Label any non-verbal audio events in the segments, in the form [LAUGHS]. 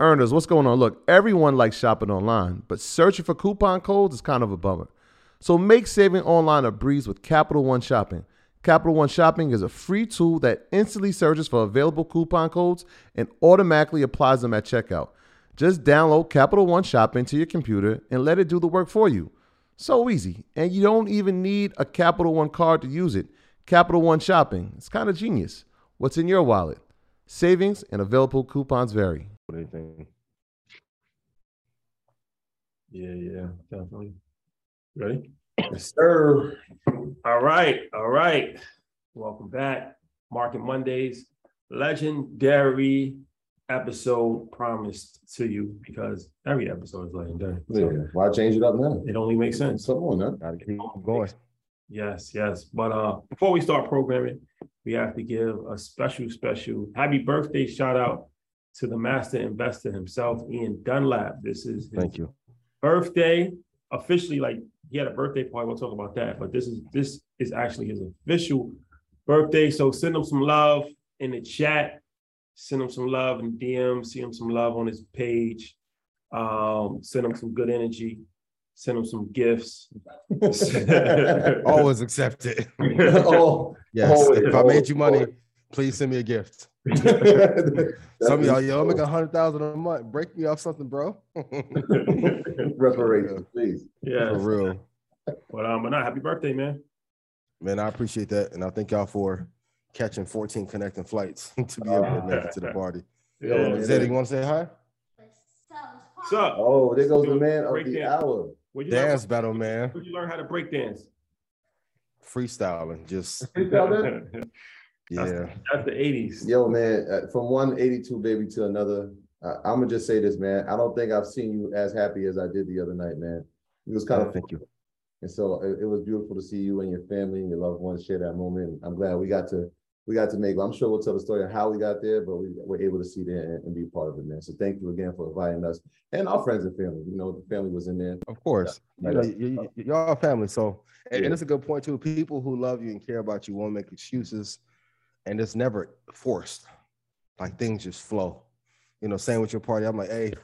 Earners, what's going on? Look, everyone likes shopping online, but searching for coupon codes is kind of a bummer. So make saving online a breeze with Capital One Shopping. Capital One Shopping is a free tool that instantly searches for available coupon codes and automatically applies them at checkout. Just download Capital One Shopping to your computer and let it do the work for you. So easy. And you don't even need a Capital One card to use it. Capital One Shopping. It's kind of genius. What's in your wallet? Savings and available coupons vary. Anything. Yeah, yeah, definitely. Ready? Yes, sir. All right, all right. Welcome back. Market Mondays, legendary episode promised to you because every episode is legendary. Yeah, So why change it up now? it only makes sense. Come on, now. Gotta keep going. Yes, yes. But uh before we start programming, we have to give a special, special happy birthday shout out to the master investor himself, Ian Dunlap. This is his Thank you. birthday. Officially, like he had a birthday party. We'll talk about that. But this is this is actually his official birthday. So send him some love in the chat. Send him some love in DM. See him some love on his page. Um, send him some good energy. Send him some gifts. [LAUGHS] Always accept it. Oh, [LAUGHS] Yes. Always, if I made you money, always. please send me a gift. Some [LAUGHS] Some of y'all, yo, I'm making a hundred thousand a month. Break me off something, bro. [LAUGHS] reparations, please. yeah. For real. But um, but not happy birthday, man. Man, I appreciate that. And I thank y'all for catching 14 connecting flights [LAUGHS] to be able to make it to the party. Yeah. man. Zeddy, you want to say hi? What's up? Oh, there goes the man of Break the dance. hour. Where'd learn, Dance battle, man. where'd you learn how to break dance? Freestyling. Just, Freestyle that? Yeah. That's the 80s. Yo, man, uh, from one '82 baby to another, I, I'm gonna just say this, man. I don't think I've seen you as happy as I did the other night, man. It was kind of Thank you. And so it, it was beautiful to see you and your family and your loved ones share that moment. I'm glad we got to we got to make. I'm sure we'll tell the story of how we got there, but we were able to see there and, and be part of it, man. So thank you again for inviting us and our friends and family. You know, the family was in there. Of course. You know, you, you, y'all family. So, and, Yeah. and it's a good point too. People who love you and care about you won't make excuses, and it's never forced. Like things just flow. You know, same with your party. I'm like, hey,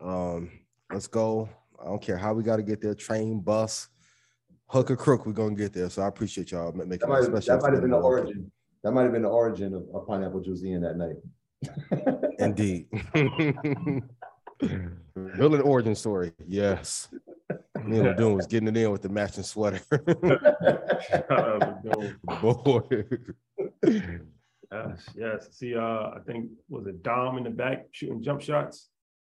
um, let's go. I don't care how we got to get there. Train, bus, hook or crook, we're gonna get there. So I appreciate y'all making That that might, special. that might have been the for origin. That might have been the origin of, of pineapple juice in that night. [LAUGHS] Indeed. [LAUGHS] Villain origin story. Yes. Me and doing was getting it in with the matching sweater. [LAUGHS] Boy. Yes, yes. See, uh, I think was it Dom in the back shooting jump shots?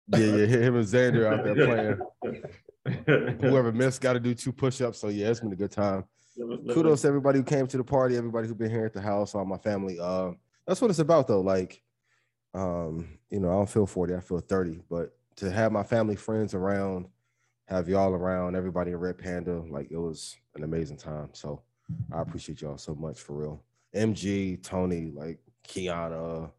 Yeah, yeah, him and Xander out there [LAUGHS] playing. Whoever missed got to do two push-ups. So yeah, it's been a good time. Kudos to everybody who came to the party, everybody who been here at the house, all my family. Uh, that's what it's about though. Like, um, you know, I don't feel 40, I feel 30, but to have my family, friends around, have y'all around, everybody in Red Panda, like it was an amazing time. So I appreciate y'all so much for real. MG, Tony, like Kiana,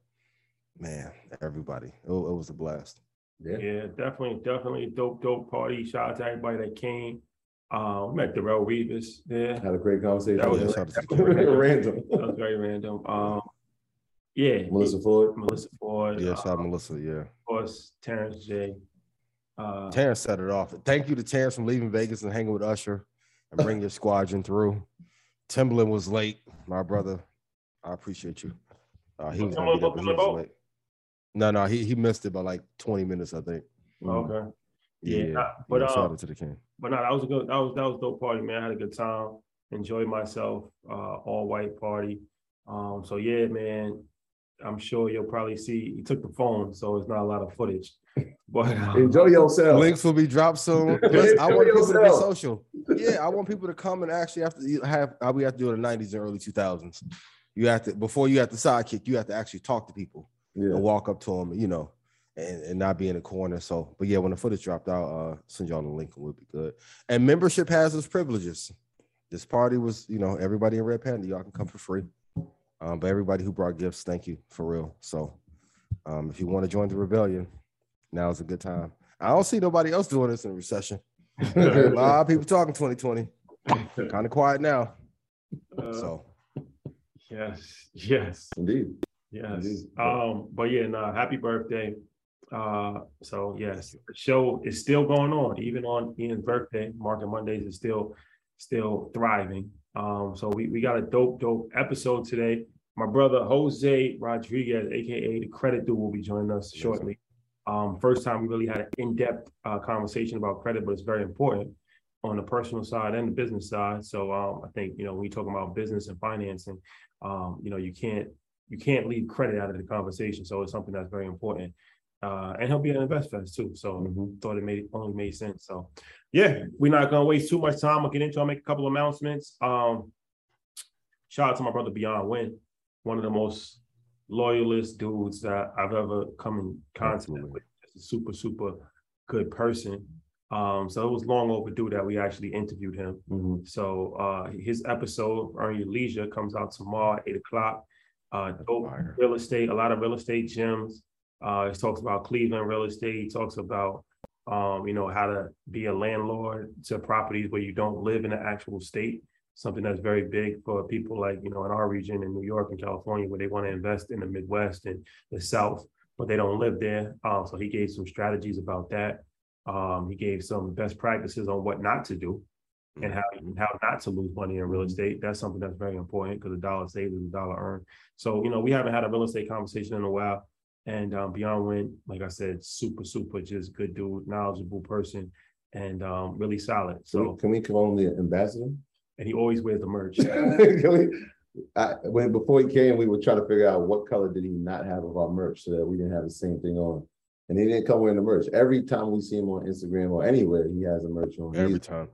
man, everybody. It, it was a blast. Yeah. Yeah, definitely, definitely dope, dope party. Shout out to everybody that came. Uh, we met Darrell Reeves there. Had a great conversation. That was- Yeah, shout out random. That was very random. Um, yeah, Melissa Ford. Melissa Ford. Yeah, uh, shout out Melissa. Yeah. of course, Terrence J. Uh, Terrence set it off. Thank you to Terrence from leaving Vegas and hanging with Usher and bring your squadron through. Timberland was late, my brother. I appreciate you. Uh, he was gonna Timberland be he was late. No, no, he, he missed it by like 20 minutes, I think. okay. Yeah, Yeah, nah, but, yeah, uh, shout out to the king. But no, that was a good. That was that was a dope party, man. I had a good time. Enjoyed myself. Uh, all white party. Um, so yeah, man. I'm sure you'll probably see. He took the phone, so it's not a lot of footage. [LAUGHS] But uh, Enjoy yourself. Links will be dropped soon. [LAUGHS] I want Enjoy people to be social. Yeah, I want people to come and actually have to have. uh, We have to do it in the 90s and early 2000s. You have to before you have to sidekick. You have to actually talk to people. Yeah. and walk up to them, you know, and, and not be in the corner. So, but yeah, when the footage dropped out, uh, send y'all the link. And it would be good. And membership has its privileges. This party was, you know, everybody in Red Panda, y'all can come for free. Um, but everybody who brought gifts, thank you for real. So, um, if you want to join the rebellion, now is a good time. I don't see nobody else doing this in a recession. [LAUGHS] a lot of people talking 2020. Kind of quiet now. uh, So, yes, yes, Indeed. yes. Indeed. Um, but yeah, nah. Happy birthday. Uh, so yes, the show is still going on, even on Ian's birthday. Market Mondays is still still thriving. Um, so we, we got a dope, dope episode today. My brother Jose Rodriguez, aka the Credit Dude, will be joining us shortly. Um, first time we really had an in-depth uh, conversation about credit, but it's very important on the personal side and the business side. So um, I think you know when you talk about business and financing, um, you know you can't you can't leave credit out of the conversation. So it's something that's very important. Uh, and he'll be an investor too. So Mhm. thought it made only made sense. So yeah, we're not gonna waste too much time. I'll get into. I'll make a couple announcements. Um, shout out to my brother Beyond Win, one of the most loyalist dudes that I've ever come in contact Absolutely. with. Just a super super good person. Um, so it was long overdue that we actually interviewed him. Mhm. So uh his episode, Earn Your Leisure, comes out tomorrow, eight o'clock. Uh dope fire. real estate, a lot of real estate gems. Uh he talks about Cleveland real estate, he talks about um, you know, how to be a landlord to properties where you don't live in the actual state. Something that's very big for people like, you know, in our region in New York and California, where they want to invest in the Midwest and the South, but they don't live there. Um, so he gave some strategies about that. Um, he gave some best practices on what not to do and how how not to lose money in real estate. That's something that's very important because a dollar saved is a dollar earned. So you know we haven't had a real estate conversation in a while. And um, Beyond Win, like I said, super super, just good dude, knowledgeable person, and um, really solid. So So can we call him the ambassador? And he always wears the merch. [LAUGHS] I, when before he came, we would try to figure out what color did he not have of our merch so that we didn't have the same thing on. And he didn't come wearing the merch. Every time we see him on Instagram or anywhere, he has a merch on. Every He- time.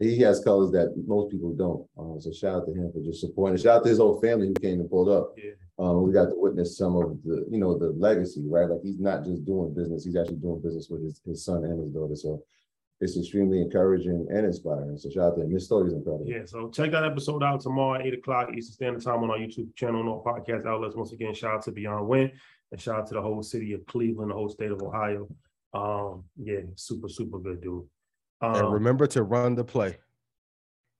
He has colors that most people don't. Um, so shout out to him for just supporting. Shout out to his whole family who came and pulled up. Yeah. Um, we got to witness some of the, you know, the legacy, right? Like he's not just doing business, he's actually doing business with his, his son and his daughter. So it's extremely encouraging and inspiring. So shout out to him. His story is incredible. Yeah, so check that episode out tomorrow, at eight o'clock Eastern Standard Time on our YouTube channel and all podcast outlets. Once again, shout out to Beyond Win and shout out to the whole city of Cleveland, the whole state of Ohio. Um, yeah, super, super good dude. And Um, remember to run the play.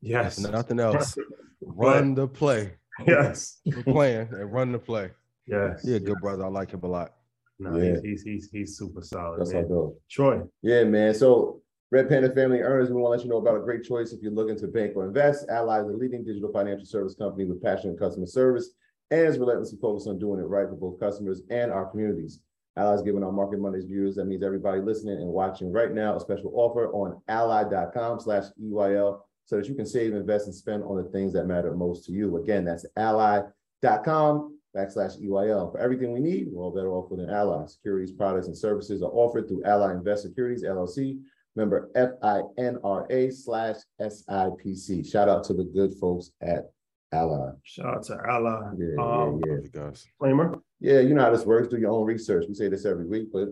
yes, Nothing else. [LAUGHS] Run the play. yes, We're playing and run the play. yes. Yeah, good brother. I like him a lot. No, Yeah. he's, he's he's he's super solid, That's how man. dope. Troy, Yeah, man. So Red Panda Family Earners, we want to let you know about a great choice if you're looking to bank or invest. Ally is a leading digital financial service company with passionate customer service and is relentlessly focused on doing it right for both customers and our communities. Ally is giving our Market Mondays viewers, that means everybody listening and watching right now, a special offer on ally.com slash EYL so that you can save, invest, and spend on the things that matter most to you. Again, that's ally.com backslash EYL. For everything we need, we're all better off with an ally. Securities, products, and services are offered through Ally Invest Securities LLC, member FINRA slash SIPC. Shout out to the good folks at Ally. shout out to Ally. Yeah, yeah, Um, yeah. Love you guys. disclaimer. Yeah, you know how this works. Do your own research. We say this every week, but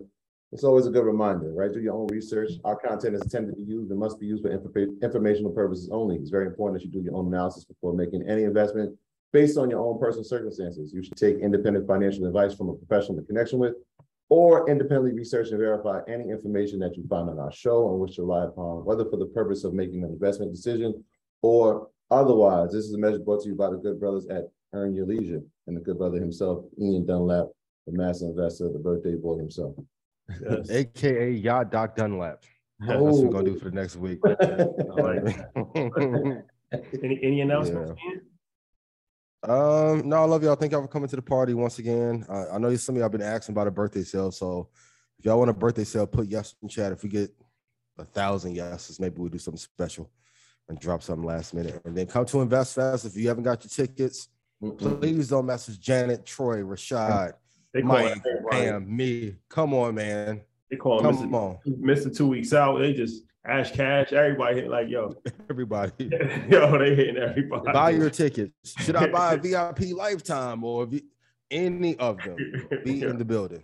it's always a good reminder, right? Do your own research. Our content is intended to be used and must be used for infor- informational purposes only. It's very important that you do your own analysis before making any investment based on your own personal circumstances. You should take independent financial advice from a professional in connection with or independently research and verify any information that you find on our show and which to rely upon, whether for the purpose of making an investment decision or otherwise. This is a measure brought to you by the good brothers at Earn Your Leisure and the good brother himself, Ian Dunlap, the master investor, the birthday boy himself. Yes. AKA Yacht Doc Dunlap. That's what we're gonna do for the next week. [LAUGHS] [LAUGHS] Any any announcements? Ian? Um, no, I love y'all. Thank y'all for coming to the party once again. Uh, I know some of y'all been asking about a birthday sale, so if y'all want a birthday sale, put yes in chat. If we get a thousand yeses, maybe we'll do something special and drop something last minute. And then come to Invest Fest. If you haven't got your tickets, please don't message Janet, Troy, Rashad, They call Mike. Pam, me. Come on, man. They call him Come Mr. on, Mr. Two Weeks Out. They just Ash Cash. Everybody hit like yo, [LAUGHS] everybody. [LAUGHS] yo. They hitting everybody. Buy your tickets. Should I buy a [LAUGHS] VIP lifetime or v- any of them? Be Yeah. in the building.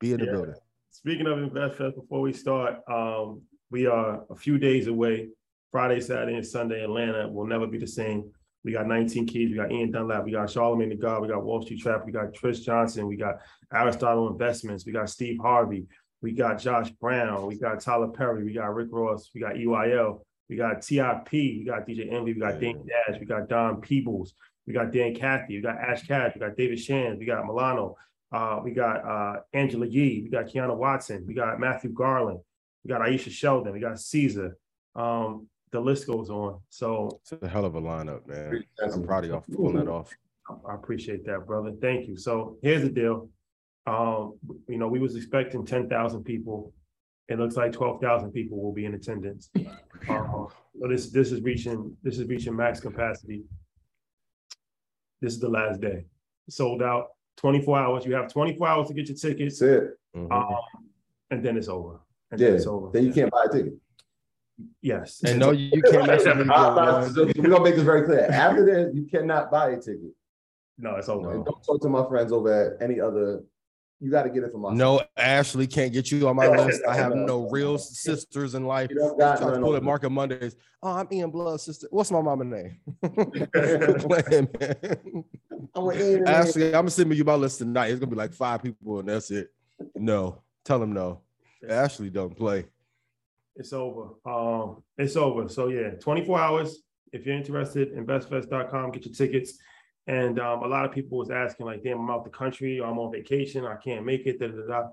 Be in the Yeah. building. Speaking of InvestFest, before we start, um, we are a few days away. Friday, Saturday, and Sunday, Atlanta will never be the same. We got 19 keys. We got Ian Dunlap. We got Charlemagne the God. We got Wall Street Trap. We got Trish Johnson. We got Aristotle Investments. We got Steve Harvey. We got Josh Brown. We got Tyler Perry. We got Rick Ross. We got EYL. We got TIP. We got DJ Envy. We got Dame Dash. We got Don Peebles. We got Dan Cathy. We got Ash Cash. We got David Shands. We got Milano. Uh, we got uh, Angela Yee. We got Kiana Watson. We got Matthew Garland. We got Aisha Sheldon. We got Caesar. Um, the list goes on. So it's a hell of a lineup, man. I'm proud of y'all for pulling that off. I appreciate that, brother. Thank you. So here's the deal. Um, you know, we was expecting 10,000 people. It looks like 12,000 people will be in attendance. Uh, [LAUGHS] so this this is reaching this is reaching max capacity. This is the last day. Sold out 24 hours. You have 24 hours to get your tickets. That's it. Mhm. Um, and then it's over. And Yeah, then it's over. then you can't buy a ticket. Yes. And no, you can't mess with [LAUGHS] me. We're gonna make this very clear. After this, you cannot buy a ticket. No, it's over. And don't talk to my friends over at any other. You got to get it from my. No, Ashley can't get you on my [LAUGHS] list. I have no real sisters in life. You don't got Try to pull over it Market Mondays. Oh, I'm Ian Blood sister. What's my mama name? [LAUGHS] [LAUGHS] Playing. I'm Ian Ashley, I'm gonna send you my list tonight. It's gonna be like five people, and that's it. No, tell him no. Ashley don't play. It's over. Um, it's over. So yeah, 24 hours. If you're interested, investfest.com, get your tickets. And um, a lot of people was asking, like, damn, I'm out the country or I'm on vacation, I can't make it. Da, da, da.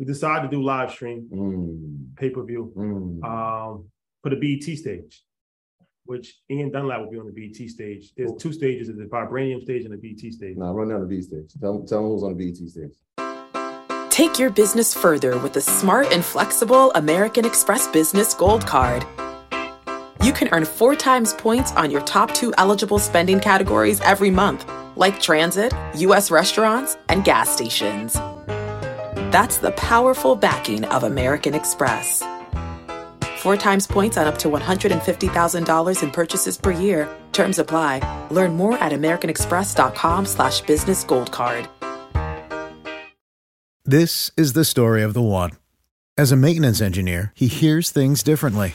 We decided to do live stream, Mm, pay-per-view, mm. um, for the BET stage, which Ian Dunlap will be on the BET stage. There's two stages, there's the vibranium stage and the BET stage. Nah, run down the B stage. Tell, tell them who's on the BET stage. Take your business further with the smart and flexible American Express Business Gold Card. You can earn four times points on your top two eligible spending categories every month, like transit, U.S. restaurants, and gas stations. That's the powerful backing of American Express. Four times points on up to $150,000 in purchases per year. Terms apply. Learn more at americanexpress.com slash business gold card. This is the story of the one. As a maintenance engineer, he hears things differently.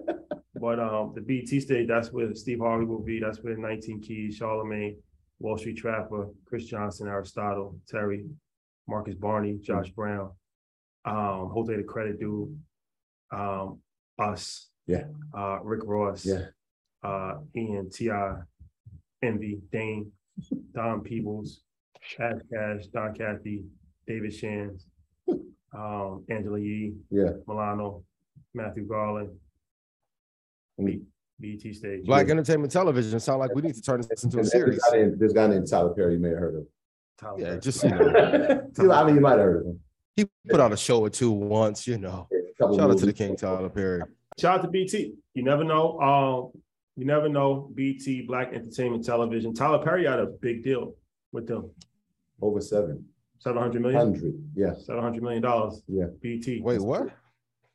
But um, the BT stage, that's where Steve Harvey will be. That's where 19 Keys, Charlemagne, Wall Street Trapper, Chris Johnson, Aristotle, Terry, Marcus Barney, Josh Brown, um, Jose the Credit Dude, um, us, Yeah. uh, Rick Ross, Yeah. uh, Ian, Ti, Envy, Dane, [LAUGHS] Don Peebles, Ash Cash, Don Cathy, David Shands, um, Angela Yee, Yeah. Milano, Matthew Garland, Me. BET stage. Black Entertainment Television. Sound like we need to turn this into a series. This guy, named, this guy named Tyler Perry, you may have heard of. Tyler Yeah, Perry. just you know, [LAUGHS] You- I mean, you might have heard of him. he put out a show or two once. You know, A shout out to the. King Tyler Perry. Shout out to BT. You never know. Um, you never know. BT, Black Entertainment Television. Tyler Perry had a big deal with them. Over seven Seven hundred million. hundred. Yeah. Seven hundred million dollars. Yeah. BT. Wait, what?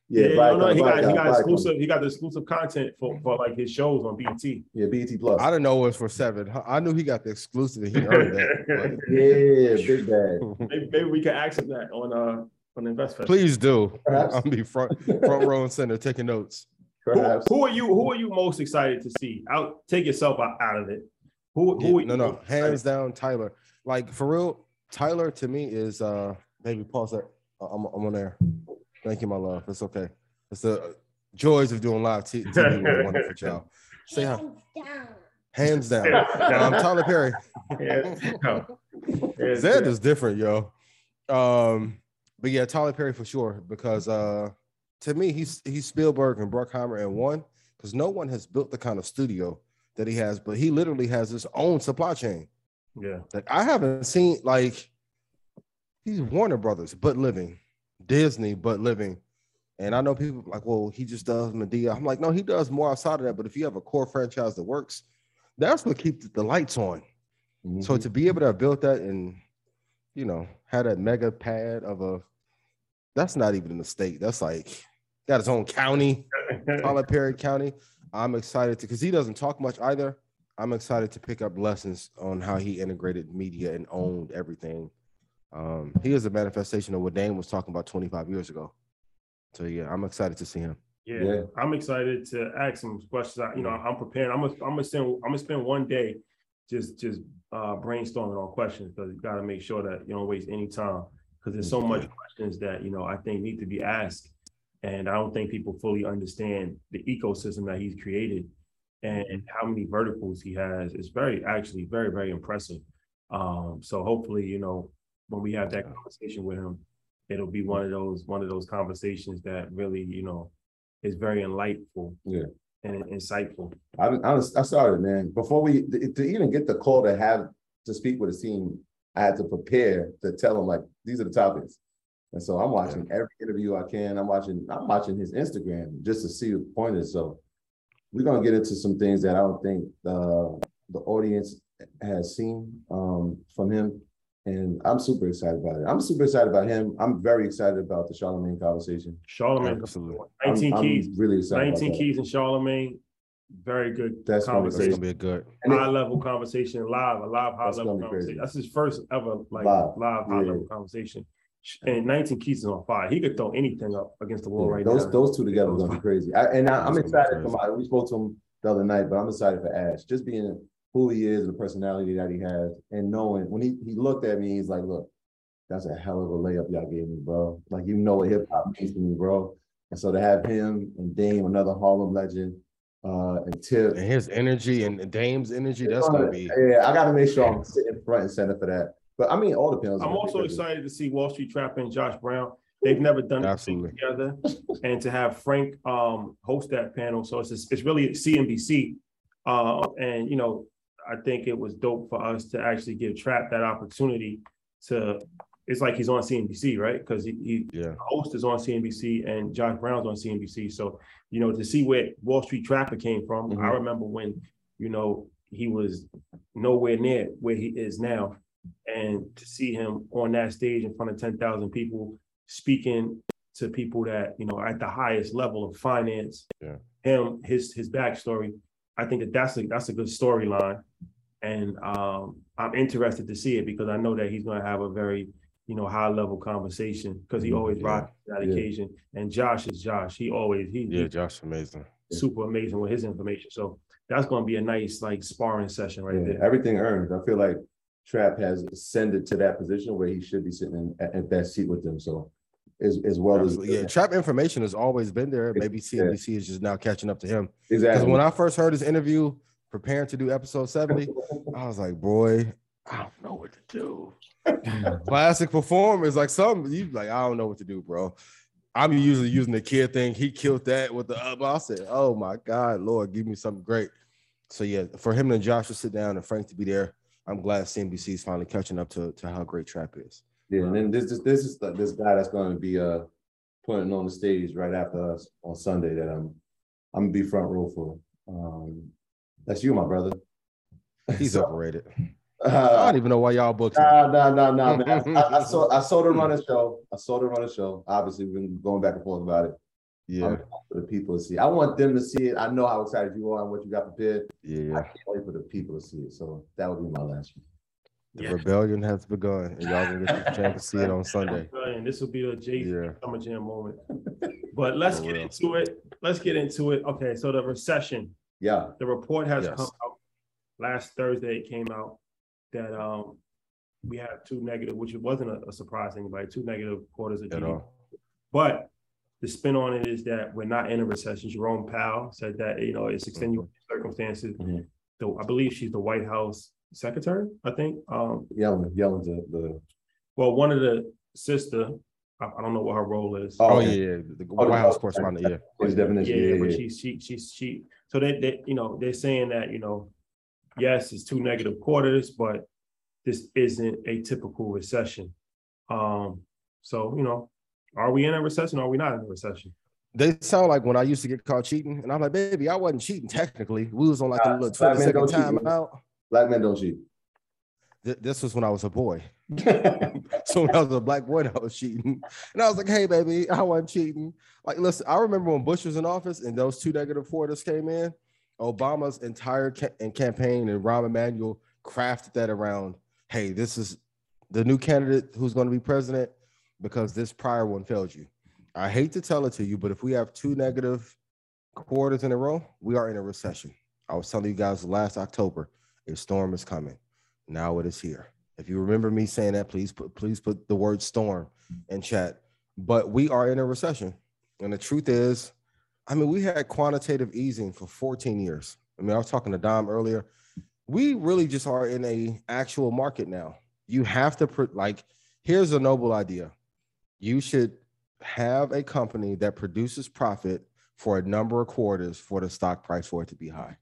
Yeah. Yeah, Black- no, no, he Black- got he got Black- exclusive. He got the exclusive content for, for like his shows on BT. Yeah. BET Plus. I didn't know it was for seven. I knew he got the exclusive he earned that. [LAUGHS] Yeah. Big bag. [LAUGHS] maybe, maybe we can ask him that on uh on the Invest Please do. Perhaps. I'll be front front row and center taking notes. Who, Perhaps. who are you? Who are you most excited to see? Out, take yourself out, out of it. Who? Yeah, who? are you no, no, most hands down, Tyler. Like for real, Tyler to me is uh maybe pause that. Uh, I'm, I'm on there. Thank you, my love. It's okay. It's the joys of doing live t- TV with a [LAUGHS] wonderful child. Say hi. Hands down. Um, Tyler Perry. Yeah. Yeah, Zed is different, yo. Um, but yeah, Tyler Perry for sure because uh to me he's he's Spielberg and Bruckheimer in one because no one has built the kind of studio that he has, but he literally has his own supply chain. Yeah. Like I haven't seen like he's Warner Brothers, but living, Disney, but living. And I know people like, well, he just does Madea. I'm like, no, he does more outside of that. But if you have a core franchise that works, that's what keeps the lights on. So Mhm. to be able to have built that and you know had that mega pad of a that's not even in the state. That's like got his own county, Tyler [LAUGHS] Perry County. I'm excited to because he doesn't talk much either. I'm excited to pick up lessons on how he integrated media and owned everything Um, he is a manifestation of what Dame was talking about 25 years ago. So yeah, I'm excited to see him. Yeah, Yeah. I'm excited to ask some questions. I, you know, I'm preparing. I'm gonna, I'm gonna spend, I'm gonna spend one day just, just uh, brainstorming on questions because you got to make sure that you don't waste any time because there's so much questions that you know I think need to be asked, and I don't think people fully understand the ecosystem that he's created and how many verticals he has. It's very, actually, very, very impressive. Um, so hopefully, you know, when we have that conversation with him, it'll be one of those, one of those conversations that really, you know, is very enlightful. Yeah. And insightful. I, I, I started, man. Before we to even get the call to have to speak with a team, I had to prepare to tell him like these are the topics. And so I'm watching every interview I can. I'm watching. I'm watching his Instagram just to see the pointers. So we're gonna get into some things that I don't think uh, the audience has seen um, from him, and I'm super excited about it. I'm super excited about him. I'm very excited about the Charlemagne conversation. Charlemagne, Absolutely. I'm- 19 I'm keys, really excited. about 19 that. keys and Charlemagne, very good That's gonna be That's conversation. gonna be a good. And it- high level conversation, live, a live high level gonna crazy. conversation. That's his first ever like Live, live, high yeah. level conversation. And 19 Keys is on fire. He could throw anything up against the wall Yeah, right those now. those two together are gonna be crazy. I, and I, I'm That's gonna be excited for my. We spoke to him the other night, but I'm excited for Ash. Just being who he is and the personality that he has, and knowing when he he looked at me, he's like, "Look, that's a hell of a layup y'all gave me, bro. Like you know what hip hop means to me, bro." And so to have him and Dame, another Harlem legend, uh, and Tip. And his energy and Dame's energy, that's gonna be Yeah, I got to make sure I'm sitting front and center for that. But I mean, all the panels. I'm also crazy. excited to see Wall Street Trapper and Josh Brown. They've never done anything Absolutely. together, and to have Frank um, host that panel, so it's it's really CNBC, uh, and you know, I think it was dope for us to actually give Trap that opportunity to. It's like he's on CNBC, right? Because he, he yeah. host is on CNBC and Josh Brown's on CNBC. So, you know, to see where Wall Street Trapper came from, I Mhm. remember when, you know, he was nowhere near where he is now. And to see him on that stage in front of 10,000 people speaking to people that, you know, at the highest level of finance, Yeah. him, his his backstory, I think that that's a that's a good storyline. And um, I'm interested to see it because I know that he's going to have a very, you know, high level conversation because he always Yeah. rocks that Yeah. occasion. And Josh is Josh. He always he, Yeah, he's Josh amazing. super amazing with his information. So that's going to be a nice like sparring session right Yeah, there. everything earned. I feel like Trap has ascended to that position where he should be sitting in, at, at that seat with them. So as as well as Yeah, trap information has always been there. Maybe CNBC is just now catching up to him. Exactly. Because exactly. when I first heard his interview, preparing to do episode 70, I was like, boy, I don't know what to do. [LAUGHS] Classic performance, like some you like, I don't know what to do, bro. I'm usually using the kid thing. He killed that with the up. I said, Oh my God, Lord, give me something great. So yeah, for him and Josh to sit down and Frank to be there, I'm glad CNBC is finally catching up to, to how great trap is. yeah, and then this this this is the, this guy that's going to be uh putting on the stage right after us on Sunday that I'm I'm gonna be front row for. Um, that's you, my brother. [LAUGHS] He's So, overrated. I uh, don't even know why y'all booked him. Nah, nah, nah, nah, man. I, I saw I saw the run of show. I saw the run of show. Obviously, we've been going back and forth about it. Yeah, I'm for the people to see. I want them to see it. I know how excited you are and what you got prepared. yeah, I yeah. can't wait for the people to see it. So that would be my last one. The Yeah. rebellion has begun, and y'all gonna get the chance to see it on Sunday. [LAUGHS] And this will be a Jay Z Yeah. Summer Jam moment. But let's get into it. Let's get into it. Okay, so the recession. Yeah. The report has Yes. come out. Last Thursday, it came out that um we have two negative, which it wasn't a, a surprise to anybody, two negative quarters of GDP. But the spin on it is that we're not in a recession. Jerome Powell said that you know it's extenuating circumstances. Mhm. So I believe she's the White House secretary. I think. Um, Yellen, Yellen to the. well, one of the sister. I, I don't know what her role is. Oh, Oh, yeah, okay. yeah. The Oh, White House correspondent, yeah. His definition. yeah, Yeah, yeah, but yeah. she's she she's she. So they they you know they're saying that you know, yes, it's two negative quarters, but this isn't a typical recession. Um, so you know, are we in a recession? Or are we not in a recession? They sound like when I used to get caught cheating, and I'm like, baby, I wasn't cheating technically. We was on like a little black 20 men second don't cheat, time out. Black men don't cheat. Th- This was when I was a boy. So I was a black boy, I was cheating. And I was like, hey, baby, I wasn't cheating. Like, listen, I remember when Bush was in office and those two negative quarters came in, Obama's entire ca- and campaign and Rahm Emanuel crafted that around, hey, this is the new candidate who's going to be president because this prior one failed you. I hate to tell it to you, but if we have two negative quarters in a row, we are in a recession. I was telling you guys last October, a storm is coming. Now it is here. If you remember me saying that, please put please put the word storm in chat. But we are in a recession. And the truth is, I mean, we had quantitative easing for 14 years. I mean, I was talking to Dom earlier. We really just are in a actual market now. You have to put like here's a noble idea. You should have a company that produces profit for a number of quarters for the stock price for it to be high.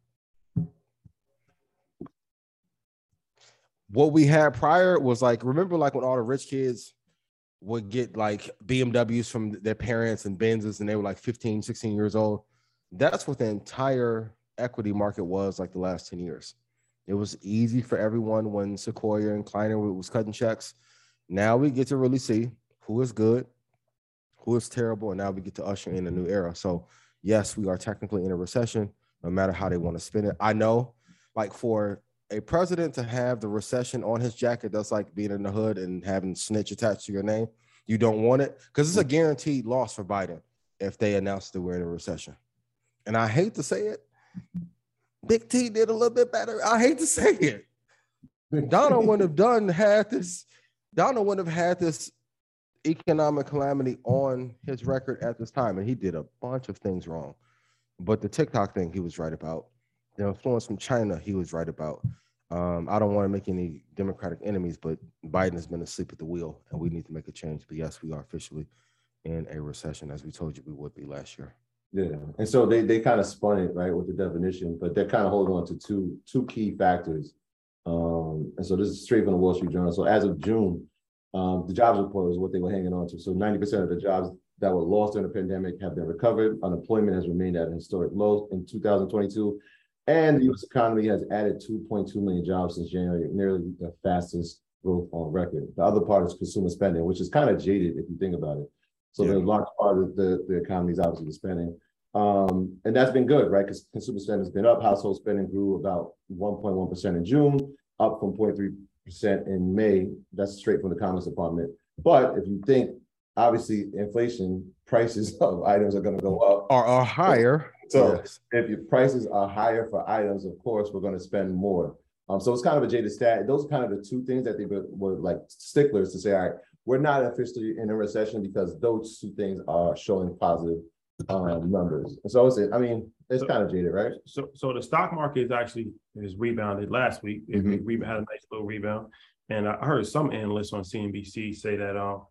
What we had prior was like, remember, like when all the rich kids would get like BMWs from their parents and Benzes, and they were like 15, 16 years old. That's what the entire equity market was like the last 10 years. It was easy for everyone when Sequoia and Kleiner was cutting checks. Now we get to really see who is good, who is terrible, and now we get to usher in a new era. So, yes, we are technically in a recession, no matter how they want to spin it. I know, like, for a president to have the recession on his jacket, that's like being in the hood and having snitch attached to your name. You don't want it because it's a guaranteed loss for Biden if they announce that we're in a recession. And I hate to say it, Big T did a little bit better. I hate to say it. Donald wouldn't have done had this. Donald wouldn't have had this economic calamity on his record at this time, and he did a bunch of things wrong. But the TikTok thing, he was right about. The influence from China, he was right about. Um, I don't want to make any Democratic enemies, but Biden has been asleep at the wheel, and we need to make a change. But yes, we are officially in a recession, as we told you we would be last year. Yeah, and so they they kind of spun it right with the definition, but they're kind of holding on to two two key factors. Um, and so this is straight from the Wall Street Journal. So as of June, um, the jobs report is what they were hanging on to. So 90% of the jobs that were lost during the pandemic have been recovered. Unemployment has remained at historic low in 2022. And the US economy has added 2.2 million jobs since January, nearly the fastest growth on record. The other part is consumer spending, which is kind of jaded if you think about it. So yeah. the large part of the, the economy is obviously the spending. Um, and that's been good, right? Because consumer spending has been up. Household spending grew about 1.1% in June, up from 0.3% in May. That's straight from the Commerce Department. But if you think, obviously, inflation, prices [LAUGHS] of items are going to go up. Or are higher. So yes. if your prices are higher for items, of course, we're going to spend more. Um, so it's kind of a jaded stat. Those are kind of the two things that they were, were like sticklers to say, all right, we're not officially in a recession because those two things are showing positive um, numbers. And so it's, I mean, it's so, kind of jaded, right? So, so the stock market is actually is rebounded last week. It, mm-hmm. it had a nice little rebound, and I heard some analysts on CNBC say that um,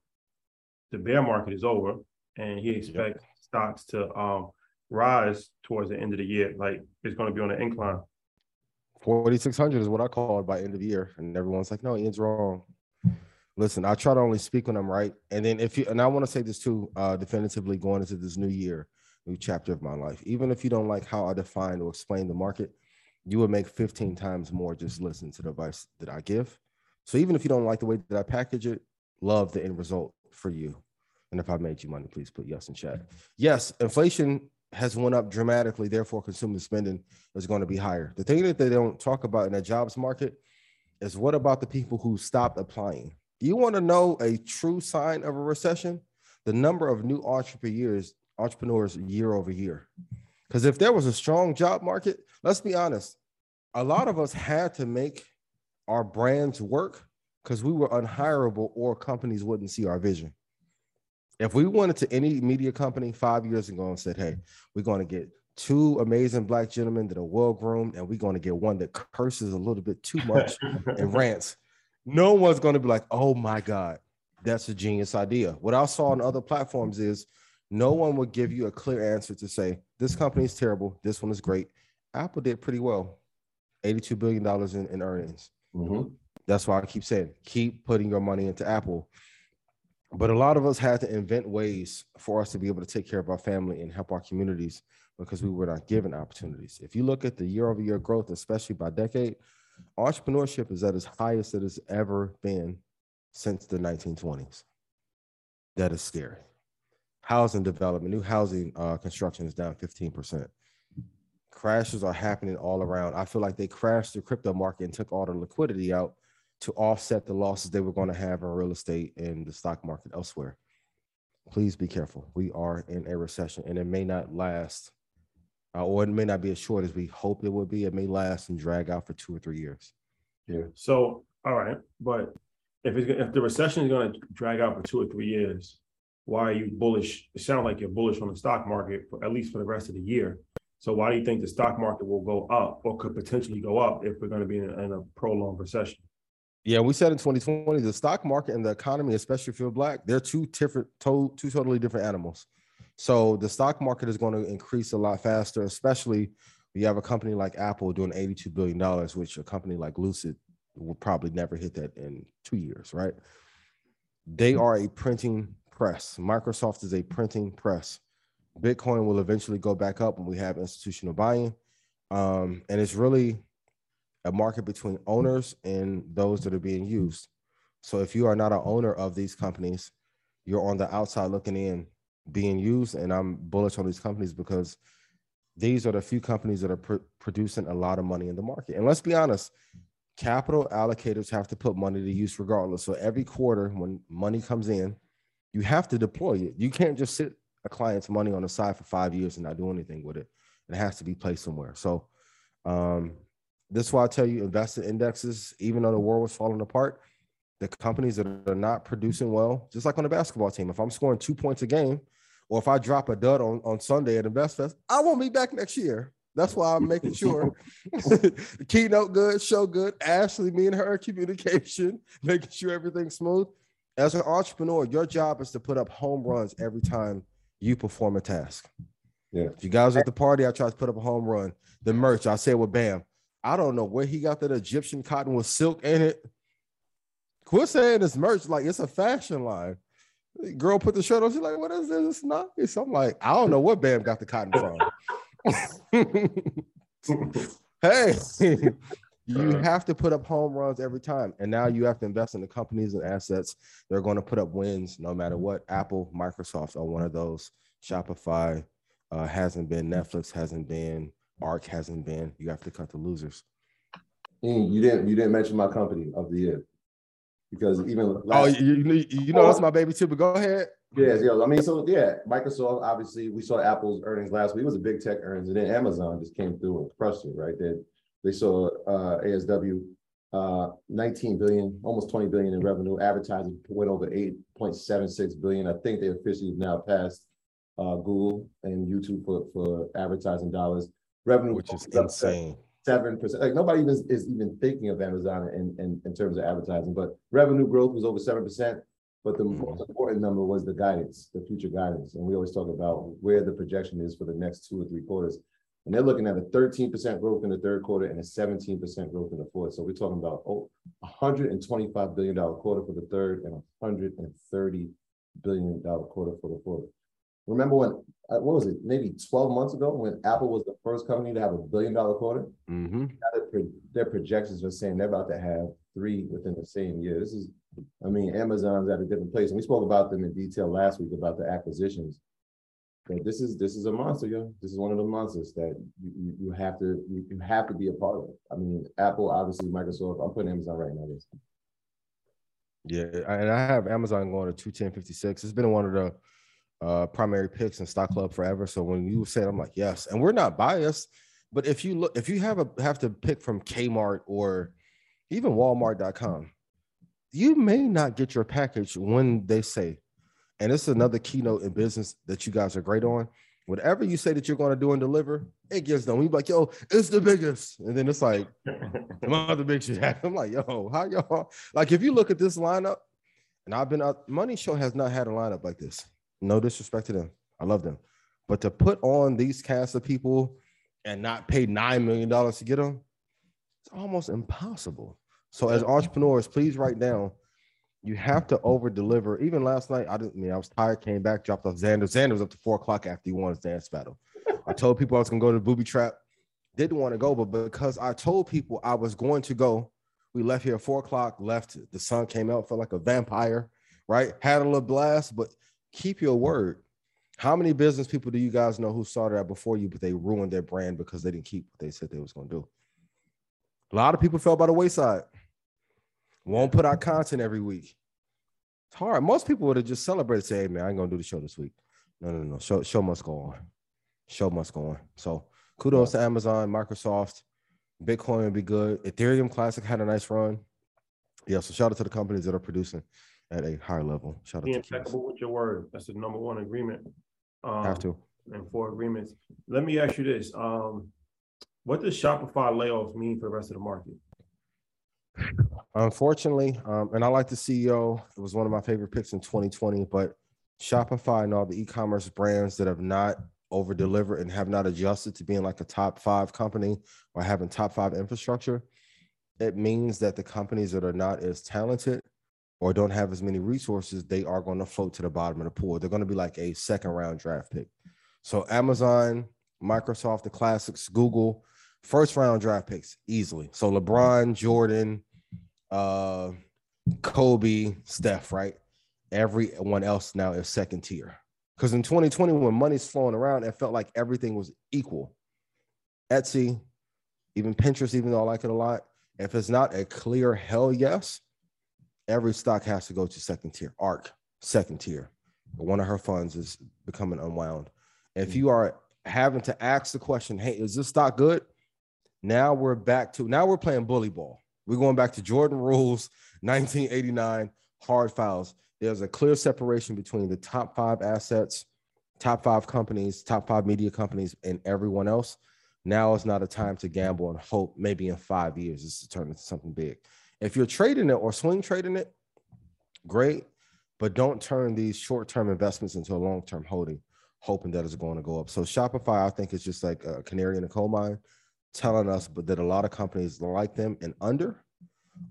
the bear market is over, and he expects stocks to um, rise towards the end of the year. Like it's going to be on an incline. 4600 is what I call it by end of the year. And everyone's like, no, Ian's wrong. Listen, I try to only speak when I'm right. And then if you, and I want to say this too, uh, definitively going into this new year, new chapter of my life, even if you don't like how I define or explain the market, you would make 15 times more just listen to the advice that I give. So even if you don't like the way that I package it, love the end result for you. And if I made you money, please put yes in chat. Yes, inflation has went up dramatically. Therefore, consumer spending is going to be higher. The thing that they don't talk about in the jobs market is what about the people who stopped applying? Do you want to know a true sign of a recession? The number of new entrepreneurs, entrepreneurs year over year. Because if there was a strong job market, let's be honest, a lot of us had to make our brands work because we were unhireable or companies wouldn't see our vision. If we wanted to any media company five years ago and said, hey, we're going to get two amazing black gentlemen that are well groomed, and we're going to get one that curses a little bit too much [LAUGHS] and rants, no one's going to be like, oh my God, that's a genius idea. What I saw on other platforms is no one would give you a clear answer to say, this company is terrible, this one is great. Apple did pretty well, $82 billion in, in earnings. Mm-hmm. That's why I keep saying, keep putting your money into Apple but a lot of us had to invent ways for us to be able to take care of our family and help our communities because we were not given opportunities. If you look at the year over year growth, especially by decade, entrepreneurship is at its highest it has ever been since the 1920s. That is scary. Housing development, new housing uh, construction is down 15%. Crashes are happening all around. I feel like they crashed the crypto market and took all the liquidity out to offset the losses they were going to have in real estate and the stock market elsewhere. Please be careful. We are in a recession and it may not last, uh, or it may not be as short as we hope it would be. It may last and drag out for two or three years. Yeah. So, all right, but if it's, if the recession is going to drag out for two or three years, why are you bullish? It sounds like you're bullish on the stock market, for, at least for the rest of the year. So why do you think the stock market will go up or could potentially go up if we're going to be in a, in a prolonged recession? Yeah, we said in 2020, the stock market and the economy, especially you're black, they're two different, two totally different animals. So the stock market is going to increase a lot faster, especially you have a company like Apple doing $82 billion, which a company like Lucid will probably never hit that in two years, right? They are a printing press. Microsoft is a printing press. Bitcoin will eventually go back up when we have institutional buying. Um, and it's really a market between owners and those that are being used. So if you are not an owner of these companies, you're on the outside looking in, being used. And I'm bullish on these companies because these are the few companies that are pr- producing a lot of money in the market. And let's be honest, capital allocators have to put money to use regardless. So every quarter, when money comes in, you have to deploy it. You can't just sit a client's money on the side for five years and not do anything with it. It has to be placed somewhere. So um, this is why I tell you invest in indexes, even though the world was falling apart. The companies that are not producing well, just like on the basketball team, if I'm scoring two points a game, or if I drop a dud on, on Sunday at Invest Fest, I won't be back next year. That's why I'm making sure the [LAUGHS] [LAUGHS] keynote good, show good. Ashley, me and her [LAUGHS] communication, making sure everything's smooth. As an entrepreneur, your job is to put up home runs every time you perform a task. Yeah. If you guys at the party, I try to put up a home run. The merch, I say with Bam. I don't know where he got that Egyptian cotton with silk in it. Quit saying it's merch, like it's a fashion line. Girl put the shirt on. She's like, "What is this? It's nice." I'm like, I don't know what Bam got the cotton from. [LAUGHS] hey, [LAUGHS] you have to put up home runs every time, and now you have to invest in the companies and assets They're going to put up wins no matter what. Apple, Microsoft are one of those. Shopify uh, hasn't been. Netflix hasn't been. Arc hasn't been. You have to cut the losers. you didn't you didn't mention my company of the year because even oh you, you, you know that's my baby too. But go ahead. Yeah, yeah. I mean, so yeah, Microsoft. Obviously, we saw Apple's earnings last week. It was a big tech earnings, and then Amazon just came through and crushed it. Right, they they saw uh, AWS uh, 19 billion, almost 20 billion in revenue. Advertising went over 8.76 billion. I think they officially now passed uh, Google and YouTube for for advertising dollars revenue, which is insane. Seven percent. Like nobody even is even thinking of Amazon in, in, in terms of advertising, but revenue growth was over seven percent. But the mm-hmm. most important number was the guidance, the future guidance. And we always talk about where the projection is for the next two or three quarters. And they're looking at a 13% growth in the third quarter and a 17% growth in the fourth. So we're talking about oh, $125 billion quarter for the third and $130 billion quarter for the fourth. Remember when, uh, what was it, maybe 12 months ago when Apple was the first company to have a billion dollar quarter? Mm-hmm. Their, their projections are saying they're about to have three within the same year. This is, I mean, Amazon's at a different place. And we spoke about them in detail last week about the acquisitions. But this is this is a monster, yo. This is one of the monsters that you, you, you have to you, you have to be a part of. I mean, Apple, obviously, Microsoft. I'm putting Amazon right now. Yeah, and I have Amazon going to 210.56. It's been one of the uh, primary picks and Stock Club forever. So when you said, I'm like, yes, and we're not biased, but if you look, if you have a have to pick from Kmart or even Walmart.com, you may not get your package when they say, and this is another keynote in business that you guys are great on. Whatever you say that you're going to do and deliver, it gives them. We like, yo, it's the biggest, and then it's like, [LAUGHS] the other big shit. [LAUGHS] I'm like, yo, how y'all? Like, if you look at this lineup, and I've been out, Money Show has not had a lineup like this. No disrespect to them. I love them. But to put on these cast of people and not pay $9 million to get them, it's almost impossible. So as entrepreneurs, please write down, you have to over deliver. Even last night, I didn't I mean I was tired, came back, dropped off Xander. Xander was up to four o'clock after he won his dance battle. I [LAUGHS] told people I was gonna go to the booby trap. Didn't want to go, but because I told people I was going to go, we left here at four o'clock, left. The sun came out, felt like a vampire, right? Had a little blast, but keep your word. How many business people do you guys know who started out before you, but they ruined their brand because they didn't keep what they said they was going to do? A lot of people fell by the wayside. Won't put out content every week. It's hard. Most people would have just celebrated, say, hey, man, I ain't gonna do the show this week. No, no, no. Show, show must go on. Show must go on. So kudos to Amazon, Microsoft. Bitcoin would be good. Ethereum Classic had a nice run. Yeah, so shout out to the companies that are producing at a higher level. Shout out Be to Keys. impeccable with your word. That's the number one agreement. Um, Have to. And four agreements. Let me ask you this. Um, what does Shopify layoffs mean for the rest of the market? Unfortunately, um, and I like the CEO. It was one of my favorite picks in 2020, but Shopify and all the e-commerce brands that have not over delivered and have not adjusted to being like a top five company or having top five infrastructure, it means that the companies that are not as talented or don't have as many resources, they are going to float to the bottom of the pool. They're going to be like a second round draft pick. So Amazon, Microsoft, the classics, Google, first round draft picks easily. So LeBron, Jordan, uh, Kobe, Steph, right? Everyone else now is second tier. Because in 2020, when money's flowing around, it felt like everything was equal. Etsy, even Pinterest, even though I like it a lot, if it's not a clear hell yes, every stock has to go to second tier. ARK, second tier. One of her funds is becoming unwound. If hmm. you are having to ask the question, hey, is this stock good? Now we're back to now we're playing bully ball. We're going back to Jordan rules, [LAUGHS] 1989 hard files. There's a clear separation between the top five assets, top five companies, top five media companies, and everyone else. Now is not a time to gamble and hope maybe in five years this to turn into something big. If you're trading it or swing trading it, great, but don't turn these short-term investments into a long-term holding, hoping that it's going to go up. So Shopify, I think, is just like a canary in a coal mine, telling us but that a lot of companies like them and under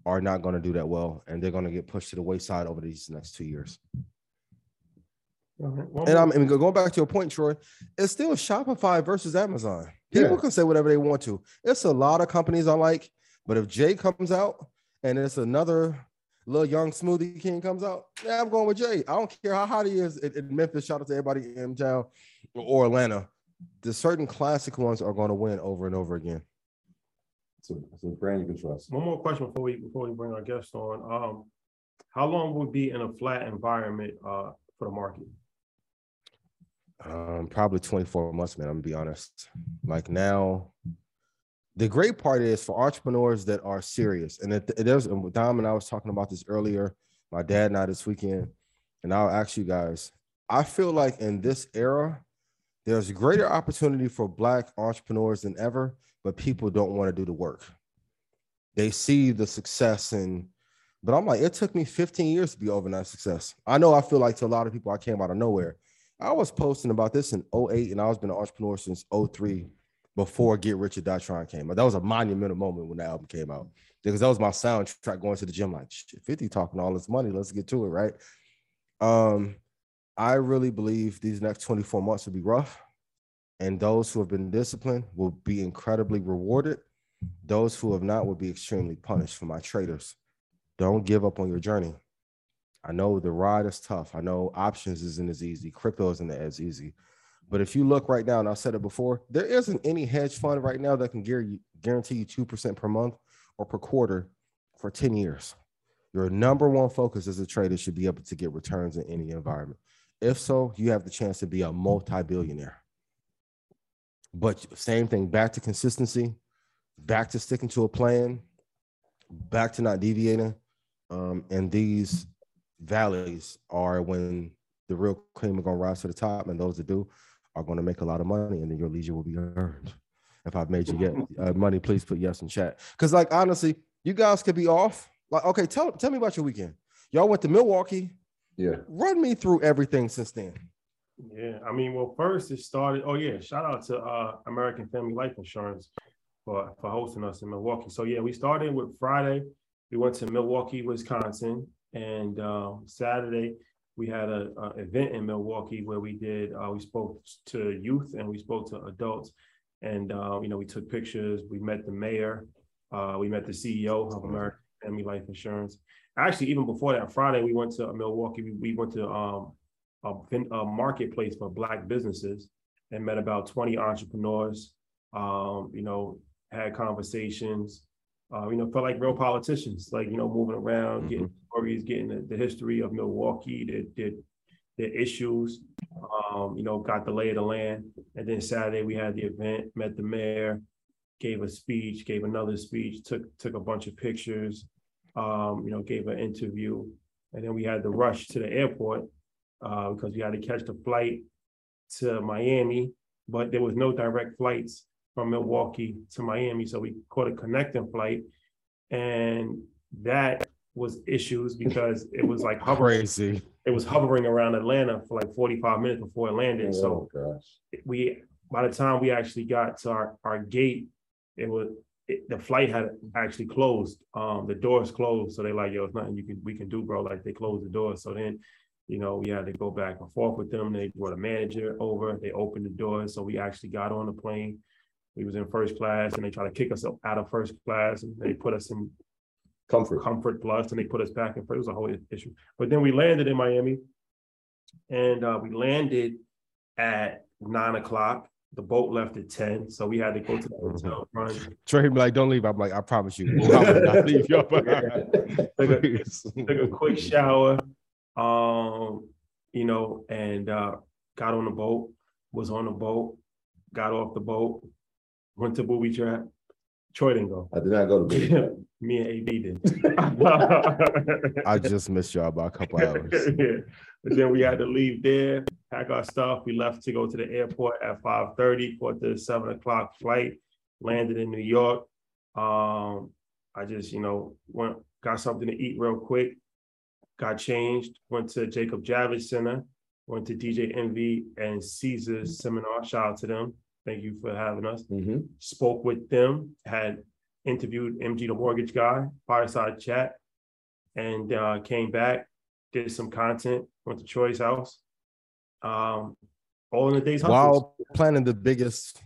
are not going to do that well, and they're going to get pushed to the wayside over these next two years. And I'm and going back to your point, Troy. It's still Shopify versus Amazon. People Yeah. can say whatever they want to. It's a lot of companies I like, but if Jay comes out and it's another little young smoothie king comes out, yeah, I'm going with Jay. I don't care how hot he is in, in Memphis. Shout out to everybody in town or Atlanta. The certain classic ones are going to win over and over again. So, so brand you can trust. One more question before we before we bring our guest on. Um, how long would be in a flat environment uh for the market? Um, probably 24 months, man. I'm gonna be honest. Like now, the great part is for entrepreneurs that are serious, and. And Dom and I was talking about this earlier. My dad and I this weekend, and I'll ask you guys. I feel like in this era, there's greater opportunity for Black entrepreneurs than ever, but people don't want to do the work. They see the success and. But I'm like, it took me 15 years to be overnight success. I know I feel like to a lot of people, I came out of nowhere. I was posting about this in 08 and I was been an entrepreneur since 03 before Get Rich or Die Trying came out. That was a monumental moment when that album came out because that was my soundtrack going to the gym. Like, shit, 50 talking all this money. Let's get to it, right? Um, I really believe these next 24 months will be rough, and those who have been disciplined will be incredibly rewarded. Those who have not will be extremely punished. For my traders, don't give up on your journey. I know the ride is tough. I know options isn't as easy. Crypto isn't as easy. But if you look right now, and I've said it before, there isn't any hedge fund right now that can guarantee you 2% per month or per quarter for 10 years. Your number one focus as a trader should be able to get returns in any environment. If so, you have the chance to be a multi billionaire. But same thing, back to consistency, back to sticking to a plan, back to not deviating. Um, and these valleys are when the real cream are going to rise to the top, and those that do are going to make a lot of money, and then your leisure will be earned. If I've made you get uh, money, please put yes in chat. Because, like, honestly, you guys could be off. Like, okay, tell tell me about your weekend. Y'all went to Milwaukee. Yeah. Run me through everything since then. Yeah, I mean, well, first it started. Oh yeah, shout out to uh, American Family Life Insurance for for hosting us in Milwaukee. So yeah, we started with Friday. We went to Milwaukee, Wisconsin, and um, Saturday we had a, a event in Milwaukee where we did. Uh, we spoke to youth and we spoke to adults, and uh, you know we took pictures. We met the mayor. Uh, we met the CEO of American Family Life Insurance. Actually, even before that, Friday we went to Milwaukee. We, we went to um, a, a marketplace for black businesses and met about 20 entrepreneurs um, you know had conversations uh, you know, felt like real politicians, like you know, moving around, Mhm. getting stories, getting the, the history of Milwaukee, their their, their issues. Um, you know, got the lay of the land, and then Saturday we had the event, met the mayor, gave a speech, gave another speech, took took a bunch of pictures, um, you know, gave an interview, and then we had to rush to the airport uh, because we had to catch the flight to Miami, but there was no direct flights from Milwaukee to Miami, so we caught a connecting flight, and that was issues because it was like hovering, Crazy. it was hovering around Atlanta for like forty-five minutes before it landed. So Oh, gosh. we, by the time we actually got to our, our gate, it was, it, the flight had actually closed. Um, the doors closed. So they like, yo, it's nothing you can, we can do, bro. Like they closed the door. So then, you know, we had to go back and forth with them. They brought a manager over, they opened the doors. So we actually got on the plane. We was in first class and they try to kick us out of first class and they put us in Comfort. comfort plus and they put us back in. first. It was a whole issue. But then we landed in Miami and uh, we landed at nine o'clock. The boat left at 10. So we had to go to the hotel run. Trey be like, don't leave. I'm like, I promise you, [LAUGHS] I will leave you. Took a, took a quick shower, um, you know, and uh, got on the boat, was on the boat, got off the boat, went to booby trap. Troy didn't go. I did not go to bed. [LAUGHS] Me and AD did. [LAUGHS] I just missed y'all by a couple [LAUGHS] hours. yeah. But then we had to leave there, pack our stuff. We left to go to the airport at 5:30 for the seven o'clock flight, landed in New York. Um, I just, you know, went, got something to eat real quick, got changed, went to Jacob Javits Center, went to DJ Envy and Cesar's seminar. Shout out to them. Thank you for having us Mhm. spoke with them, had interviewed MG the mortgage guy, fireside chat, and uh, came back, did some content, went to Troy's house. Um, all in a day's hustle. While planning the biggest,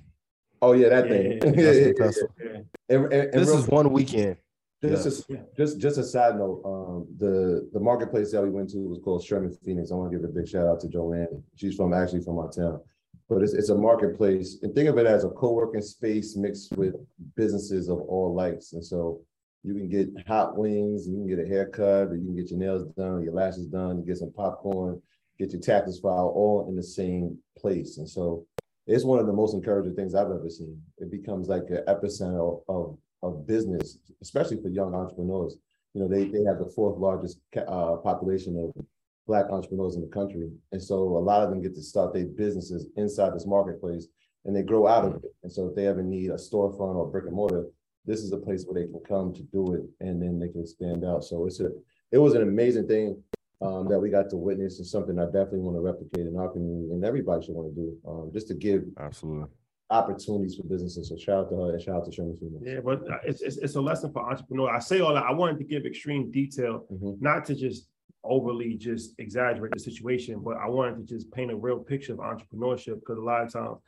Oh, yeah, that Yeah, thing. yeah, Yeah, yeah, yeah. Yeah. And- and- and This real- is one weekend. Just, Yeah. a, just, just a side note, um, the, the marketplace that we went to was called Sherman Phoenix. I want to give a big shout out to Joanne. She's from, actually from our town. But it's, it's a marketplace and think of it as a co-working space mixed with businesses of all likes. And so you can get hot wings, you can get a haircut, you can get your nails done, your lashes done, you get some popcorn, get your taxes filed, all in the same place. And so it's one of the most encouraging things I've ever seen. It becomes like an epicenter of, of business, especially for young entrepreneurs. You know, they, they have the fourth largest uh, population of black entrepreneurs in the country. And so a lot of them get to start their businesses inside this marketplace and they grow out of it. And so if they ever need a storefront or brick and mortar, this is a place where they can come to do it and then they can expand out. So it's a, it was an amazing thing um, that we got to witness and something I definitely want to replicate in our community and everybody should want to do, um, just to give Absolutely. opportunities for businesses. So shout out to her and shout out to Sherman Phoenix. Yeah, but uh, it's, it's it's a lesson for entrepreneurs. I say all that. I wanted to give extreme detail, Mhm. not to just overly just exaggerate the situation, but I wanted to just paint a real picture of entrepreneurship because a lot of times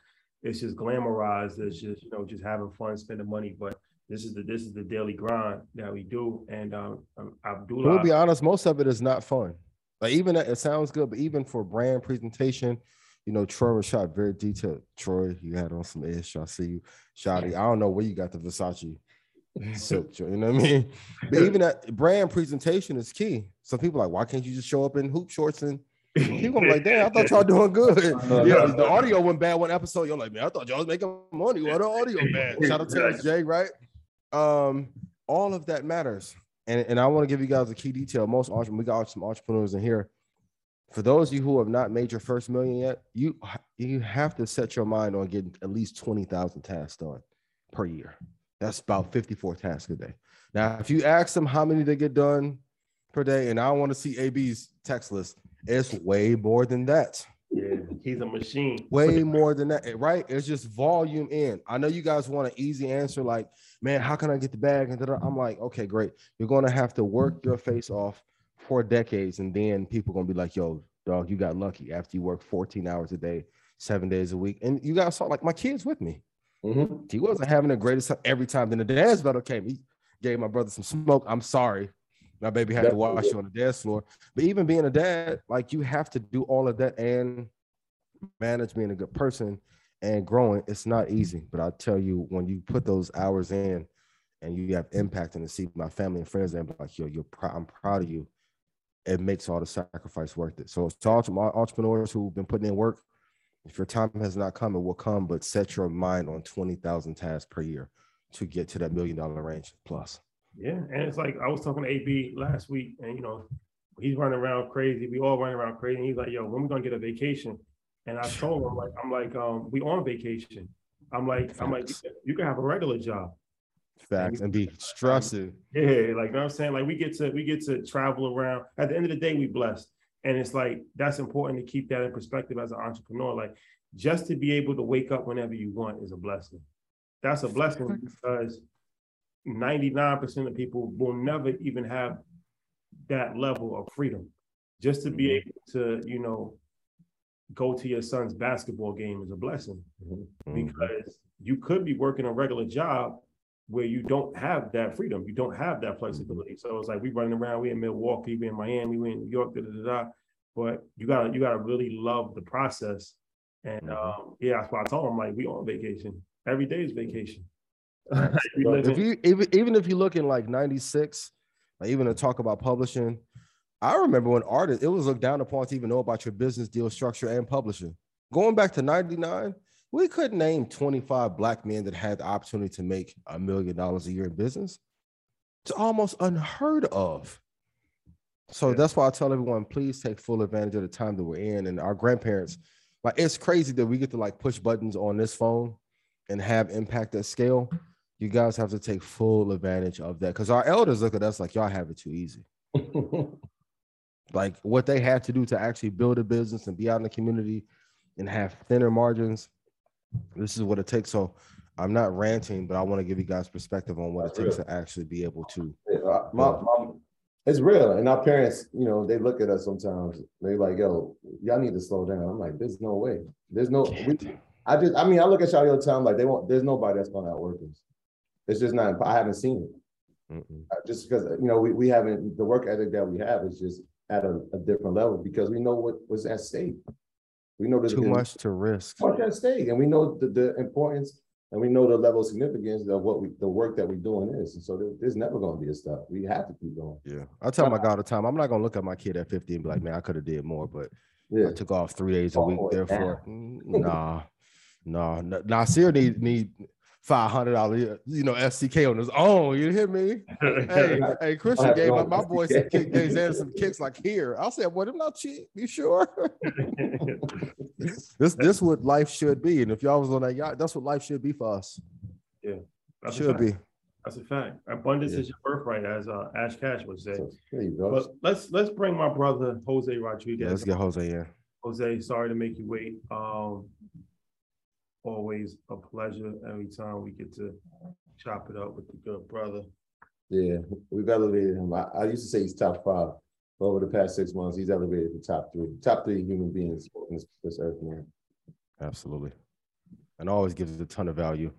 it's just glamorized. It's just you know just having fun, spending money. But this is the this is the daily grind that we do. And um, um, Abdullah, We'll be honest, most of it is not fun. Like even that- it sounds good, but even for brand presentation, you know, Troy was shot very detailed. Troy, you had on some ish. I see you, Shotty. I don't know where you got the Versace silk. You know what I mean? But even that brand presentation is key. So people are like, why can't you just show up in hoop shorts and [LAUGHS] people are like, damn, I thought y'all doing good. [LAUGHS] yeah, the audio went bad one episode. You're like, man, I thought y'all was making money. Why the audio bad? Shout out to Jay, right? Um, all of that matters. And, and I want to give you guys a key detail. Most entre- we got some entrepreneurs in here. For those of you who have not made your first million yet, you you have to set your mind on getting at least 20,000 tasks done per year. That's about 54 tasks a day. Now, if you ask them how many they get done per day, and I want to see AB's text list, it's way more than that. yeah, he's a machine. Way more than that, right? It's just volume in. I know you guys want an easy answer, like, man, how can I get the bag? And. I'm like, okay, great. You're gonna have to work your face off for decades, and then people gonna be like, yo, dog, you got lucky after you work 14 hours a day, seven days a week. And you guys saw like my kids with me. Mhm. He wasn't having the greatest time every time. Then the dance battle came. He gave my brother some smoke. I'm sorry. My baby had to watch you on the dance floor. But even being a dad, like you have to do all of that and manage being a good person and growing. It's not easy. But I tell you, when you put those hours in, and you have impact and to see my family and friends and like, yo, you're proud, I'm proud of you. It makes all the sacrifice worth it. So to all to my entrepreneurs who've been putting in work, if your time has not come, it will come, but set your mind on 20,000 tasks per year to get to that million dollar range plus. Yeah, and it's like I was talking to AB last week, and you know, he's running around crazy. We all running around crazy. And he's like, "Yo, when we gonna get a vacation?" And I [LAUGHS] told him, like, I'm like, um, we on vacation. I'm like, Facts. I'm like, you can have a regular job. Facts and, and be stressing. Yeah, like you know what I'm saying. Like we get to we get to travel around. At the end of the day, we blessed, and it's like that's important to keep that in perspective as an entrepreneur. Like just to be able to wake up whenever you want is a blessing. That's a blessing because 99% of people will never even have that level of freedom. Just to be mm-hmm. able to, you know, go to your son's basketball game is a blessing mm-hmm. because you could be working a regular job where you don't have that freedom, you don't have that flexibility. So it's like we running around, we in Milwaukee, we in Miami, we in New York, da, da, da, but you gotta you gotta really love the process. And mm-hmm. um, yeah, that's why I told him like we on vacation. Every day is vacation. [LAUGHS] if you even even if you look in like 96, like even to talk about publishing, I remember when artists it was looked down upon to even know about your business deal structure and publishing. Going back to 99, we couldn't name 25 black men that had the opportunity to make a million dollars a year in business. It's almost unheard of. So yeah. that's why I tell everyone, please take full advantage of the time that we're in. And our grandparents, like it's crazy that we get to like push buttons on this phone and have impact at scale. You guys have to take full advantage of that because our elders look at us like y'all have it too easy. [LAUGHS] like what they had to do to actually build a business and be out in the community and have thinner margins. This is what it takes. So I'm not ranting, but I want to give you guys perspective on what That's it takes real. to actually be able to. Yeah, my, my, it's real. And our parents, you know, they look at us sometimes. They like, yo, y'all need to slow down. I'm like, there's no way. There's no. We, I just, I mean, I look at y'all all the time. Like they won't. There's nobody that's going to outwork us. It's just not. I haven't seen it. Mm-mm. Just because you know we, we haven't the work ethic that we have is just at a, a different level because we know what was at stake. We know too much to risk. Much at stake, and we know the, the importance, and we know the level of significance of what we the work that we're doing is. And so there, there's never going to be a stop. We have to keep going. Yeah, I tell my God all the time, I'm not going to look at my kid at 50 and be like, man, I could have did more, but yeah. I took off three days a week. Therefore, [LAUGHS] nah, nah, nah. Nasir need need five hundred dollar, you know, STK on his own. You hear me? hey, [LAUGHS] hey, Christian gave my, my boy some kick, gave some kicks like here. I said, "What? I'm not cheap. You sure?" [LAUGHS] this this what life should be, and if y'all was on that yacht, that's what life should be for us. Yeah, that should be. That's a fact. Abundance yeah. is your birthright, as uh, Ash Cash would say. But let's let's bring my brother Jose Rodriguez. Yeah, let's get Jose in. Jose, sorry to make you wait. Um, always a pleasure every time we get to chop it up with the good brother. Yeah, we've elevated him. I, I used to say he's top five. But Over the past six months, he's elevated to top three, top three human beings on this, this earth, man. Absolutely. And always gives a ton of value.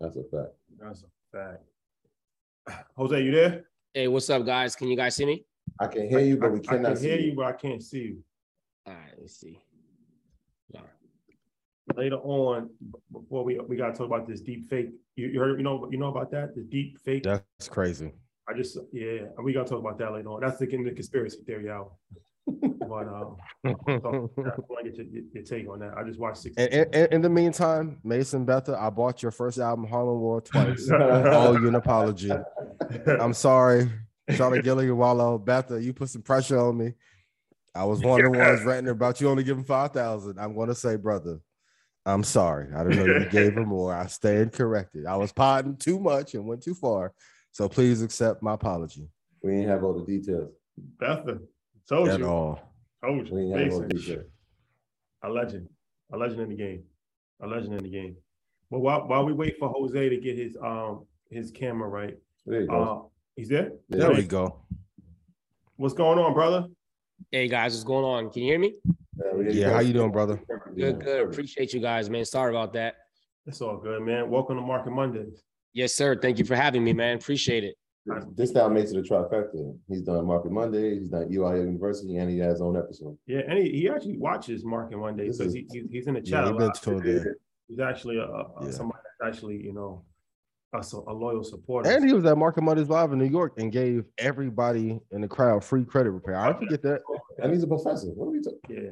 That's a fact. That's a fact. [SIGHS] Jose, you there? Hey, what's up, guys? Can you guys see me? I can hear you, but we cannot I can hear you, but I can't see you. All right, let's see later on, before we we gotta talk about this deep fake. You, you heard you know you know about that the deep fake. That's crazy. I just yeah, we gotta talk about that later on. That's the, the conspiracy theory out. [LAUGHS] but um, I want to get your, your, take on that. I just watched six. In, in, in, the meantime, Mason Betha, I bought your first album, Harlem World, twice. oh, you an apology. I'm sorry, Charlotte [LAUGHS] Gilligan Wallow Betha. You put some pressure on me. I was one of the ones ranting about you only giving five thousand. I'm going to say, brother, I'm sorry. I don't know you gave her more. I stand corrected. I was potting too much and went too far. So please accept my apology. We ain't have all the details. Betha. Told At you. all. Told you. We ain't have all the details. A legend. A legend in the game. A legend in the game. But while, while we wait for Jose to get his um his camera right. There you go. Uh, he's there? There, there we go. What's going on, brother? Hey guys, what's going on? Can you hear me? Yeah, how you doing, brother? Good, good. Appreciate you guys, man. Sorry about that. It's all good, man. Welcome to Market Mondays. Yes, sir. Thank you for having me, man. Appreciate it. This now makes it a trifecta. He's done Market Monday, he's done EYL University, and he has his own episode. Yeah, and he, he actually watches Market Monday because he, he's in the chat. Yeah, he's actually a, a, yeah. somebody that's actually, you know, us a, a loyal supporter. And he was at Market Mondays Live in New York and gave everybody in the crowd free credit repair. I forget that. And he's a professor. What are we talking? yeah,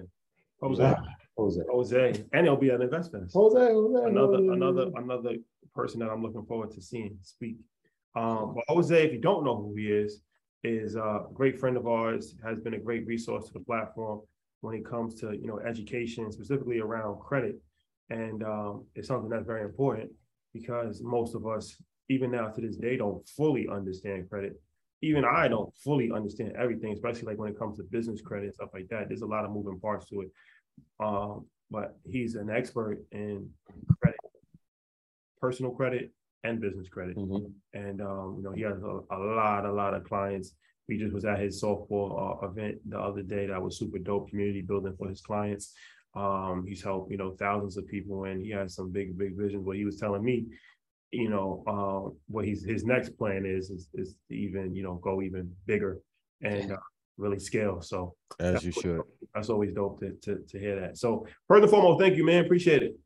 Jose, Jose. Jose, and he'll be at InvestFest. Jose, Jose. Another Jose. another another person that I'm looking forward to seeing speak. Um, but Jose, if you don't know who he is, is a great friend of ours. Has been a great resource to the platform when it comes to you know education, specifically around credit, and um, it's something that's very important because most of us, even now to this day, don't fully understand credit. Even I don't fully understand everything, especially like when it comes to business credit and stuff like that. There's a lot of moving parts to it. Um, but he's an expert in credit, personal credit and business credit. Mhm. And um, you know, he has a, a lot, a lot of clients. We just was at his softball uh, event the other day. That was super dope. Community building for his clients. Um, he's helped you know thousands of people, and he has some big, big visions. What he was telling me, you know, uh, what he's his next plan is is, is to even you know go even bigger and uh, really scale. So As you should. that's always dope to, to to hear that. So first and foremost, thank you, man. Appreciate it.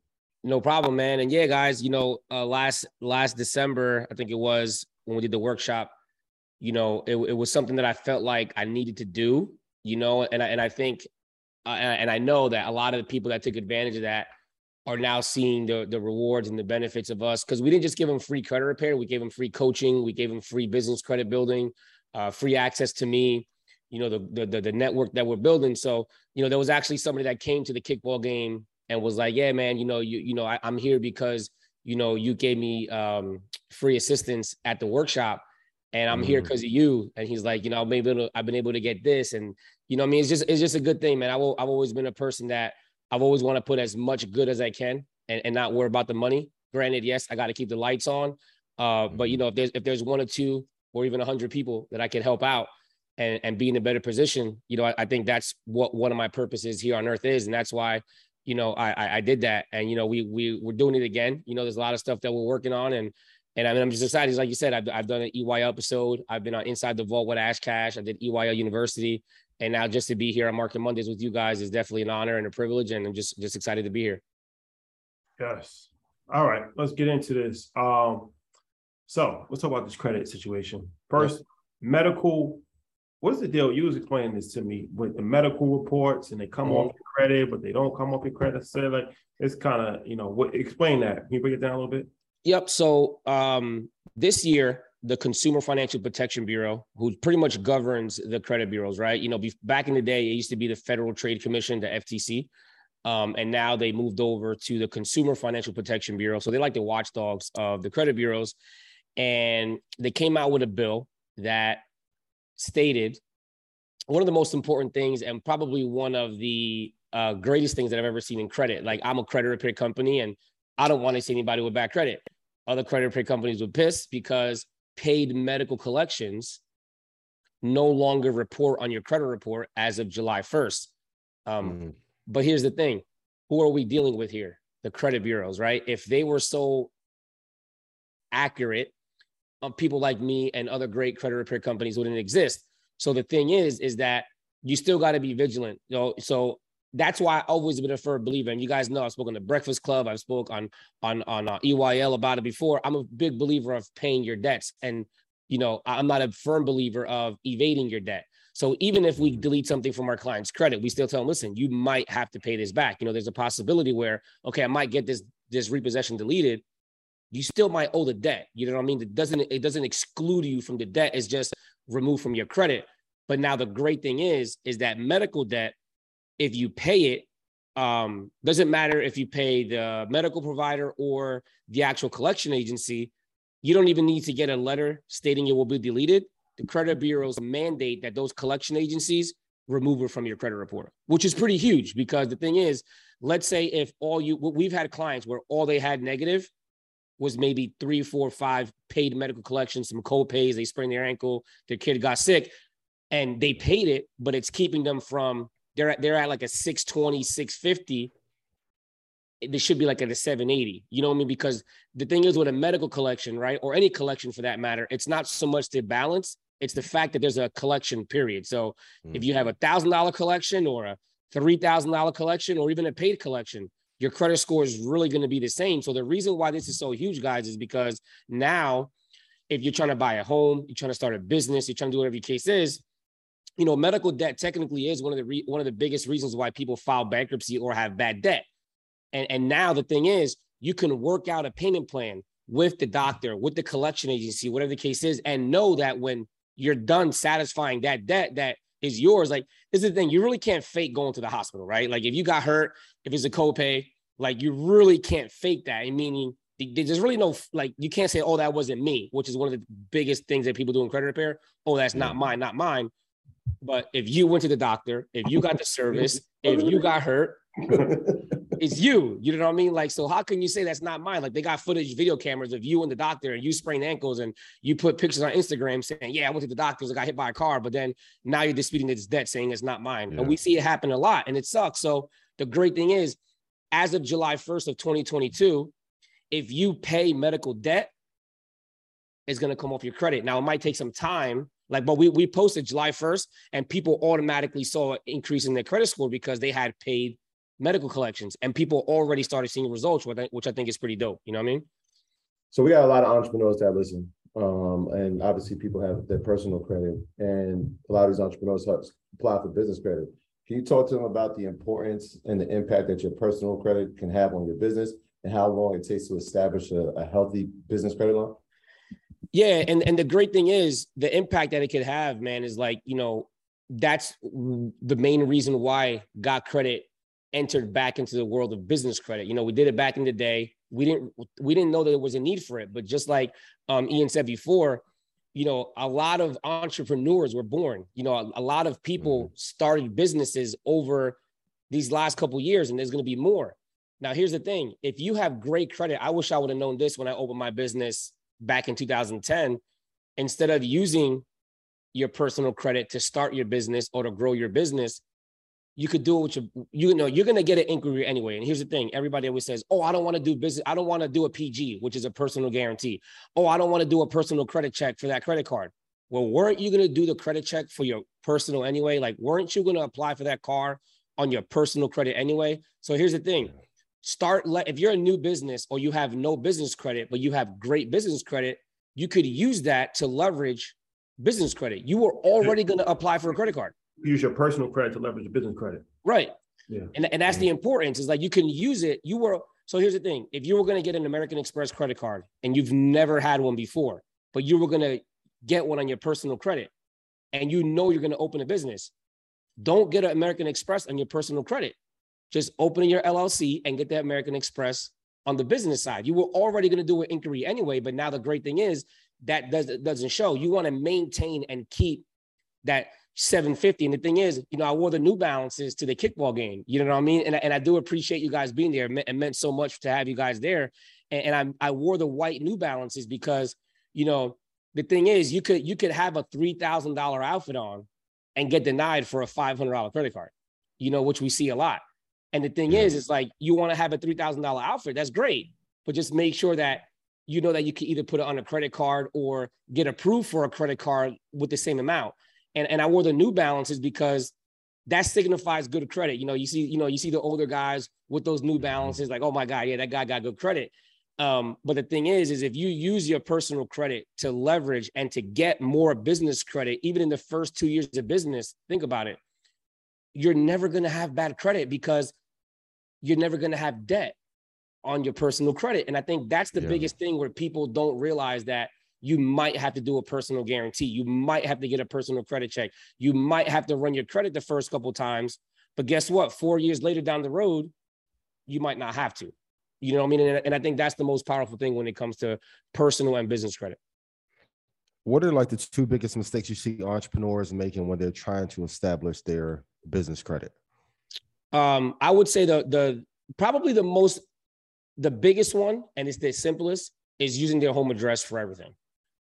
No problem, man. And yeah, guys, you know, uh, last last December, I think it was when we did the workshop. You know, it, it was something that I felt like I needed to do. You know, and I, and I think, uh, and and I know that a lot of the people that took advantage of that are now seeing the the rewards and the benefits of us because we didn't just give them free credit repair, we gave them free coaching, we gave them free business credit building, uh, free access to me. You know, the, the the network that we're building. So you know, there was actually somebody that came to the kickball game and was like, "Yeah, man, you know, you you know, I, I'm here because you know you gave me um, free assistance at the workshop, and I'm here Mhm. because of you." And he's like, "You know, I've been able to, I've been able to get this, and you know, I mean, it's just it's just a good thing, man. I will, I've always been a person that I've always want to put as much good as I can and, and not worry about the money. Granted, yes, I got to keep the lights on, uh, but you know, if there's if there's one or two or even a hundred people that I can help out." And, and be in a better position, you know, I, I think that's what one of my purposes here on earth is. And that's why you know, I, I I did that, and you know, we we we're doing it again. You know, there's a lot of stuff that we're working on, and and I mean, I'm just excited. Like you said, I've I've done an EYL episode. I've been on Inside the Vault with Ash Cash. I did EYL University, and now just to be here on Market Mondays with you guys is definitely an honor and a privilege, and I'm just just excited to be here. Yes. All right, let's get into this. Um, so let's talk about this credit situation. First, medical. What's the deal? You was explaining this to me with the medical reports, and they come off your credit, but they don't come off your credit. So like it's kind of you know what? Explain that. Can you break it down a little bit? Yep. So um, this year, the Consumer Financial Protection Bureau, who pretty much governs the credit bureaus, right? You know, be, back in the day, it used to be the Federal Trade Commission, the FTC, um, and now they moved over to the Consumer Financial Protection Bureau. So they like the watchdogs of the credit bureaus, and they came out with a bill that stated one of the most important things, and probably one of the uh, greatest things that I've ever seen in credit. Like I'm a credit repair company, and I don't want to see anybody with bad credit. Other credit repair companies would piss because paid medical collections no longer report on your credit report as of July 1st. Um, Mhm. But here's the thing who are we dealing with here? The credit bureaus, right? If they were so accurate, um, people like me and other great credit repair companies wouldn't exist. So the thing is, is that you still got to be vigilant. You know, so that's why I've always been a firm believer. And you guys know I've spoken to Breakfast Club. I've spoke on on on uh, EYL about it before. I'm a big believer of paying your debts, and you know I'm not a firm believer of evading your debt. So even if we delete something from our client's credit, we still tell them, listen, you might have to pay this back. You know, there's a possibility where okay, I might get this this repossession deleted. You still might owe the debt. You know what I mean? It doesn't it doesn't exclude you from the debt. It's just removed from your credit. But now the great thing is, is that medical debt, if you pay it, um, doesn't matter if you pay the medical provider or the actual collection agency, you don't even need to get a letter stating it will be deleted. The credit bureaus mandate that those collection agencies remove it from your credit report, which is pretty huge because the thing is, let's say if all you we've had clients where all they had negative was maybe three, four, five paid medical collections, some co-pays, they sprained their ankle, their kid got sick, and they paid it, but it's keeping them from they're at they're at like a 620, 650. They should be like at a 780. You know what I mean? Because the thing is with a medical collection, right? Or any collection for that matter, it's not so much the balance, it's the fact that there's a collection period. So if you have a thousand dollar collection or a three thousand dollar collection or even a paid collection, your credit score is really going to be the same. So the reason why this is so huge, guys, is because now if you're trying to buy a home, you're trying to start a business, you're trying to do whatever your case is, you know, medical debt technically is one of the re- one of the biggest reasons why people file bankruptcy or have bad debt. And and now the thing is, you can work out a payment plan with the doctor, with the collection agency, whatever the case is, and know that when you're done satisfying that debt that is yours, like this is the thing, you really can't fake going to the hospital, right? Like if you got hurt, if it's a copay, like you really can't fake that. And Meaning there's really no like you can't say, oh, that wasn't me, which is one of the biggest things that people do in credit repair. Oh, that's not mine, not mine. But if you went to the doctor, if you got the service, [LAUGHS] if you got hurt, [LAUGHS] it's you. You know what I mean? Like, so how can you say that's not mine? Like, they got footage, video cameras of you and the doctor, and you sprained ankles, and you put pictures on Instagram saying, "Yeah, I went to the doctors, I got hit by a car," but then now you're disputing this debt, saying it's not mine. Yeah. And we see it happen a lot, and it sucks. So the great thing is, as of July 1st of 2022, if you pay medical debt, it's going to come off your credit. Now it might take some time like, but we we posted July 1st, and people automatically saw an increase in their credit score because they had paid medical collections, and people already started seeing results, which I think is pretty dope. You know what I mean? So we got a lot of entrepreneurs that listen, um, and obviously people have their personal credit, and a lot of these entrepreneurs apply for business credit. Can you talk to them about the importance and the impact that your personal credit can have on your business, and how long it takes to establish a, a healthy business credit line? Yeah, and and the great thing is the impact that it could have, man, is like you know that's the main reason why Got Credit entered back into the world of business credit. You know, we did it back in the day. We didn't we didn't know that there was a need for it, but just like um, Ian said before, you know, a lot of entrepreneurs were born. You know, a, a lot of people mm-hmm. started businesses over these last couple years, and there's going to be more. Now, here's the thing: if you have great credit, I wish I would have known this when I opened my business back in 2010, instead of using your personal credit to start your business or to grow your business, you could do it with your, you know, you're going to get an inquiry anyway. And here's the thing everybody always says, Oh, I don't want to do business. I don't want to do a PG, which is a personal guarantee. Oh, I don't want to do a personal credit check for that credit card. Well, weren't you going to do the credit check for your personal anyway? Like, weren't you going to apply for that car on your personal credit anyway? So here's the thing start let if you're a new business or you have no business credit but you have great business credit you could use that to leverage business credit. You were already going to apply for a credit card. Use your personal credit to leverage your business credit. Right. Yeah. And, and that's the importance is like you can use it. You were so here's the thing. If you were going to get an american express credit card and you've never had one before but you were going to get one on your personal credit and you know you're going to open a business don't get an american express on your personal credit just opening your LLC and get that American Express on the business side. You were already going to do an inquiry anyway, but now the great thing is that does, doesn't show. You want to maintain and keep that 750. And the thing is, you know, I wore the New Balances to the kickball game. You know what I mean? And, and I do appreciate you guys being there. It meant so much to have you guys there. And, and I, I wore the white New Balances because, you know, the thing is, you could you could have a three thousand dollar outfit on and get denied for a five hundred dollar credit card. You know, which we see a lot. And the thing is, it's like you want to have a three thousand dollar outfit. That's great, but just make sure that you know that you can either put it on a credit card or get approved for a credit card with the same amount. And and I wore the New Balances because that signifies good credit. You know, you see, you know, you see the older guys with those New Balances, like, oh my god, yeah, that guy got good credit. Um, but the thing is, is if you use your personal credit to leverage and to get more business credit, even in the first two years of business, think about it. You're never going to have bad credit because you're never going to have debt on your personal credit. And I think that's the yeah. biggest thing where people don't realize that you might have to do a personal guarantee. You might have to get a personal credit check. You might have to run your credit the first couple times. But guess what? Four years later down the road, you might not have to. You know what I mean? And, and I think that's the most powerful thing when it comes to personal and business credit. What are like the two biggest mistakes you see entrepreneurs making when they're trying to establish their business credit? Um, I would say the the probably the most the biggest one, and it's the simplest, is using their home address for everything.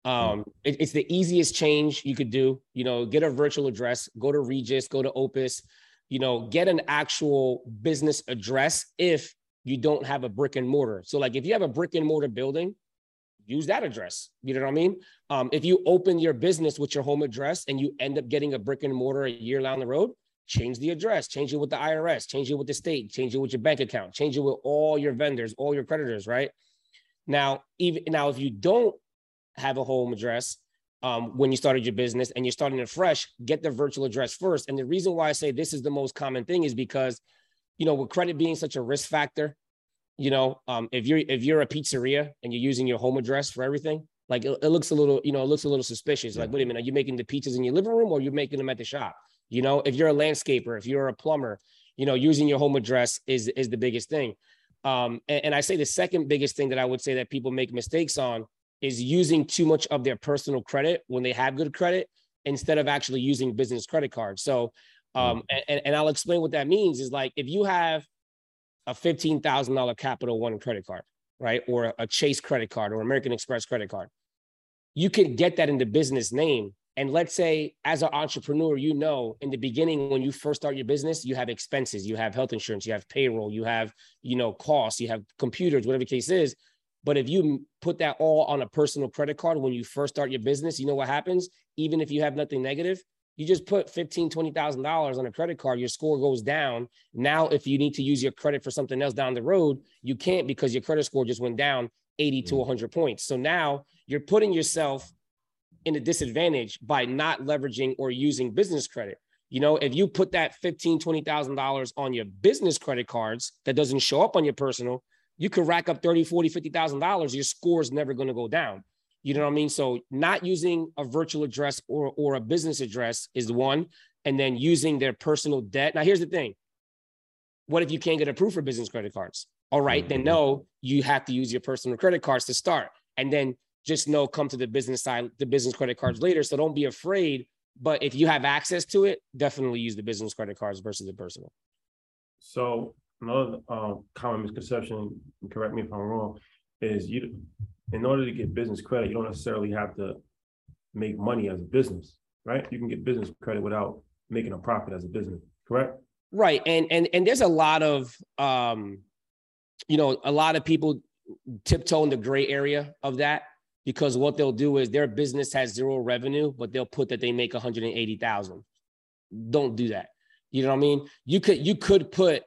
Um, it, it's the easiest change you could do. You know, get a virtual address, go to Regus, go to Opus, you know, get an actual business address if you don't have a brick and mortar. So, like if you have a brick and mortar building, use that address. You know what I mean? Um, if you open your business with your home address and you end up getting a brick and mortar a year down the road, change the address, change it with the IRS, change it with the state, change it with your bank account, change it with all your vendors, all your creditors, right? Now, even now, if you don't have a home address um, when you started your business and you're starting it fresh, get the virtual address first. And the reason why I say this is the most common thing is because, you know, with credit being such a risk factor, you know, um, if you're if you're a pizzeria and you're using your home address for everything, like it, it looks a little, you know, it looks a little suspicious. Like, wait a minute, are you making the pizzas in your living room or you're making them at the shop? You know, if you're a landscaper, if you're a plumber, you know, using your home address is is the biggest thing. Um, and, and I say the second biggest thing that I would say that people make mistakes on is using too much of their personal credit when they have good credit instead of actually using business credit cards. So, um, mm. and, and I'll explain what that means is like if you have a $15,000 Capital One credit card, right? Or a Chase credit card or American Express credit card, you can get that in the business name. And let's say, as an entrepreneur, you know, in the beginning, when you first start your business, you have expenses, you have health insurance, you have payroll, you have, you know, costs, you have computers, whatever the case is. But if you put that all on a personal credit card when you first start your business, you know what happens? Even if you have nothing negative, you just put fifteen, twenty thousand dollars on a credit card, your score goes down. Now, if you need to use your credit for something else down the road, you can't because your credit score just went down 80 to 100 mm. points. So now you're putting yourself in a disadvantage by not leveraging or using business credit. You know, if you put that 15, 20,000 dollars on your business credit cards that doesn't show up on your personal, you could rack up 30, 40, 50,000 dollars. Your score is never going to go down. You know what I mean? So not using a virtual address or, or a business address is one, and then using their personal debt. Now, here's the thing. What if you can't get approved for business credit cards? All right, then mm-hmm. no, you have to use your personal credit cards to start. And then just know come to the business side, the business credit cards later. So don't be afraid. But if you have access to it, definitely use the business credit cards versus the personal. So another um, common misconception, correct me if I'm wrong, is you in order to get business credit, you don't necessarily have to make money as a business, right? You can get business credit without making a profit as a business, correct? Right. And and and there's a lot of um, you know, a lot of people tiptoe in the gray area of that because what they'll do is their business has zero revenue, but they'll put that they make 180,000. Don't do that. You know what I mean? You could you could put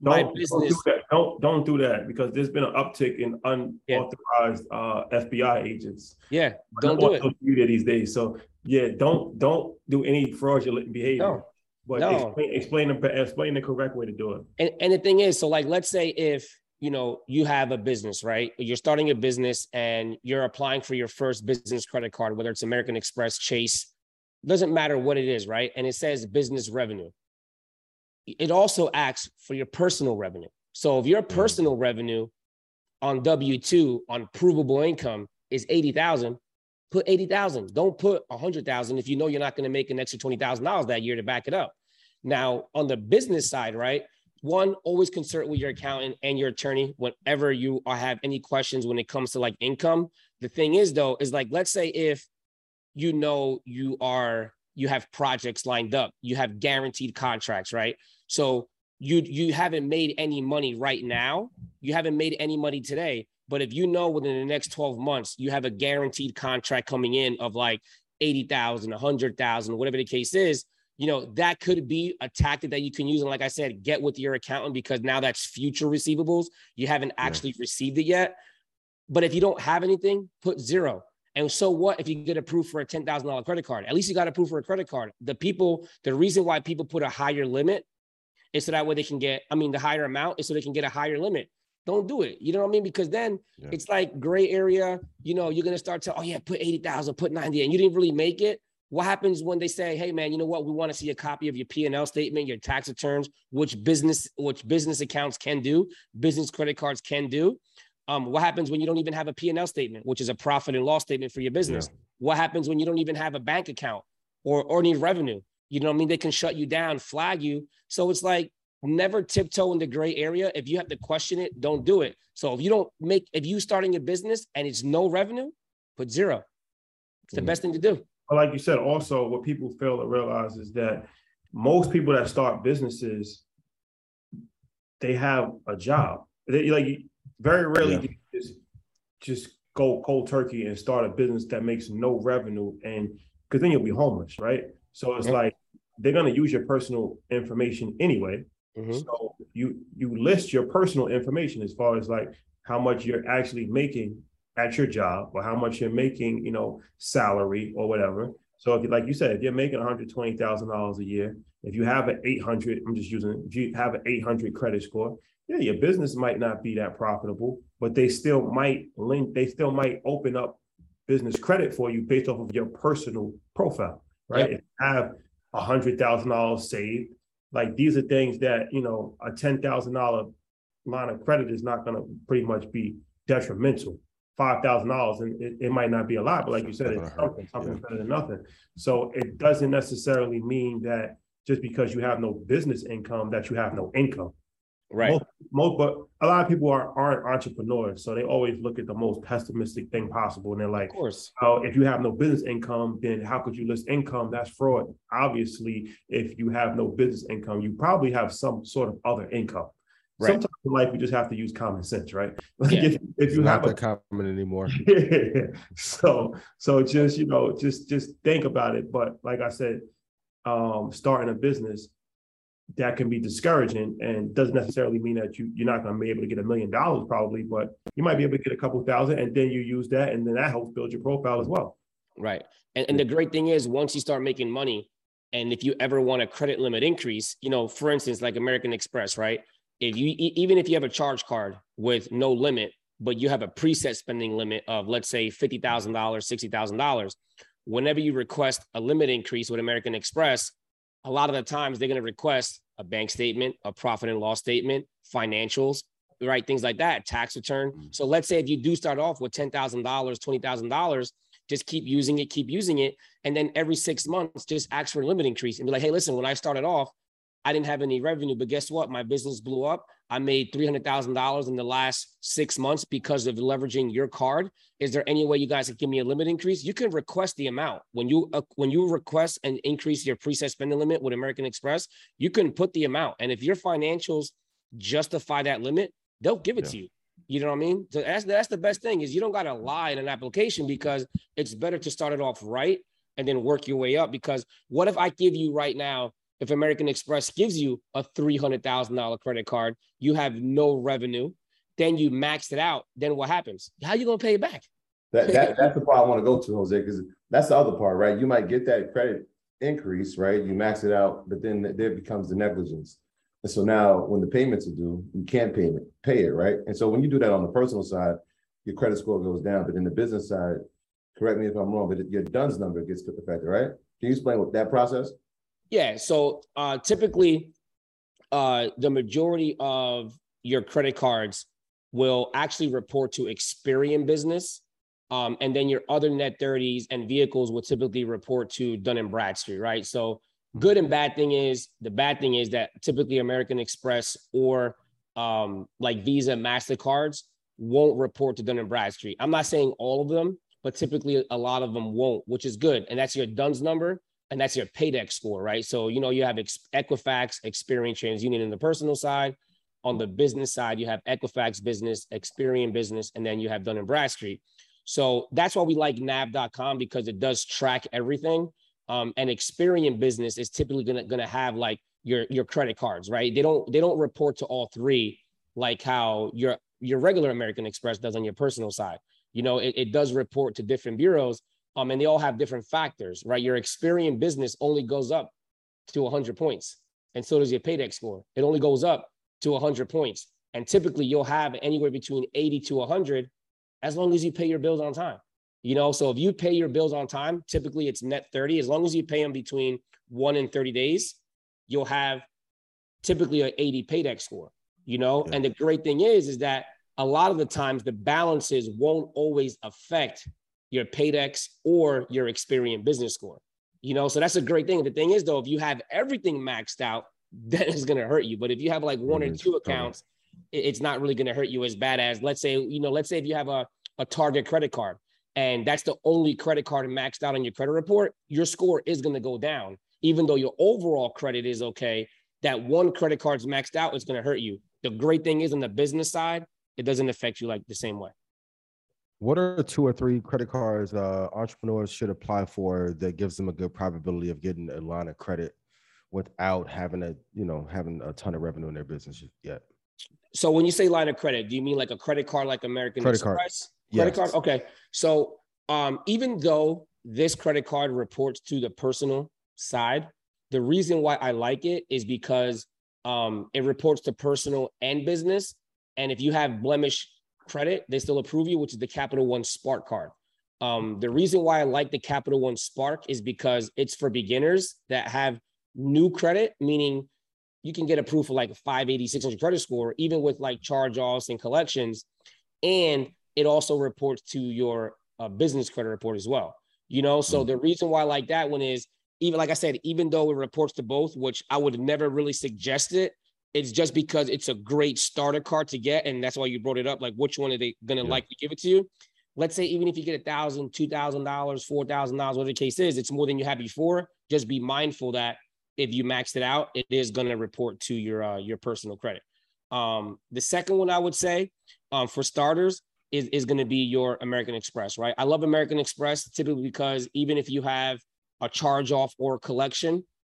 my don't, business. Don't do, that. don't don't do that because there's been an uptick in unauthorized yeah. uh, FBI agents. Yeah, don't do it. Media these days. So yeah, don't don't do any fraudulent behavior. No. But no. explain explain the explain the correct way to do it. And and the thing is, so like let's say if you know you have a business right? You're starting a business and you're applying for your first business credit card whether it's american express chase doesn't matter what it is right? And it says business revenue. It also asks for your personal revenue. So if your mm. personal revenue on w2 on provable income is 80000 put 80000 don't put 100000 if you know you're not going to make an extra $20000 that year to back it up. Now on the business side right one, always consult with your accountant and your attorney whenever you have any questions when it comes to like income. The thing is, though, is like, let's say if you know you are you have projects lined up, you have guaranteed contracts, right? So you you haven't made any money right now, you haven't made any money today. But if you know within the next 12 months you have a guaranteed contract coming in of like 80,000, 100,000, whatever the case is, you know, that could be a tactic that you can use. And like I said, get with your accountant because now that's future receivables. You haven't actually yeah. received it yet. But if you don't have anything, put zero. And so what if you get approved for a $10,000 credit card? At least you got approved for a credit card. The people, the reason why people put a higher limit is so that way they can get, I mean, the higher amount is so they can get a higher limit. Don't do it. You know what I mean? Because then yeah. it's like gray area. You know, you're gonna start to, oh yeah, put 80,000, put 90, and you didn't really make it. What happens when they say, "Hey, man, you know what? We want to see a copy of your P and L statement, your tax returns, which business, which business accounts can do, business credit cards can do." Um, what happens when you don't even have a P and L statement, which is a profit and loss statement for your business? Yeah. What happens when you don't even have a bank account or or need revenue? You know what I mean? They can shut you down, flag you. So it's like never tiptoe in the gray area. If you have to question it, don't do it. So if you don't make, if you starting a business and it's no revenue, put zero. It's the mm-hmm. best thing to do. But like you said, also what people fail to realize is that most people that start businesses, they have a job. They like very rarely yeah. just just go cold turkey and start a business that makes no revenue and because then you'll be homeless, right? So it's yeah. like they're gonna use your personal information anyway. Mhm. So you you list your personal information as far as like how much you're actually making at your job or how much you're making, you know, salary or whatever. So if you like you said, if you're making hundred twenty thousand dollars a year, if you have an eight hundred, I'm just using if you have an eight hundred credit score, yeah, your business might not be that profitable, but they still might link, they still might open up business credit for you based off of your personal profile, right? If you have a hundred thousand dollars saved, like these are things that, you know, a ten thousand dollar line of credit is not gonna pretty much be detrimental. Five thousand dollars and it, it might not be a lot, but like you said, it's something, something's better than nothing. So it doesn't necessarily mean that just because you have no business income, that you have no income. Right. Most, most, but a lot of people are aren't entrepreneurs, so they always look at the most pessimistic thing possible, and they're like, Of course. "Oh, if you have no business income, then how could you list income? That's fraud." Obviously, if you have no business income, you probably have some sort of other income. Right. Sometimes life, you just have to use common sense, right? [LAUGHS] Like Yeah. if, if It's you not have a that common anymore. [LAUGHS] so so just you know just just think about it but like i said um starting a business that can be discouraging and doesn't necessarily mean that you you're not going to be able to get a million dollars probably but you might be able to get a couple thousand and then you use that and then that helps build your profile as well Right. And, and the great thing is once you start making money, and if you ever want a credit limit increase, you know, for instance, like American Express, right? If you even if you have a charge card with no limit, but you have a preset spending limit of let's say fifty thousand dollars, sixty thousand dollars, whenever you request a limit increase with American Express, a lot of the times they're going to request a bank statement, a profit and loss statement, financials, right? Things like that, tax return. Mm-hmm. So let's say if you do start off with ten thousand dollars, twenty thousand dollars just keep using it, keep using it. And then every six months, just ask for a limit increase and be like, hey, listen, when I started off, I didn't have any revenue, but guess what? My business blew up. I made $300,000 in the last six months because of leveraging your card. Is there any way you guys can give me a limit increase? You can request the amount. When you uh, when you request and increase your preset spending limit with American Express, you can put the amount. And if your financials justify that limit, they'll give it Yeah. to you. You know what I mean? So that's that's the best thing is you don't got to lie in an application because it's better to start it off right and then work your way up. Because what if I give you right now, if American Express gives you a three hundred thousand dollar credit card, you have no revenue, then you maxed it out. Then what happens? How you gonna pay it back? That, that [LAUGHS] that's the part I want to go to, Jose, because that's the other part, right? You might get that credit increase, right? You max it out, but then there becomes the negligence. And so now when the payments are due, you can't pay it, pay it, right? And so when you do that on the personal side, your credit score goes down, but in the business side, correct me if I'm wrong, but your DUNS number gets affected, right? Can you explain what that process? Yeah. So uh, typically, uh, the majority of your credit cards will actually report to Experian Business. Um, and then your other net 30s and vehicles will typically report to Dun and Bradstreet, right? So good and bad thing is the bad thing is that typically American Express or um, like Visa, Mastercards won't report to Dun and Bradstreet. I'm not saying all of them, but typically a lot of them won't, which is good. And that's your DUNS number and that's your paydex score, right? So, you know, you have Equifax, Experian, TransUnion in the personal side. On the business side, you have Equifax business, Experian business, and then you have Dun Bradstreet. So that's why we like nav.com because it does track everything. Um, and Experian business is typically gonna, gonna have like your, your credit cards, right? They don't, they don't report to all three like how your, your regular American Express does on your personal side. You know, it, it does report to different bureaus, um, and they all have different factors, right? Your Experian business only goes up to 100 points, and so does your paydex score. It only goes up to 100 points, and typically you'll have anywhere between 80 to 100 as long as you pay your bills on time. You know, so if you pay your bills on time, typically it's net 30. As long as you pay them between one and 30 days, you'll have typically an 80 paydex score. You know, Yeah. and the great thing is, is that a lot of the times the balances won't always affect your paydex or your Experian business score. You know, so that's a great thing. The thing is, though, if you have everything maxed out, [LAUGHS] then it's going to hurt you. But if you have like one or Mhm. two accounts, it's not really going to hurt you as bad as, let's say, you know, let's say if you have a, a Target credit card and that's the only credit card maxed out on your credit report, your score is going to go down. Even though your overall credit is okay, that one credit card's maxed out, is going to hurt you. The great thing is on the business side, it doesn't affect you like the same way. What are two or three credit cards uh, entrepreneurs should apply for that gives them a good probability of getting a line of credit without having a you know having a ton of revenue in their business yet. So when you say line of credit, do you mean like a credit card like American Credit card. Express? Credit Yes. card. Okay. So um, even though this credit card reports to the personal side, the reason why I like it is because um, it reports to personal and business. And if you have blemish credit, they still approve you, which is the Capital One Spark card. Um, the reason why I like the Capital One Spark is because it's for beginners that have new credit, meaning you can get approved for like a 580, 600 credit score, even with like charge offs and collections. And it also reports to your uh, business credit report as well. You know, so the reason why I like that one is even like I said, even though it reports to both, which I would never really suggest it, it's just because it's a great starter card to get. And that's why you brought it up. Like, which one are they going to Yeah. likely give it to you? Let's say, even if you get a thousand, two thousand dollars, four thousand dollars, whatever the case is, it's more than you had before. Just be mindful that if you maxed it out, it is going to report to your uh, your personal credit. Um, the second one I would say, um, for starters, is is going to be your American Express, right? I love American Express typically because even if you have a charge off or a collection,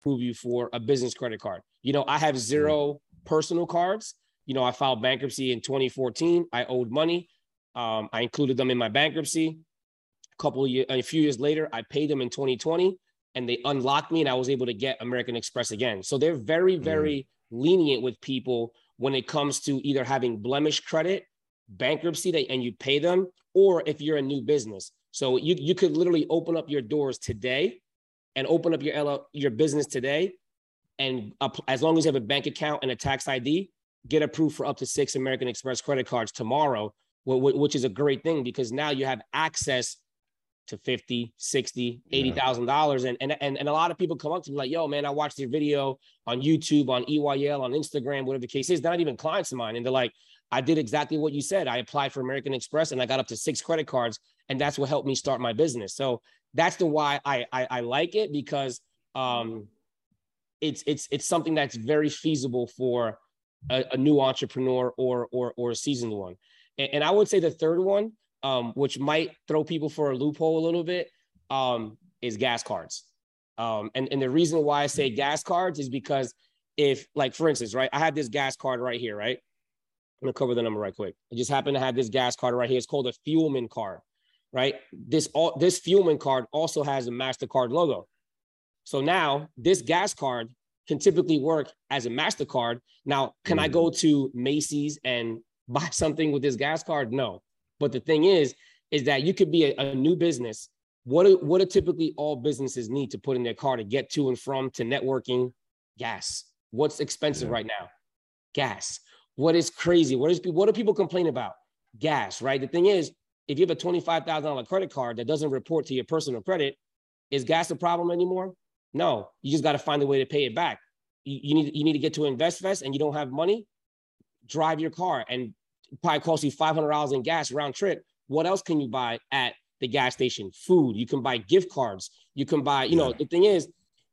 Approve you for a business credit card. You know, I have zero personal cards. You know, I filed bankruptcy in 2014. I owed money. Um, I included them in my bankruptcy. A couple of years, a few years later, I paid them in 2020, and they unlocked me, and I was able to get American Express again. So they're very, very lenient with people when it comes to either having blemish credit, bankruptcy, that, and you pay them, or if you're a new business. So you you could literally open up your doors today and open up your LL, your business today, and as long as you have a bank account and a tax ID, get approved for up to six American Express credit cards tomorrow, wh- wh- which is a great thing because now you have access to 50, 60, 80,000 dollars. And, and and and a lot of people come up to me like, yo, man, I watched your video on YouTube, on EYL, on Instagram, whatever the case is. They're not even clients of mine. And they're like, I did exactly what you said. I applied for American Express and I got up to six credit cards, and that's what helped me start my business. So that's the why I I, I like it because um it's it's it's something that's very feasible for a, a new entrepreneur or or or a seasoned one. And, and I would say the third one, um, which might throw people for a loophole a little bit, um, is gas cards. Um, and, and the reason why I say gas cards is because if, like, for instance, right, I have this gas card right here, right? I'm gonna cover the number right quick. I just happen to have this gas card right here. It's called a Fuelman card, right? This all this Fuelman card also has a Mastercard logo. So now this gas card can typically work as a MasterCard. Now, can I mm-hmm. go to Macy's and [LAUGHS] buy something with this gas card? No. But the thing is, is that you could be a, a new business. What do, what do typically all businesses need to put in their car to get to and from to networking? Gas. What's expensive right now? Gas. What is crazy? What is what do people complain about? Gas, right? The thing is, if you have a twenty-five thousand dollar credit card that doesn't report to your personal credit, is gas a problem anymore? No, you just got to find a way to pay it back. You, you need you need to get to InvestFest and you don't have money. Drive your car and probably cost you five hundred dollars in gas round trip. What else can you buy at the gas station? Food. You can buy gift cards. You can buy. You know the thing is,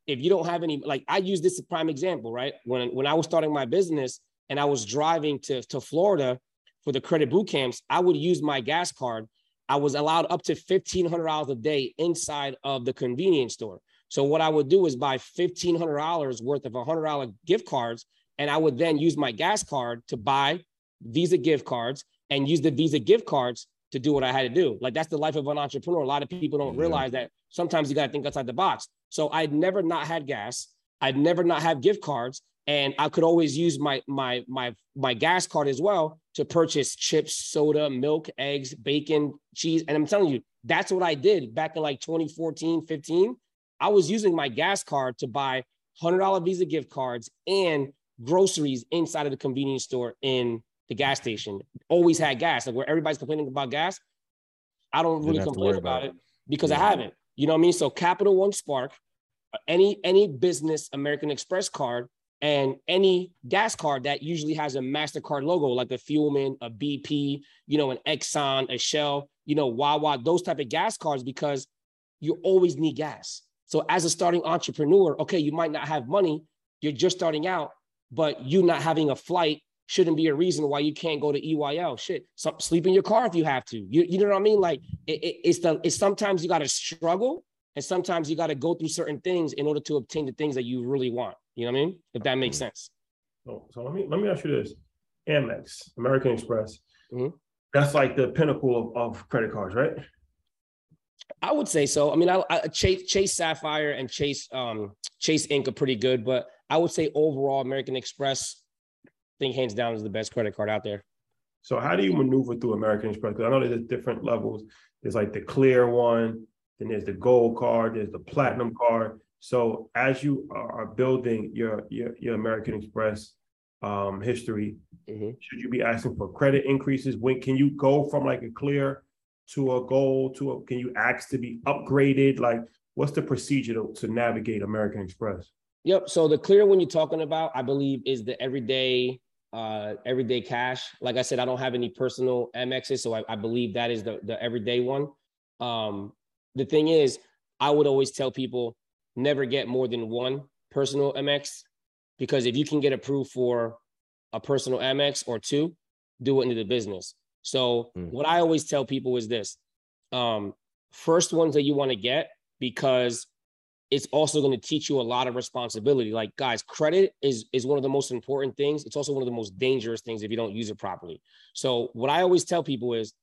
if you don't have any, like I use this as a prime example, right? When when I was starting my business and I was driving to to Florida for the credit boot camps, I would use my gas card. I was allowed up to fifteen hundred dollars a day inside of the convenience store. So what I would do is buy fifteen hundred dollars worth of hundred dollar gift cards, and I would then use my gas card to buy Visa gift cards and use the Visa gift cards to do what I had to do. Like that's the life of an entrepreneur. A lot of people don't realize that sometimes you got to think outside the box. So I'd never not had gas. I'd never not have gift cards, and I could always use my my my my gas card as well to purchase chips, soda, milk, eggs, bacon, cheese. And I'm telling you, that's what I did back in like 2014, 15. I was using my gas card to buy $100 Visa gift cards and groceries inside of the convenience store in the gas station. Always had gas. Like where everybody's complaining about gas, I don't really complain about, about it because yeah. I haven't. You know what I mean? So Capital One Spark, uh, any any business American Express card, and any gas card that usually has a Mastercard logo, like a Fuelman, a BP, you know, an Exxon, a Shell, you know, Wawa, those type of gas cards because you always need gas. So as a starting entrepreneur, okay, you might not have money, you're just starting out, but you not having a flight shouldn't be a reason why you can't go to EYL. Shit, so, sleep in your car if you have to. You, you know what I mean? Like it, it, it's the it's sometimes you got to struggle, and sometimes you got to go through certain things in order to obtain the things that you really want. You know what I mean? If that makes sense. So, so let me let me ask you this: Amex, American Express, mm-hmm. that's like the pinnacle of, of credit cards, right? I would say so. I mean, I, I, Chase Chase Sapphire and Chase um, Chase Ink are pretty good, but I would say overall American Express I think hands down is the best credit card out there. So how do you maneuver through American Express? Because I know there's different levels. There's like the clear one, then there's the gold card, there's the platinum card. So as you are building your your, your American Express um, history, mm-hmm. should you be asking for credit increases? When can you go from like a clear to a gold to a? Can you ask to be upgraded? Like, what's the procedure to, to navigate American Express? Yep. So the clear one you're talking about, I believe, is the everyday uh, everyday cash. Like I said, I don't have any personal Amexes, so I, I believe that is the, the everyday one. Um, the thing is, I would always tell people never get more than one personal Amex because if you can get approved for a personal Amex or two, do it into the business. So mm. what I always tell people is this: um, first ones that you want to get because it's also going to teach you a lot of responsibility. Like guys, credit is is one of the most important things. It's also one of the most dangerous things if you don't use it properly. So what I always tell people is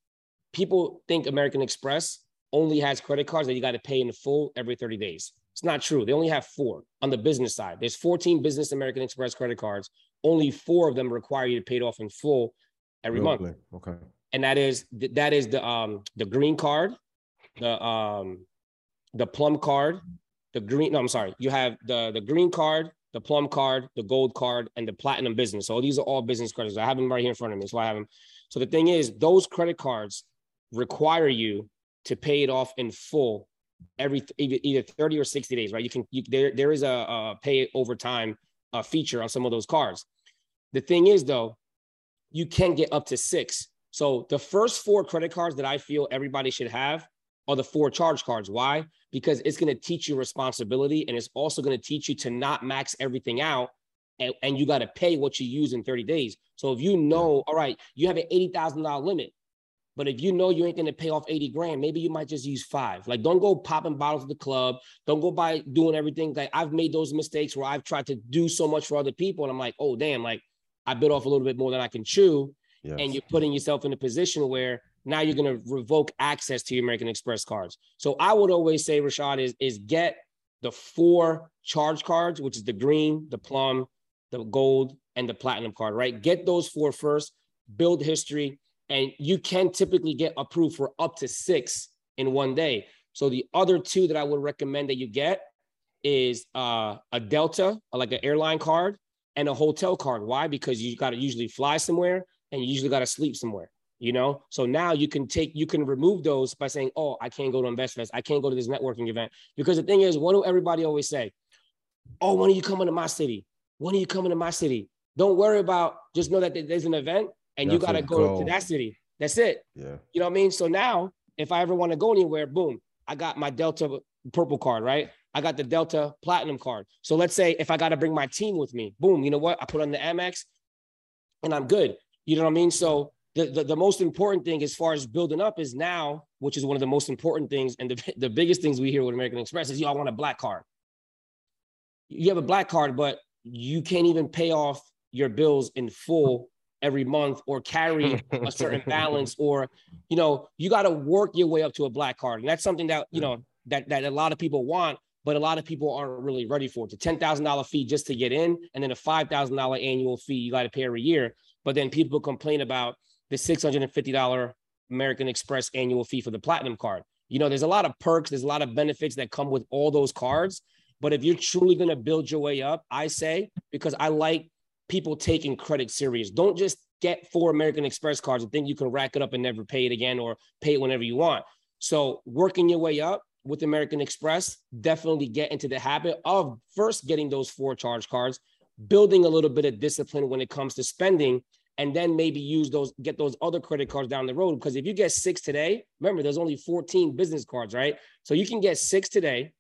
people think American Express only has credit cards that you got to pay in full every 30 days. It's not true. They only have four on the business side. There's 14 business American Express credit cards. Only four of them require you to pay it off in full every month. Okay. And that is that is the um the green card, the um the plum card, the green. No, I'm sorry. You have the the green card, the plum card, the gold card, and the platinum business. So these are all business credits. I have them right here in front of me. So I have them. So the thing is, those credit cards require you to pay it off in full every either 30 or 60 days, right? You can you, there there is a, a pay over time uh, feature on some of those cards. The thing is though, you can get up to six. So the first four credit cards that I feel everybody should have are the four charge cards. Why? Because it's going to teach you responsibility and it's also going to teach you to not max everything out and, and you got to pay what you use in 30 days. So if you know, all right, you have an $80,000 limit, but if you know you ain't going to pay off 80 grand, maybe you might just use five. Like, don't go popping bottles at the club. Don't go by doing everything. Like, I've made those mistakes where I've tried to do so much for other people. And I'm like, oh, damn, like I bit off a little bit more than I can chew. Yes. And you're putting yourself in a position where now you're going to revoke access to your American Express cards. So I would always say, Rashad, is, is get the four charge cards, which is the green, the plum, the gold, and the platinum card, right? Get those four first, build history, and you can typically get approved for up to six in one day. So the other two that I would recommend that you get is uh, a Delta, like an airline card, and a hotel card. Why? Because you got to usually fly somewhere and you usually got to sleep somewhere you know so now you can take you can remove those by saying oh i can't go to investfest i can't go to this networking event because the thing is what do everybody always say oh when are you coming to my city when are you coming to my city don't worry about just know that there's an event and That's you got to go, go to that city that's it yeah you know what i mean so now if i ever want to go anywhere boom i got my delta purple card right I got the Delta Platinum card. So let's say if I got to bring my team with me, boom, you know what? I put on the Amex and I'm good. You know what I mean? So the, the, the, most important thing as far as building up is now, which is one of the most important things and the, [LAUGHS] the biggest things we hear with American Express is, y'all want a black card. You have a black card, but you can't even pay off your bills in full every month or carry a certain [LAUGHS] balance or you know you got to work your way up to a black card and that's something that you know that that a lot of people want but a lot of people aren't really ready for it. It's a $10,000 fee just to get in, and then a $5,000 annual fee you got to pay every year. But then people complain about the $650 American Express annual fee for the platinum card. You know, there's a lot of perks, there's a lot of benefits that come with all those cards. But if you're truly going to build your way up, I say, because I like people taking credit serious. Don't just get four American Express cards and think you can rack it up and never pay it again or pay it whenever you want. So working your way up with American Express, definitely get into the habit of first getting those four charge cards, building a little bit of discipline when it comes to spending, and then maybe use those, get those other credit cards down the road. Because if you get six today, remember there's only 14 business cards, right? So you can get six today,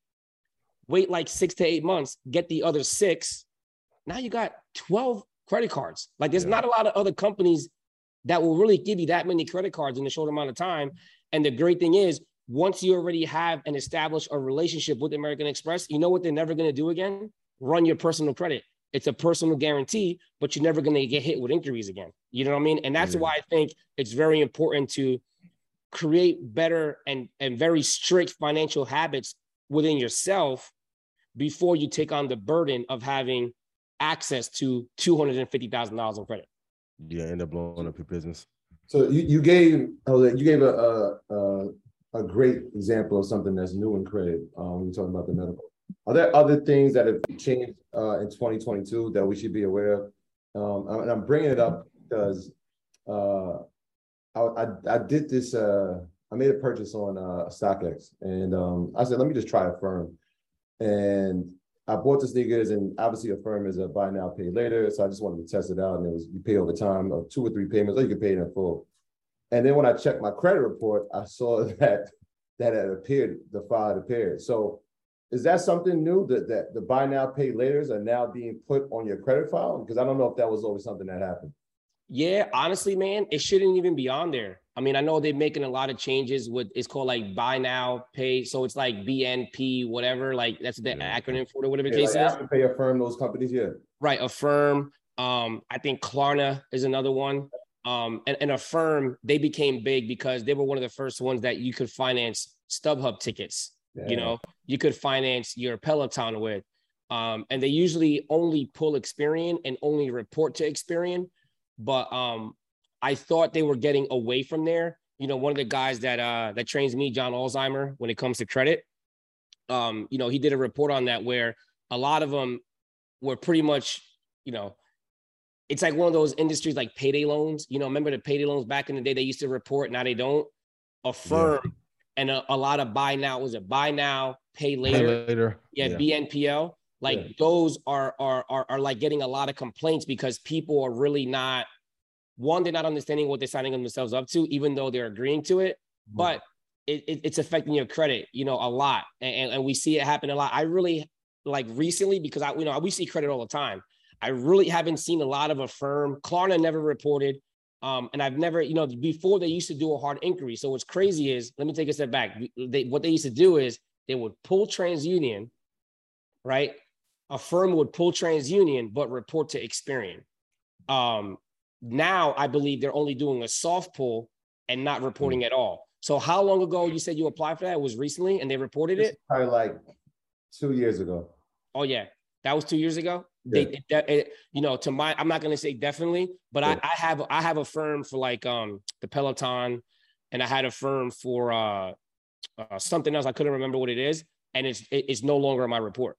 wait like six to eight months, get the other six. Now you got 12 credit cards. Like there's yeah. not a lot of other companies that will really give you that many credit cards in a short amount of time. And the great thing is, once you already have and establish a relationship with American Express, you know what they're never going to do again? Run your personal credit. It's a personal guarantee, but you're never going to get hit with inquiries again. You know what I mean? And that's mm-hmm. why I think it's very important to create better and, and very strict financial habits within yourself before you take on the burden of having access to $250,000 in credit. Yeah, end up blowing up your business. So you, you gave oh, you gave a, a, a a great example of something that's new in credit um, when you're talking about the medical. Are there other things that have changed uh, in 2022 that we should be aware of? Um, and I'm bringing it up because uh, I, I, I, did this, uh, I made a purchase on uh, StockX and um, I said, let me just try Affirm. And I bought the sneakers and obviously Affirm is a buy now, pay later. So I just wanted to test it out and it was, you pay over time of two or three payments or you can pay it in full. And then when I checked my credit report, I saw [LAUGHS] that that had appeared, the file appeared. So is that something new that, that the buy now, pay laters are now being put on your credit file? Because I don't know if that was always something that happened. Yeah, honestly, man, it shouldn't even be on there. I mean, I know they're making a lot of changes with it's called like buy now, pay. So it's like BNP, whatever. Like that's the yeah. acronym for it, whatever the yeah, case like is. Pay Affirm those companies, yeah. Right, Affirm. Um, I think Klarna is another one um, and, and Affirm, they became big because they were one of the first ones that you could finance StubHub tickets. Yeah. You know, you could finance your Peloton with. Um, and they usually only pull Experian and only report to Experian. But um, I thought they were getting away from there. You know, one of the guys that uh, that trains me, John Ulzheimer, when it comes to credit, um, you know, he did a report on that where a lot of them were pretty much, you know, it's like one of those industries like payday loans. You know, remember the payday loans back in the day? They used to report, now they don't. Affirm yeah. and a, a, lot of buy now was it buy now, pay later. Pay later. Yeah, yeah, BNPL. Like yeah. those are, are are are like getting a lot of complaints because people are really not one, they're not understanding what they're signing themselves up to, even though they're agreeing to it. Mm-hmm. But it, it, it's affecting your credit, you know, a lot, and, and we see it happen a lot. I really like recently because I, you know, we see credit all the time. I really haven't seen a lot of Affirm. Klarna never reported. Um, and I've never, you know, before they used to do a hard inquiry. So what's crazy is, let me take a step back. They, what they used to do is they would pull TransUnion, right? Affirm would pull TransUnion, but report to Experian. Um, now I believe they're only doing a soft pull and not reporting mm-hmm. at all. So how long ago you said you applied for that? It was recently and they reported it? Probably like two years ago. Oh yeah. That was two years ago. Yeah. They, it, you know, to my, I'm not gonna say definitely, but yeah. I, I have, I have Affirm for like um the Peloton, and I had Affirm for uh, uh something else. I couldn't remember what it is, and it's it, it's no longer in my report.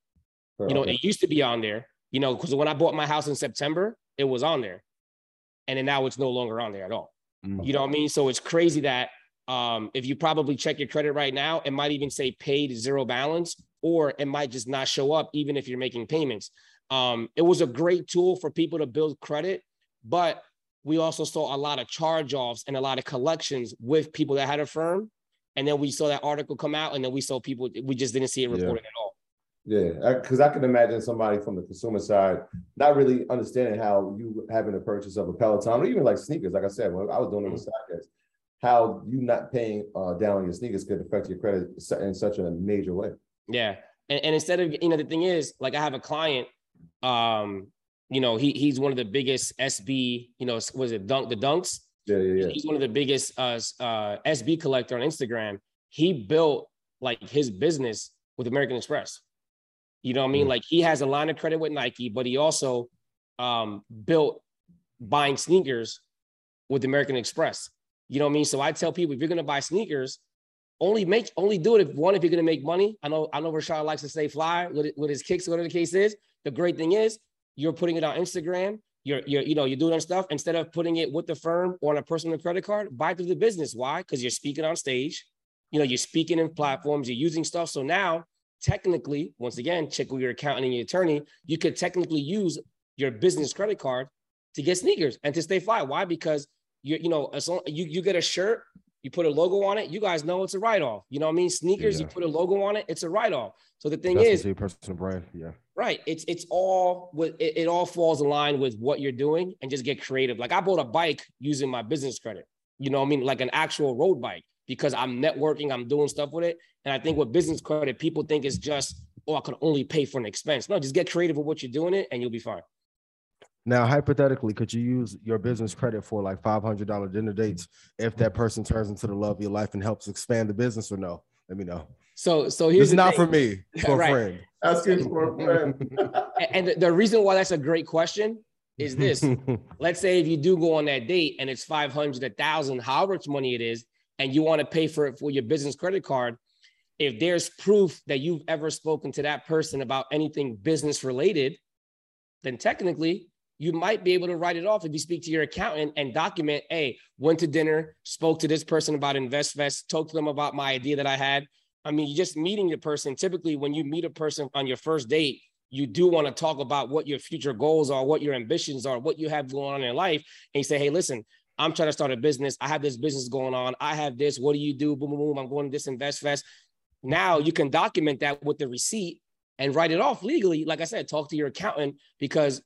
you know, it used to be on there. You know, because when I bought my house in September, it was on there, and then now it's no longer on there at all. Mm-hmm. You know what I mean? So it's crazy that um, if you probably check your credit right now, it might even say paid zero balance, or it might just not show up even if you're making payments. Um, it was a great tool for people to build credit, but we also saw a lot of charge offs and a lot of collections with people that had Affirm. And then we saw that article come out, and then we saw people, we just didn't see it reported yeah. at all. Yeah, because I, can imagine somebody from the consumer side not really understanding how you having a purchase of a Peloton or even like sneakers. Like I said, when I was doing it with mm-hmm. how you not paying uh, down on your sneakers could affect your credit in such a major way. Yeah, and, and instead of you know the thing is like I have a client, um, you know he he's one of the biggest SB, you know was it dunk the dunks. Yeah, yeah, yeah. He's one of the biggest uh, uh, SB collector on Instagram. He built like his business with American Express. You know what I mean? Mm. Like he has a line of credit with Nike, but he also um, built buying sneakers with American Express. You know what I mean? So I tell people if you're gonna buy sneakers, only make only do it if one if you're gonna make money. I know I know Rashad likes to stay fly with, with his kicks, whatever the case is. The great thing is you're putting it on Instagram. You're you're you know you're doing stuff instead of putting it with the firm or on a personal credit card. Buy through the business. Why? Because you're speaking on stage. You know you're speaking in platforms. You're using stuff. So now technically, once again, check with your accountant and your attorney, you could technically use your business credit card to get sneakers and to stay fly. Why? Because you you know, as long, you you get a shirt, you put a logo on it, you guys know it's a write-off. You know what I mean? Sneakers, yeah. you put a logo on it, it's a write-off. So the thing That's is personal brand, yeah. Right. It's it's all with it, it all falls in line with what you're doing and just get creative. Like I bought a bike using my business credit. You know what I mean? Like an actual road bike because I'm networking, I'm doing stuff with it. And I think with business credit, people think it's just, oh, I could only pay for an expense. No, just get creative with what you're doing it and you'll be fine. Now, hypothetically, could you use your business credit for like $500 dinner dates if that person turns into the love of your life and helps expand the business or no? Let me know. So, so here's not thing. for me, [LAUGHS] for right. a friend. Asking for a friend. [LAUGHS] and the reason why that's a great question is this. [LAUGHS] Let's say if you do go on that date and it's 500, a thousand, however much money it is, and you want to pay for it for your business credit card, if there's proof that you've ever spoken to that person about anything business related, then technically you might be able to write it off if you speak to your accountant and document, hey, went to dinner, spoke to this person about InvestFest, talked to them about my idea that I had. I mean, you're just meeting the person. Typically, when you meet a person on your first date, you do want to talk about what your future goals are, what your ambitions are, what you have going on in life. And you say, hey, listen, I'm trying to start a business. I have this business going on. I have this. What do you do? Boom, boom, boom. I'm going to this InvestFest. Now you can document that with the receipt and write it off legally. Like I said, talk to your accountant because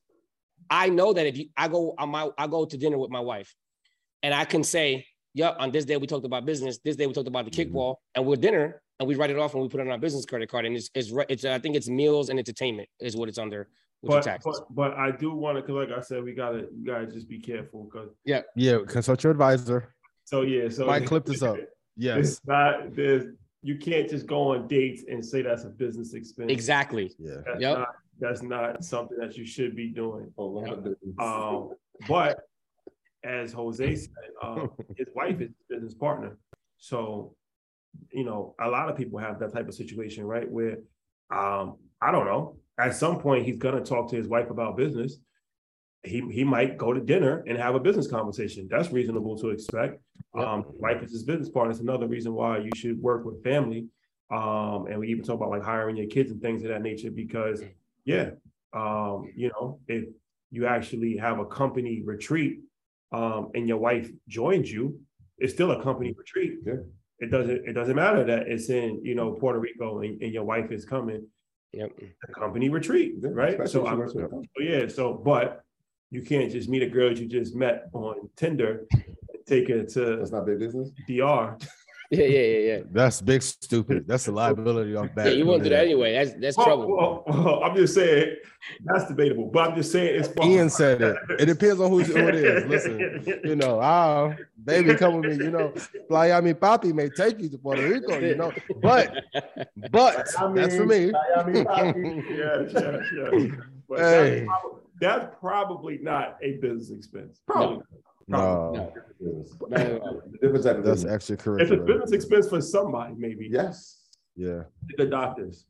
I know that if you, I go on my, I go to dinner with my wife, and I can say, "Yep, on this day we talked about business. This day we talked about the mm-hmm. kickball, and we're dinner, and we write it off and we put it on our business credit card, and it's, it's, it's I think it's meals and entertainment is what it's under but, but, but I do want to, because like I said, we gotta we gotta just be careful because yeah, yeah, consult your advisor. So yeah, so might clip this [LAUGHS] up. Yes, not there's you can't just go on dates and say that's a business expense. Exactly. Yeah. That's yep. Not, that's not something that you should be doing. Um, but as Jose said, um, [LAUGHS] his wife is business partner. So, you know, a lot of people have that type of situation, right? Where um, I don't know, at some point he's gonna talk to his wife about business. He he might go to dinner and have a business conversation. That's reasonable to expect. Um, wife is his business partner. It's another reason why you should work with family. Um, and we even talk about like hiring your kids and things of that nature because yeah, um, you know, if you actually have a company retreat um, and your wife joins you, it's still a company retreat. Yeah. It doesn't it doesn't matter that it's in, you know, Puerto Rico and, and your wife is coming Yep. The company retreat, yeah, right? So, I'm, so yeah, so but you can't just meet a girl you just met on Tinder and take her to that's not big business. DR. [LAUGHS] Yeah, yeah, yeah, yeah. That's big stupid. That's a [LAUGHS] liability off back. Yeah, you won't do that anyway. That's that's well, trouble. Well, well, I'm just saying that's debatable, but I'm just saying it's. Ian said it. It depends on who, who it is. Listen, you know, ah, baby, come with me. You know, Miami Papi may take you to Puerto Rico. You know, but but that's for me. Miami Papi. [LAUGHS] yes, yes, yes. But hey. that's, probably, that's probably not a business expense. Probably. No. No. no. That's extracurricular. It's a business expense for somebody, maybe. Yes. Yeah. The doctors.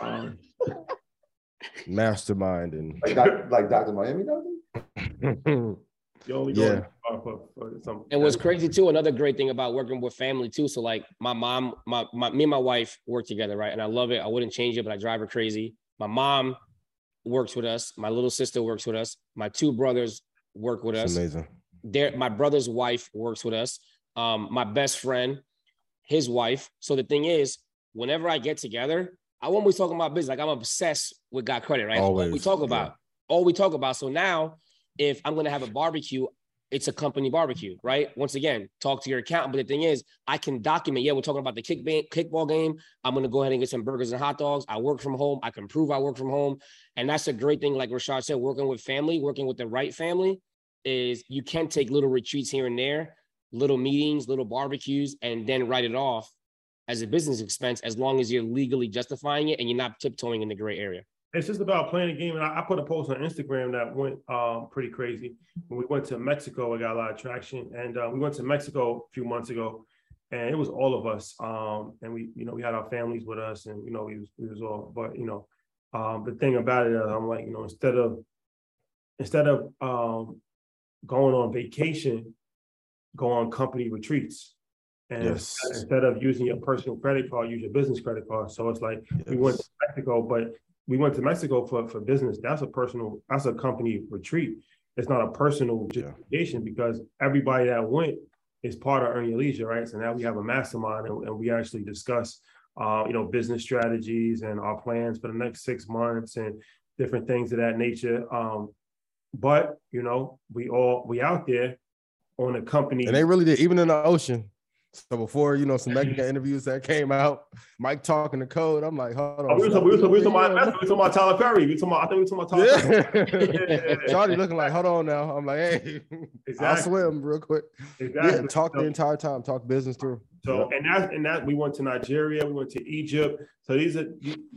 Um, [LAUGHS] Mastermind and like, doc, like Dr. Miami doctor? [LAUGHS] You only yeah. For, for some, and what's crazy too, another great thing about working with family too. So like my mom, my, my me and my wife work together, right? And I love it. I wouldn't change it, but I drive her crazy. My mom works with us. My little sister works with us. My two brothers work with That's us. Amazing there my brother's wife works with us um my best friend his wife so the thing is whenever i get together I when be talking about business, like I'm obsessed with got credit, right? All we Always, talk yeah. about, all we talk about. So now, if I'm gonna have a barbecue, it's a company barbecue, right? Once again, talk to your accountant. But the thing is, I can document. Yeah, we're talking about the kick ba- kickball game. I'm gonna go ahead and get some burgers and hot dogs. I work from home. I can prove I work from home, and that's a great thing. Like Rashad said, working with family, working with the right family, is you can take little retreats here and there, little meetings, little barbecues, and then write it off as a business expense as long as you're legally justifying it and you're not tiptoeing in the gray area. It's just about playing a game. And I, I put a post on Instagram that went um, pretty crazy. When we went to Mexico, it got a lot of traction. And uh, we went to Mexico a few months ago, and it was all of us. Um, and we, you know, we had our families with us, and you know, we was we was all. But you know, um, the thing about it, uh, I'm like, you know, instead of instead of um, going on vacation, go on company retreats. And Yes. instead of using your personal credit card, use your business credit card. So it's like we went to Mexico, but we went to Mexico for, for business. That's a personal, that's a company retreat. It's not a personal justification because everybody that went is part of Earn Your Leisure, right? So now we have a mastermind and, and we actually discuss, uh, you know, business strategies and our plans for the next six months and different things of that nature. Um, but you know, we all we out there on a company. And they really did, even in the ocean. So before you know some mega interviews that came out, Mike talking the code. I'm like, hold on. Oh, we were talking, we were talking, we were talking about, we were talking about Tyler Perry. We were talking about, I think we were talking about Tyler Perry. Yeah. [LAUGHS] Charlie looking like, hold on now. I'm like, hey, [LAUGHS] I'll swim real quick. Yeah, Exactly. talk the entire time, talk business through. So and that and that we went to Nigeria, we went to Egypt. So these are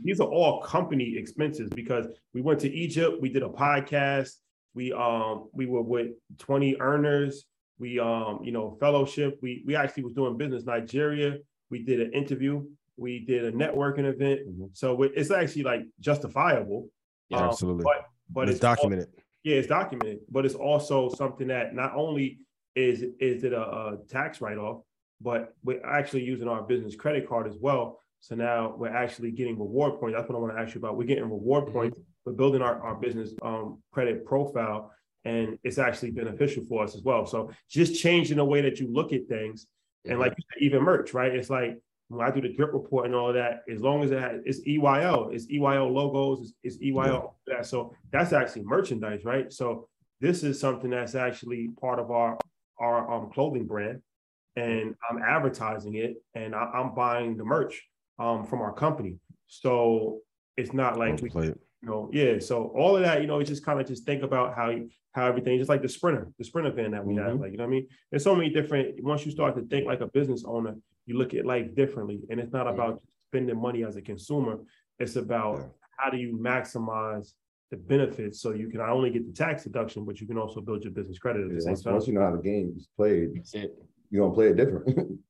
these are all company expenses because we went to Egypt, we did a podcast, we um we were with 20 earners, we um you know fellowship, we we actually was doing business Nigeria, we did an interview, we did a networking event. So it's actually like justifiable. Yeah, Um, absolutely. But but it's, it's documented. yeah, it's documented, but it's also something that not only is is it a, a tax write off, but we're actually using our business credit card as well. So now we're actually getting reward points. That's what I want to ask you about. We're getting reward points. We're building our, our business um, credit profile, and it's actually beneficial for us as well. So just changing the way that you look at things, and like you said, even merch, right? It's like when I do the drip report and all of that, as long as it has it's EYL, it's EYL logos, it's, it's EYL that. So that's actually merchandise, right? So this is something that's actually part of our our um, clothing brand, and I'm advertising it, and I, I'm buying the merch um, from our company. So it's not like we, Play it. You know, yeah. So all of that, you know, it's just kind of just think about how you how everything, just like the sprinter, the sprinter van that we have, mm-hmm. like you know what I mean. There's so many different. Once you start to think like a business owner, you look at life differently, and it's not about spending money as a consumer. It's about how do you maximize the benefits so you can not only get the tax deduction, but you can also build your business credit at the same once, time. once you know how the game is played, you're gonna play it different. [LAUGHS]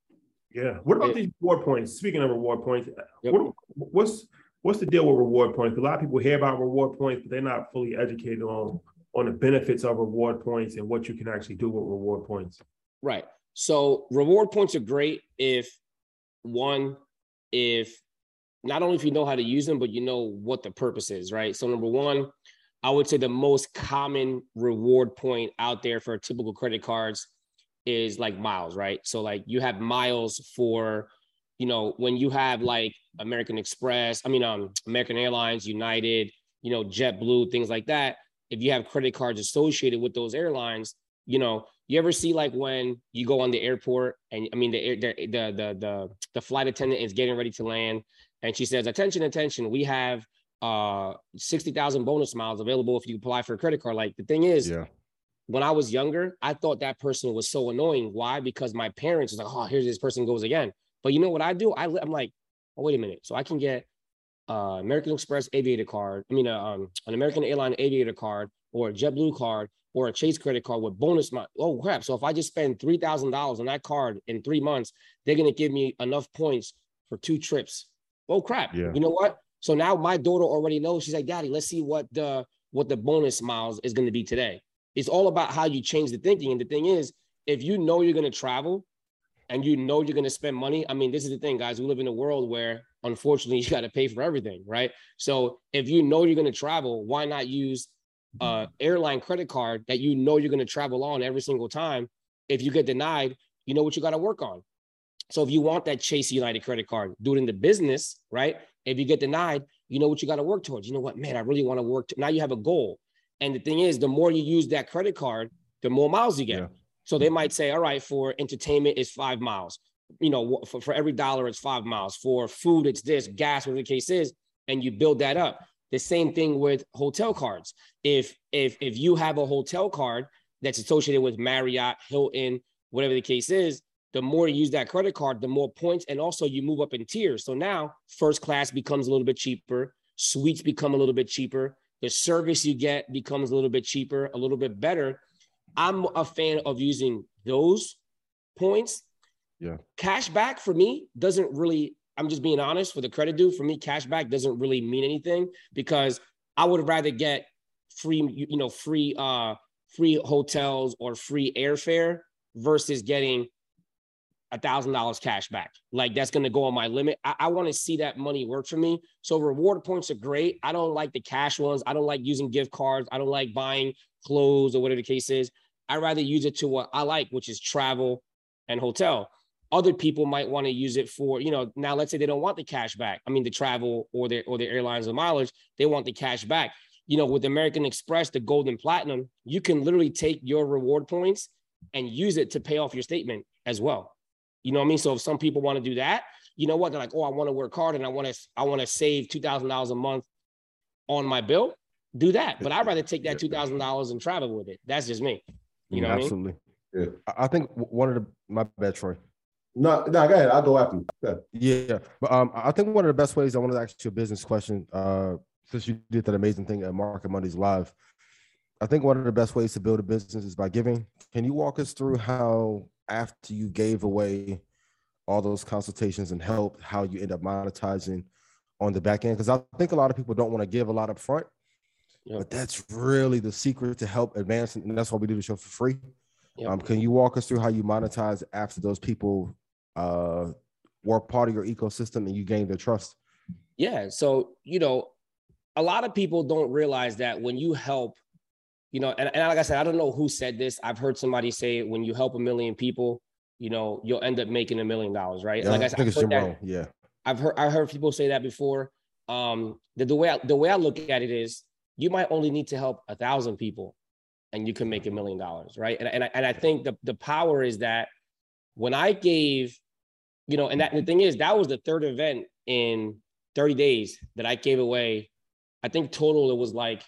Yeah. What about Yeah. these reward points? Speaking of reward points, what, what's what's the deal with reward points? A lot of people hear about reward points, but they're not fully educated on on the benefits of reward points and what you can actually do with reward points. Right. So reward points are great if one, if not only if you know how to use them, but you know what the purpose is, right? So number one, I would say the most common reward point out there for typical credit cards is like miles, right? So like you have miles for, you know, when you have like American Express, I mean, um, American Airlines, United, you know, JetBlue, things like that. If you have credit cards associated with those airlines, you know, you ever see like when you go on the airport and I mean the air, the the the the, the flight attendant is getting ready to land and she says, "Attention, attention, we have uh 60,000 bonus miles available if you apply for a credit card." Like the thing is, Yeah. when I was younger, I thought that person was so annoying. Why? Because my parents was like, "Oh, here's this person goes again." But you know what I do? I, I'm like, "Oh, wait a minute." So I can get uh American Express Aviator card. I mean, uh, um, an American Airline Aviator card or a JetBlue card or a Chase credit card with bonus. mi- Oh crap! So if I just spend three thousand dollars on that card in three months, they're gonna give me enough points for two trips. Oh crap! Yeah. You know what? So now my daughter already knows. She's like, Daddy, let's see what the what the bonus miles is going to be today. It's all about how you change the thinking. And the thing is, if you know you're going to travel and you know you're going to spend money, I mean, this is the thing, guys. We live in a world where unfortunately [LAUGHS] you got to pay for everything, right? So if you know you're going to travel, why not use a airline credit card that you know you're going to travel on every single time? If you get denied, you know what you got to work on. So if you want that Chase United credit card, do it in the business, right? If you get denied, you know what you got to work towards. You know what, man, I really want to work. Now you have a goal. And the thing is, the more you use that credit card, the more miles you get. Yeah. So they might say, all right, for entertainment, it's five miles. You know, for, for every dollar, it's five miles. For food, it's this, gas, whatever the case is. And you build that up. The same thing with hotel cards. If if if you have a hotel card that's associated with Marriott, Hilton, whatever the case is, the more you use that credit card, the more points, and also you move up in tiers. So now first class becomes a little bit cheaper, suites become a little bit cheaper, the service you get becomes a little bit cheaper, a little bit better. I'm a fan of using those points. Yeah. Cash back for me doesn't really, I'm just being honest for the credit due. For me, cash back doesn't really mean anything because I would rather get free, you you know, free uh free hotels or free airfare versus getting a thousand dollars cash back. Like that's gonna go on my limit. I, I want to see that money work for me. So reward points are great. I don't like the cash ones. I don't like using gift cards. I don't like buying clothes or whatever the case is. I'd rather use it to what I like, which is travel and hotel. Other people might want to use it for, you know, now let's say they don't want the cash back. I mean, the travel or their or their airlines or mileage, they want the cash back. You know, with American Express, the gold and platinum, you can literally take your reward points and use it to pay off your statement as well. You know what I mean? So if some people want to do that, you know what? They're like, oh, I want to work hard and I want to I want to save two thousand dollars a month on my bill. Do that, but I'd rather take that two thousand dollars and travel with it. That's just me. You know what I mean? absolutely. Yeah. I I think one of the my bad, Troy. No, no, go ahead. I'll go after you. Go ahead. Yeah, but um, I think one of the best ways I wanted to ask you a business question. Uh, since you did that amazing thing at Market Mondays Live, I think one of the best ways to build a business is by giving. Can you walk us through how after you gave away all those consultations and help, how you end up monetizing on the back end? Because I think a lot of people don't want to give a lot up front, Yeah. but that's really the secret to help advance, and that's why we do the show for free. Yeah. Um, can you walk us through how you monetize after those people uh, were part of your ecosystem and you gained their trust? Yeah. So, you know, a lot of people don't realize that when you help, you know, and, and like I said, I don't know who said this. I've heard somebody say when you help a million people, you know, you'll end up making a million dollars, right? Yeah, like I I said, think I've it's heard that- Yeah. I've heard I heard people say that before. Um, the, the way I, the way I look at it is, you might only need to help a thousand people, and you can make a million dollars, right? And and I, and I think the the power is that when I gave, you know, and that the thing is that was the third event in 30 days that I gave away. I think total it was like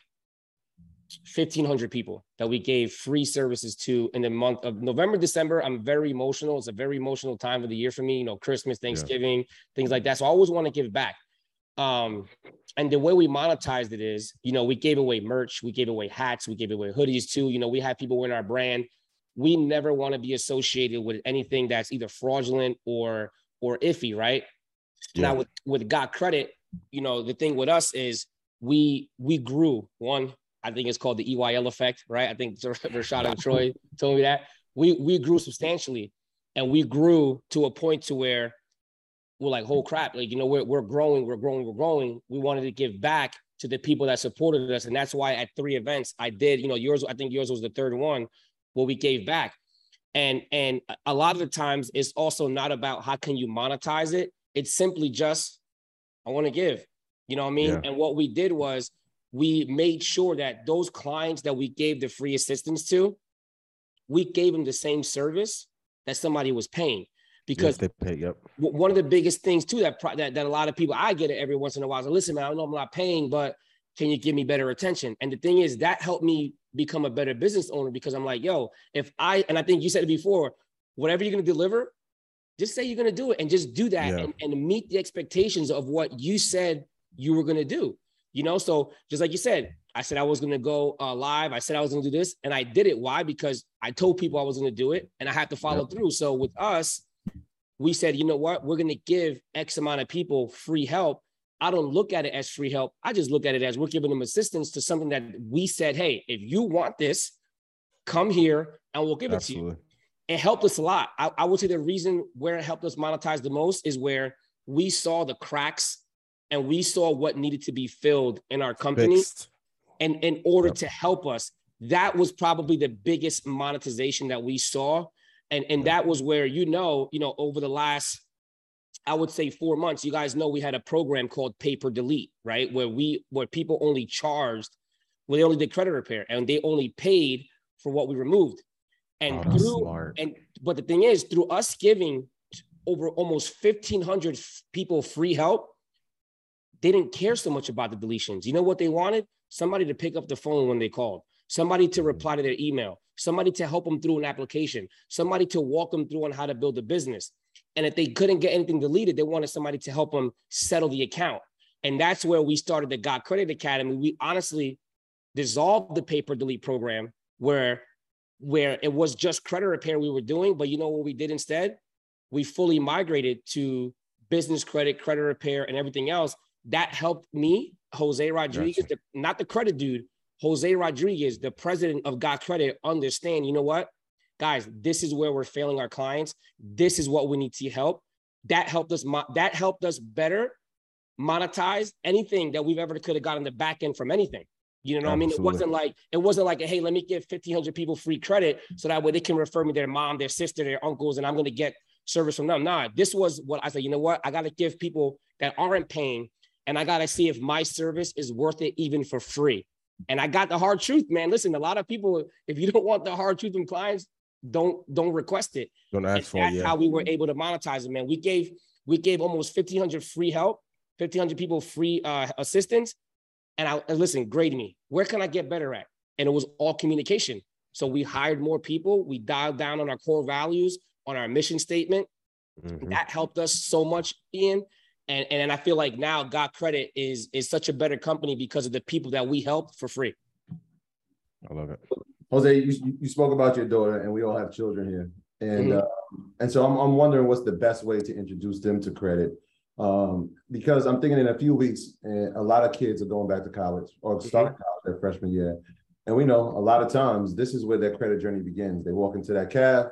1500 people that we gave free services to in the month of November, December. I'm very emotional. It's a very emotional time of the year for me, you know, Christmas, Thanksgiving, things like that. So I always want to give back. Um, and the way we monetized it is, you know, we gave away merch, we gave away hats, we gave away hoodies too. You know, we have people wearing our brand. We never want to be associated with anything that's either fraudulent or or iffy, right? Yeah. Now with with Got Credit, you know, the thing with us is we we grew one. I think it's called the EYL effect, right? I think [LAUGHS] Rashad and Troy [LAUGHS] told me that we we grew substantially, and we grew to a point to where we're like, "Oh crap!" Like you know, we're we're growing, we're growing, we're growing. We wanted to give back to the people that supported us, and that's why at three events I did. You know, yours I think yours was the third one where we gave back, and and a lot of the times it's also not about how can you monetize it. It's simply just I want to give. You know what I mean? Yeah. And what we did was we made sure that those clients that we gave the free assistance to, we gave them the same service that somebody was paying. Because yes, they pay. Yep. one of the biggest things too that, pro- that that a lot of people I get it every once in a while. So listen, man, I know I'm not paying, but can you give me better attention? And the thing is, that helped me become a better business owner because I'm like, yo, if I and I think you said it before, whatever you're gonna deliver, just say you're gonna do it and just do that Yeah. and, and meet the expectations of what you said you were gonna do. You know, so just like you said, I said I was gonna go uh, live. I said I was gonna do this, and I did it. Why? Because I told people I was gonna do it, and I had to follow through. So with us, we said, you know what? We're gonna give X amount of people free help. I don't look at it as free help. I just look at it as we're giving them assistance to something that we said, hey, if you want this, come here and we'll give it to you it helped us a lot. I, I would say the reason where it helped us monetize the most is where we saw the cracks and we saw what needed to be filled in our company. Fixed. And in order Yep. to help us, that was probably the biggest monetization that we saw. And, and that was where, you know, you know, over the last I would say four months, you guys know we had a program called pay per delete, right? Where we where people only charged, where they only did credit repair and they only paid for what we removed. And Oh, through smart. and but the thing is, through us giving over almost 1,500 people free help, they didn't care so much about the deletions. You know what they wanted? Somebody to pick up the phone when they called, somebody to mm-hmm. reply to their email, somebody to help them through an application, somebody to walk them through on how to build a business. And if they couldn't get anything deleted, they wanted somebody to help them settle the account. And that's where we started the Got Credit Academy. We honestly dissolved the pay per delete program where where it was just credit repair we were doing, but you know what we did instead? We fully migrated to business credit, credit repair, and everything else. That helped me, Jose Rodriguez, Gotcha. the- not the credit dude, Jose Rodriguez, the president of Got Credit, understand, you know what? Guys, this is where we're failing our clients. This is what we need to help. That helped us, mo- that helped us better monetize anything that we've ever could have gotten the back end from anything. You know what I mean? It wasn't like it wasn't like, hey, let me give 1,500 people free credit so that way they can refer me their mom, their sister, their uncles, and I'm going to get service from them. Nah, this was what I said. You know what? I got to give people that aren't paying, and I got to see if my service is worth it even for free. And I got the hard truth, man. Listen, a lot of people, if you don't want the hard truth from clients, don't don't request it. Don't ask for it. that's Yeah. how we were able to monetize it, man. We gave we gave almost 1,500 free help, 1,500 people free uh, assistance. And I and listen, grade me. Where can I get better at? And it was all communication. So we hired more people. We dialed down on our core values, on our mission statement. Mhm. That helped us so much, Ian. And and I feel like now Got Credit is is such a better company because of the people that we helped for free. I love it. Jose, you, you spoke about your daughter, and we all have children here, and Mhm. uh, and so I'm, I'm wondering what's the best way to introduce them to credit, um, because I'm thinking in a few weeks, uh, a lot of kids are going back to college or starting college their freshman year, and we know a lot of times this is where their credit journey begins. They walk into that cab,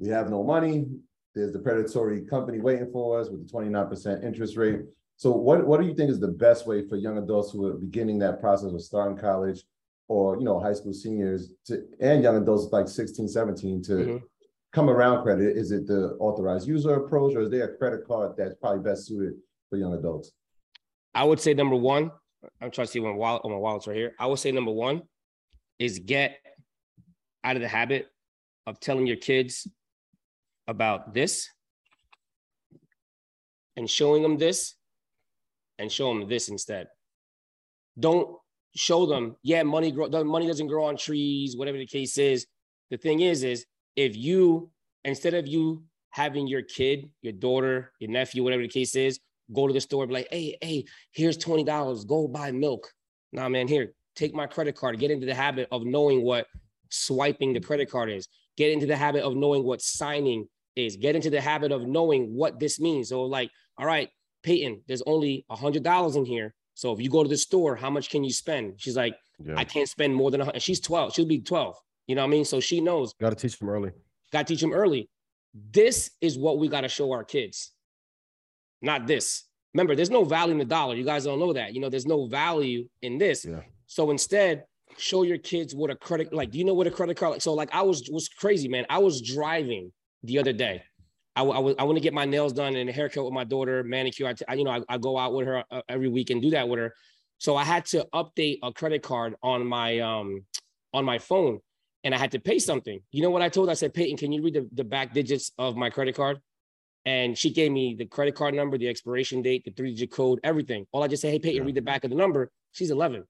we have no money. There's the predatory company waiting for us with the 29% interest rate. So what, what do you think is the best way for young adults who are beginning that process of starting college or, you know, high school seniors to, and young adults like 16, 17 to Mhm. come around credit? Is it the authorized user approach or is there a credit card that's probably best suited for young adults? I would say number one, I'm trying to see my wallet, oh, my wallet's right here. I would say number one is get out of the habit of telling your kids about this and showing them this and show them this instead. Don't show them, yeah, money grow, money doesn't grow on trees, whatever the case is. The thing is, is if you instead of you having your kid, your daughter, your nephew, whatever the case is, go to the store, be like, hey, hey, here's twenty dollars, go buy milk. Nah, man, here, take my credit card. Get into the habit of knowing what swiping the credit card is. Get into the habit of knowing what signing is. Get into the habit of knowing what this means. So, like, all right, Peyton, there's only a hundred dollars in here. So if you go to the store, how much can you spend? She's like, Yeah. I can't spend more than a hundred. She's 12. She'll be 12. You know what I mean? So she knows, Got to teach them early. got to teach them early. This is what we got to show our kids, not this. Remember, there's no value in the dollar. You guys don't know that. You know, there's no value in this. Yeah. So instead, show your kids what a credit like. Do you know what a credit card like? So like, I was was crazy, man. I was driving the other day. i, was I want to get my nails done and a haircut with my daughter, manicure. I you know, I, I go out with her uh, every week and do that with her. So I had to update a credit card on my um on my phone, and I had to pay something. You know what I told? her? I said, Peyton, can you read the, the back digits of my credit card? And she gave me the credit card number, the expiration date, the three digit code, everything. All I just said, hey, Peyton, Yeah. read the back of the number. She's 11.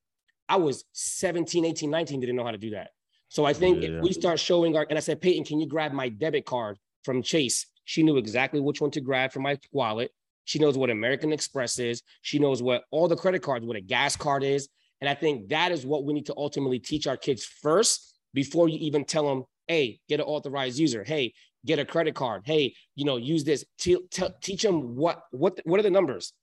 I was 17, 18, 19, didn't know how to do that. So I think Yeah, if yeah. we start showing our, and I said, Peyton, can you grab my debit card from Chase? She knew exactly which one to grab from my wallet. She knows what American Express is. She knows what all the credit cards, what a gas card is. And I think that is what we need to ultimately teach our kids first before you even tell them, hey, get an authorized user. Hey, get a credit card. Hey, you know, use this. Te- te- teach them what what what are the numbers?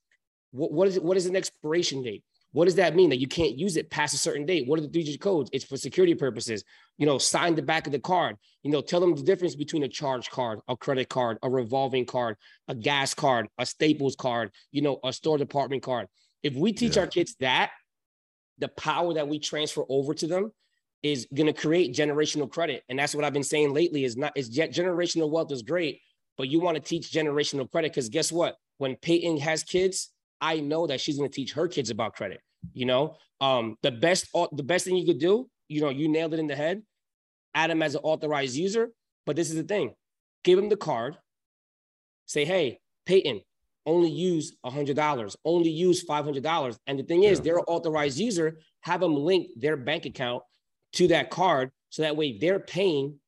What what is it? What is an expiration date? What does that mean that you can't use it past a certain date? What are the three-digit codes? It's for security purposes. You know, sign the back of the card. You know, tell them the difference between a charge card, a credit card, a revolving card, a gas card, a Staples card. You know, a store department card. If we teach Yeah. our kids that, the power that we transfer over to them is going to create generational credit and that's what i've been saying lately is not is ge- generational wealth is great but you want to teach generational credit because guess what? When Peyton has kids, I know that she's going to teach her kids about credit. You know, um, the best the best thing you could do, you know, you nailed it in the head. Add him as an authorized user, but this is the thing: give him the card. Say, hey, Peyton, only use $100, only use $500. And the thing is, yeah. they're an authorized user, have them link their bank account to that card. So that way they're paying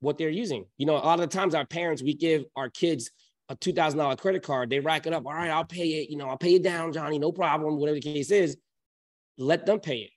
what they're using. You know, a lot of the times our parents, we give our kids a $2,000 credit card, they rack it up. All right, I'll pay it. You know, I'll pay it down, Johnny, no problem, whatever the case is. Let them pay it.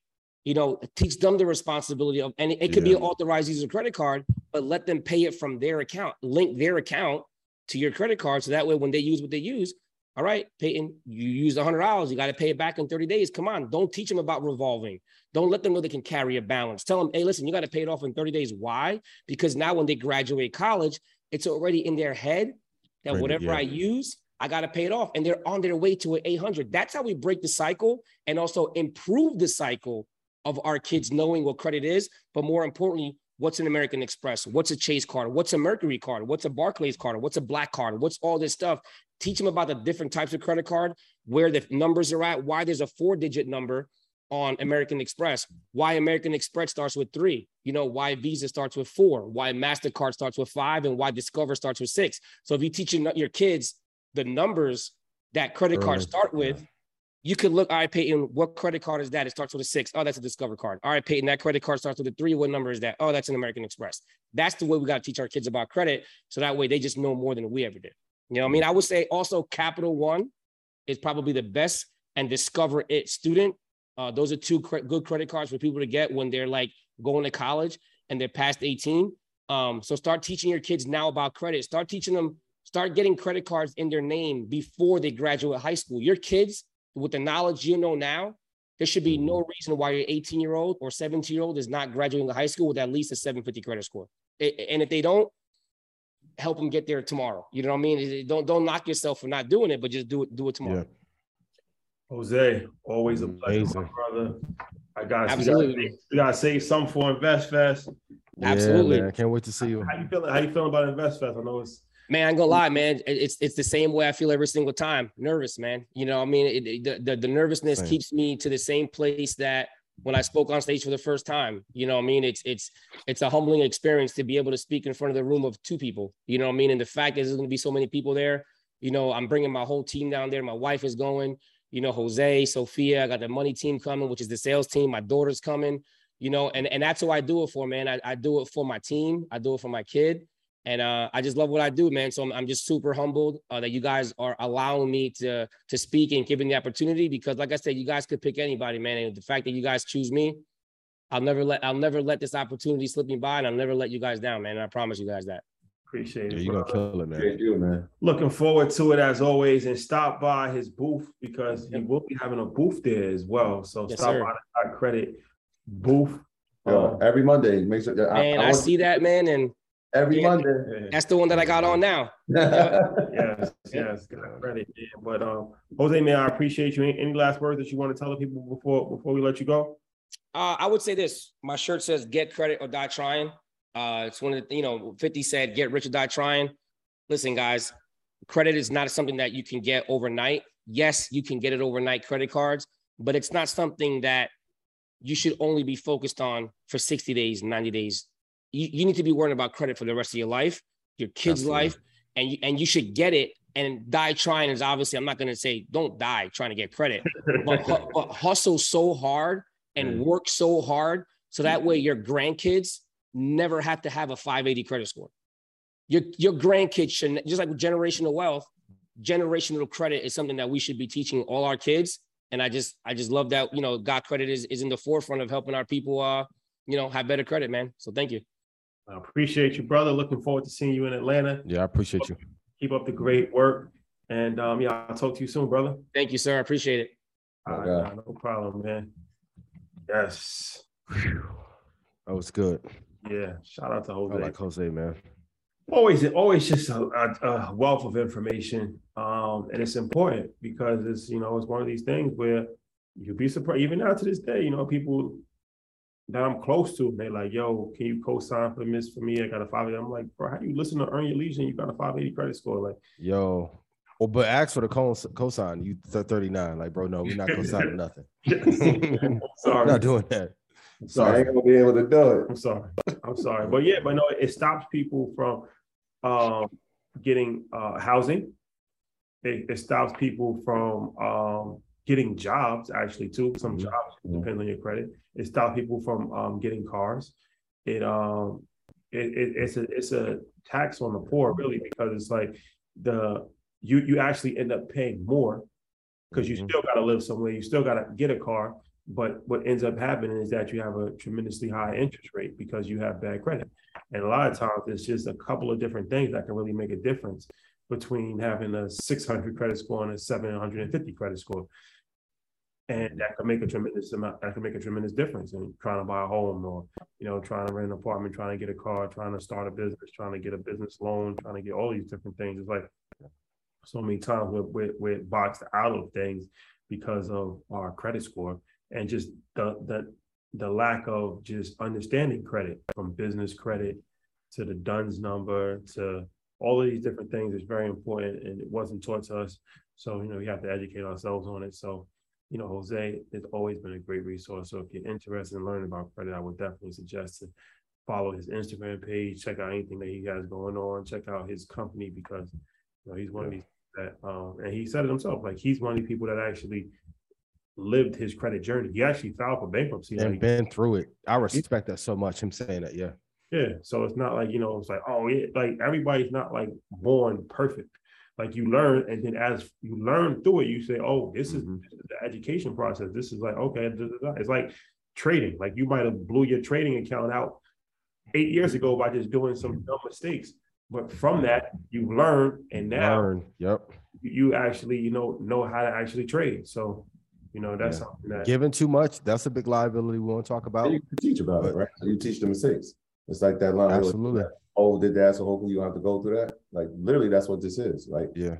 You know, teach them the responsibility of, and it could yeah. be an authorized user credit card, but let them pay it from their account, link their account to your credit card. So that way, when they use what they use, all right, Peyton, you use hundred dollars, you got to pay it back in 30 days. Come on, don't teach them about revolving. Don't let them know they can carry a balance. Tell them, hey, listen, you got to pay it off in 30 days. Why? Because now when they graduate college, it's already in their head that whatever yeah. I use, I got to pay it off. And they're on their way to an 800. That's how we break the cycle and also improve the cycle of our kids knowing what credit is, but more importantly, what's an American Express, what's a Chase card, what's a Mercury card, what's a Barclays card, what's a Black card, what's all this stuff. Teach them about the different types of credit card, where the numbers are at, why there's a four digit number on American Express, why American Express starts with three, you know, why Visa starts with four, why MasterCard starts with five, and why Discover starts with six. So if you teach your kids the numbers that credit cards start with, you could look, all right, Peyton, what credit card is that? It starts with a six. Oh, that's a Discover card. All right, Peyton, that credit card starts with a three. What number is that? Oh, that's an American Express. That's the way we got to teach our kids about credit. So that way they just know more than we ever did. You know what I mean? I would say also Capital One is probably the best and Discover It student. Uh, those are two cre- good credit cards for people to get when they're like going to college and they're past 18. Um, so start teaching your kids now about credit. Start teaching them, start getting credit cards in their name before they graduate high school. Your kids with the knowledge you know now, there should be no reason why your 18 year old or 17 year old is not graduating high school with at least a 750 credit score. And if they don't, help them get there tomorrow. You know what I mean? Don't don't knock yourself for not doing it, but just do it do it tomorrow. Yeah. Jose, always a pleasure, brother. I got absolutely. We gotta save some for InvestFest. Absolutely. Yeah, I can't wait to see you. How you feeling? How you feeling about InvestFest? I know it's Man, I'm gonna lie, man. It's it's the same way I feel every single time. Nervous, man. You know, I mean, it, it, the, the, the nervousness same. keeps me to the same place that when I spoke on stage for the first time. You know, I mean, it's it's it's a humbling experience to be able to speak in front of the room of two people. You know, I mean, and the fact that there's going to be so many people there. You know, I'm bringing my whole team down there. My wife is going. You know, Jose, Sophia. I got the money team coming, which is the sales team. My daughter's coming. You know, and and that's who I do it for, man. I, I do it for my team. I do it for my kid and uh, I just love what I do, man. So I'm, I'm just super humbled uh, that you guys are allowing me to to speak and giving the opportunity because, like I said, you guys could pick anybody, man. And the fact that you guys choose me, I'll never let I'll never let this opportunity slip me by, and I'll never let you guys down, man. And I promise you guys that. Appreciate it. You're gonna kill it, man. Thank you, man. Looking forward to it as always, and stop by his booth because he will be having a booth there as well. So yes, stop sir. by the credit booth. Uh, every Monday, make sure. Man, I, I, I see that, man, and every yeah, Monday. That's the one that I got on now. [LAUGHS] yes, yes, got credit. Yeah, but um, Jose, man, I appreciate you. Any last words that you want to tell the people before before we let you go? Uh, I would say this. My shirt says "Get credit or die trying." Uh, it's one of the you know, Fifty said, "Get rich or die trying." Listen, guys, credit is not something that you can get overnight. Yes, you can get it overnight credit cards, but it's not something that you should only be focused on for 60 days, 90 days, you, you need to be worrying about credit for the rest of your life, your kid's Absolutely. life, and you, and you should get it and die trying is obviously I'm not going to say don't die trying to get credit, [LAUGHS] but, but hustle so hard and work so hard so that way your grandkids never have to have a 580 credit score. Your your grandkids should just like generational wealth, generational credit is something that we should be teaching all our kids. And I just I just love that you know Got Credit is is in the forefront of helping our people uh you know have better credit, man. So thank you. I appreciate you, brother. Looking forward to seeing you in Atlanta. Yeah, I appreciate you. Keep up the great work. And um, yeah, I'll talk to you soon, brother. Thank you, sir. I appreciate it. Right, no problem, man. Yes. That was good. Yeah. Shout out to Jose. I like Jose, man. Always, always just a, a, a wealth of information. Um, and it's important because it's, you know, it's one of these things where you'll be surprised, even now to this day, you know, people that I'm close to, they're like, yo, can you co-sign for this for me? I got a 580. I'm like, bro, how do you listen to Earn Your Leisure and you got a 580 credit score? Like, Yo. Well, but ask for the cos- cosign. You 39. Like, bro, no, we're not cosigning [LAUGHS] nothing. sorry. [LAUGHS] not doing that. I sorry. ain't gonna be able to do it. I'm sorry. I'm sorry. But yeah, but no, it stops people from um, getting uh, housing. It, it stops people from um, getting jobs, actually, too. Some Mhm. jobs Mhm. depends on your credit. It stops people from um, getting cars. It um it, it it's a it's a tax on the poor, really, because it's like the you you actually end up paying more because you Mhm. still got to live somewhere. You still got to get a car. But what ends up happening is that you have a tremendously high interest rate because you have bad credit. And a lot of times it's just a couple of different things that can really make a difference between having a 600 credit score and a 750 credit score. And that can make a tremendous amount, that can make a tremendous difference in trying to buy a home or, you know, trying to rent an apartment, trying to get a car, trying to start a business, trying to get a business loan, trying to get all these different things. It's like so many times we're, we're, we're boxed out of things because of our credit score and just the, the, the lack of just understanding credit from business credit to the DUNS number to all of these different things is very important and it wasn't taught to us. So, you know, we have to educate ourselves on it. So, you know, Jose has always been a great resource. So if you're interested in learning about credit, I would definitely suggest to follow his Instagram page, check out anything that he has going on, check out his company because you know he's one of these that um and he said it himself, like he's one of the people that actually lived his credit journey. He actually filed for bankruptcy. And like, been through it. I respect that so much. Him saying that. Yeah. yeah. So it's not like, you know, it's like, oh yeah, like everybody's not like born perfect. Like you learn, and then as you learn through it, you say, oh, this is, Mhm. is the education process. This is like, okay, da, da, da. it's like trading. Like you might have blew your trading account out eight years ago by just doing some dumb mistakes. But from that, you learn, and now Learn. Yep. you actually, you know, know how to actually trade. So, you know, that's Yeah. something that Giving too much. That's a big liability we want to talk about. And you can teach about it, right? You teach the mistakes. It's like that line. Absolutely. Oh, did that, so hopefully you don't have to go through that. Like literally, that's what this is. Like Yeah.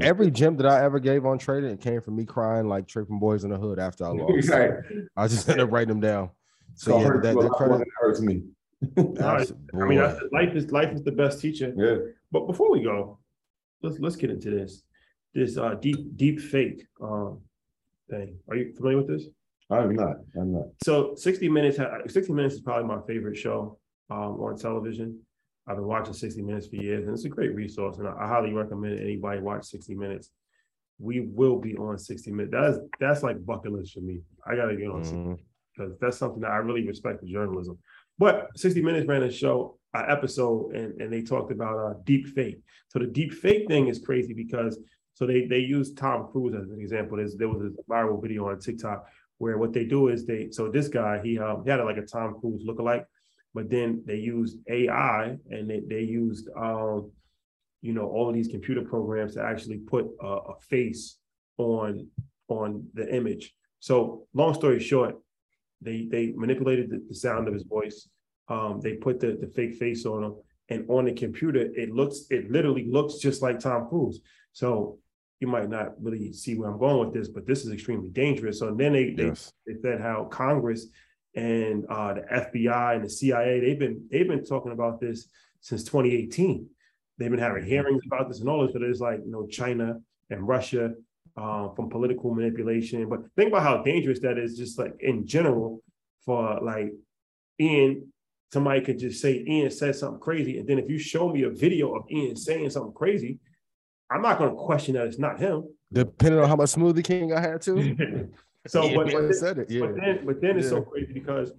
Every gym that I ever gave on trading, it came from me crying like tripping boys in the hood after I [LAUGHS] lost. Right. I just ended up writing them down. So So yeah, that, you a that lot more credit. than it hurts me. abs- I mean, boy. life is life is the best teacher. Yeah. But before we go, let's let's get into this. This uh deep deep fake um thing. Are you familiar with this? I'm not. I'm not. So 60 Minutes, 60 Minutes is probably my favorite show um, on television. I've been watching 60 Minutes for years, and it's a great resource, and I, I highly recommend anybody watch 60 Minutes. We will be on 60 Minutes. That's that's like bucket list for me. I gotta get on 60 Mhm. because that's something that I really respect for journalism. But 60 Minutes ran a show, an episode, and, and they talked about uh, deep fake. So the deep fake thing is crazy because so they they use Tom Cruise as an example. There's, there was a viral video on TikTok where what they do is they so this guy he um he had like a Tom Cruise lookalike, but then they used AI and they they used um you know all of these computer programs to actually put a, a face on on the image. So long story short, they they manipulated the, the sound of his voice. Um, they put the, the fake face on him, and on the computer, it looks it literally looks just like Tom Cruise. So you might not really see where I'm going with this, but this is extremely dangerous. So then they they, they said how Congress and uh, the FBI and the CIA they've been they've been talking about this since 2018. They've been having hearings about this and all this, but it's like you know China and Russia uh, from political manipulation. But think about how dangerous that is, just like in general, for like Ian. Somebody could just say Ian said something crazy, and then if you show me a video of Ian saying something crazy, I'm not going to question that it's not him. Depending on how much smoothie king I had too. [LAUGHS] so, Yeah, but, yeah, but, said it. Yeah. but then, but then it's so crazy because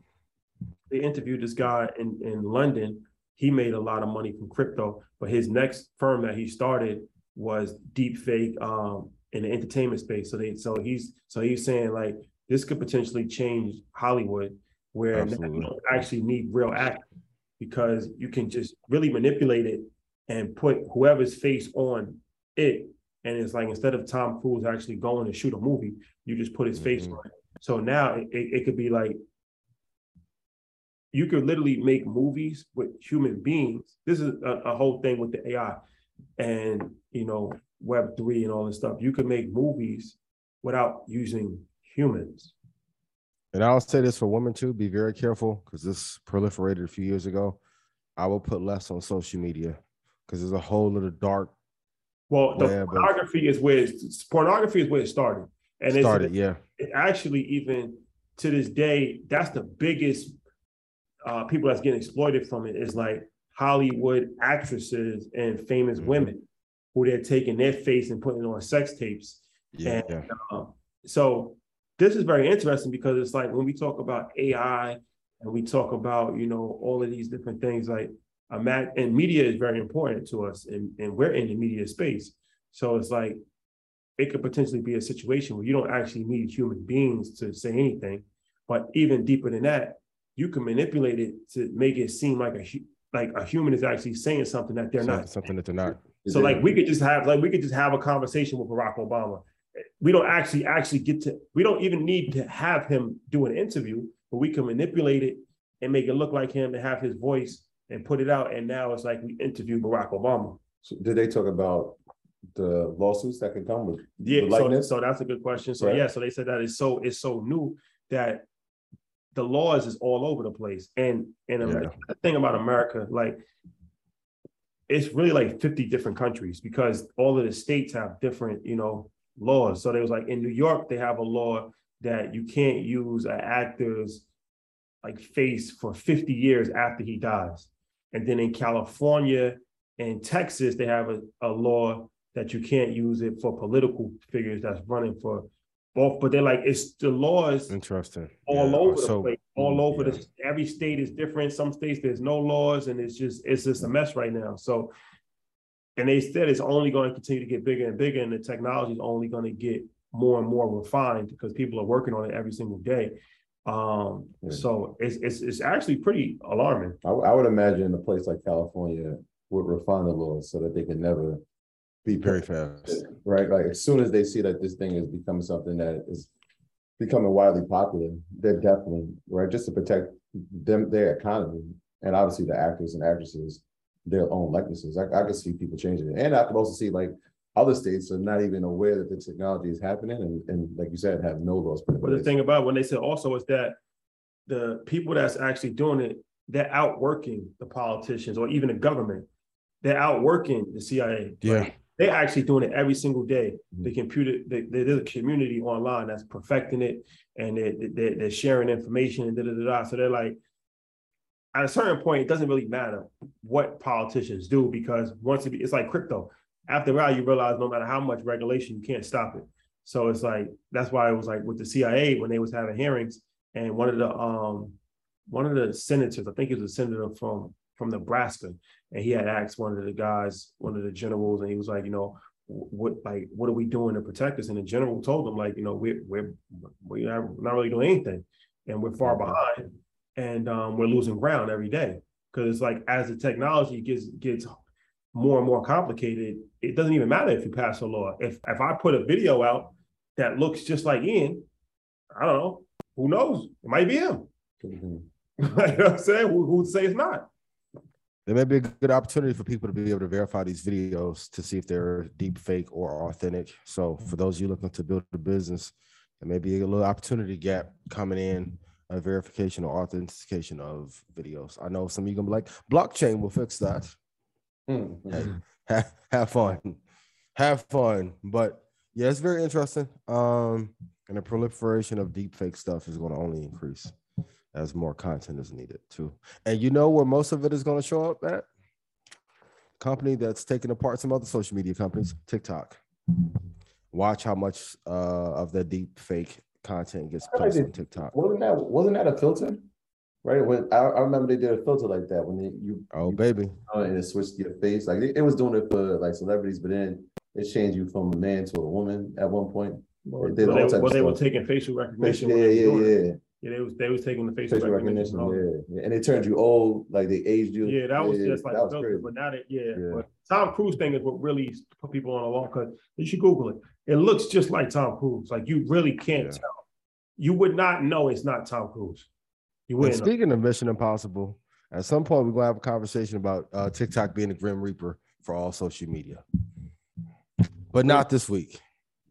they interviewed this guy in, in London. He made a lot of money from crypto, but his next firm that he started was deep fake um, in the entertainment space. So they, so he's, so he's saying like this could potentially change Hollywood, where you Absolutely. don't actually need real actors because you can just really manipulate it and put whoever's face on it. And it's like instead of Tom Cruise actually going to shoot a movie, you just put his face Mhm. on it. So now it, it, it could be like you could literally make movies with human beings. This is a, a whole thing with the AI and you know Web three and all this stuff. You could make movies without using humans. And I'll say this for women too: be very careful because this proliferated a few years ago. I will put less on social media because there's a whole little dark. Well, the of- pornography is where pornography is where it started, and it's, started, yeah. it actually even to this day, that's the biggest uh, people that's getting exploited from it is like Hollywood actresses and famous Mhm. women who they're taking their face and putting on sex tapes. Yeah, And, um, so this is very interesting because it's like when we talk about AI and we talk about you know all of these different things like a and media is very important to us and, and we're in the media space. So it's like it could potentially be a situation where you don't actually need human beings to say anything, but even deeper than that, you can manipulate it to make it seem like a like a human is actually saying something that they're So- not. something that they're not. So like we could just have like we could just have a conversation with Barack Obama. We don't actually actually get to we don't even need to have him do an interview, but we can manipulate it and make it look like him and have his voice and put it out. And now it's like we interview Barack Obama. So did they talk about the lawsuits that could come with Yeah, so, so that's a good question. So Right. yeah, so they said that it's so it's so new that the laws is all over the place. And and Yeah. the thing about America, like it's really like 50 different countries because all of the states have different, you know, laws. So there was like in New York, they have a law that you can't use an actor's like face for 50 years after he dies. And then in California and Texas, they have a, a law that you can't use it for political figures that's running for both. But they're like, it's the laws Interesting. all Yeah, over the so- place, all mm, over yeah. the every state is different. Some states there's no laws, and it's just it's just a mess right now. So, and they said it's only going to continue to get bigger and bigger, and the technology is only going to get more and more refined because people are working on it every single day. Um, Yeah. so it's it's it's actually pretty alarming. I, w- I would imagine a place like California would refine the laws so that they can never be Very fast. right? Like as soon as they see that this thing is becoming something that is becoming widely popular, they're definitely right just to protect them their economy and obviously the actors and actresses their own likenesses. I, I can see people changing it, and I can also see like other states are not even aware that the technology is happening, and, and like you said, have no laws. But the thing about when they said also is that the people that's actually doing it, they're outworking the politicians or even the government. They're outworking the CIA. Yeah. They're actually doing it every single day. Mhm. The computer, the, the, there's a community online that's perfecting it and they, they, they're sharing information and da, da, da, da. So they're like, at a certain point, it doesn't really matter what politicians do because once it, it's like crypto. After a while, you realize no matter how much regulation, you can't stop it. So it's like that's why it was like with the CIA when they was having hearings, and one of the um one of the senators, I think he was a senator from from Nebraska, and he had asked one of the guys, one of the generals, and he was like, you know, what like what are we doing to protect us? And the general told him like, you know, we're we're we're not, not really doing anything, and we're far behind, and um, we're losing ground every day because it's like as the technology gets gets more and more complicated, it doesn't even matter if you pass a law. If if I put a video out that looks just like Ian, I don't know. Who knows? It might be him. Mhm. [LAUGHS] you know what I'm saying? Who who'd say it's not? There may be a good opportunity for people to be able to verify these videos to see if they're deep fake or authentic. So for those of you looking to build a business, there may be a little opportunity gap coming in, a verification or authentication of videos. I know some of you gonna be like, blockchain will fix that. Mhm. Have, have fun, have fun. But yeah, it's very interesting. Um, and the proliferation of deep fake stuff is going to only increase as more content is needed too. And you know where most of it is going to show up at? Company that's taking apart some other social media companies, TikTok. Watch how much uh, of the deep fake content gets placed did- on TikTok. Wasn't that wasn't that a filter? Right when I, I remember they did a filter like that when they, you Oh, you baby. on and it switched your face like it, it was doing it for like celebrities, but then it changed you from a man to a woman at one point. Well, It did all they, well, they were taking facial recognition. yeah, when they were yeah, yeah. Yeah, they was they was taking the facial, Facial recognition. recognition, yeah. yeah. And they turned you old, like they aged you. Yeah, that was just like that was filter, crazy. but now that yeah, Yeah. but Tom Cruise thing is what really put people on alarm because you should Google it. It looks just like Tom Cruise. Like you really can't Yeah. tell. You would not know it's not Tom Cruise. You And wouldn't. know. speaking of Mission Impossible, at some point we're gonna have a conversation about uh, TikTok being a Grim Reaper for all social media, but not this week.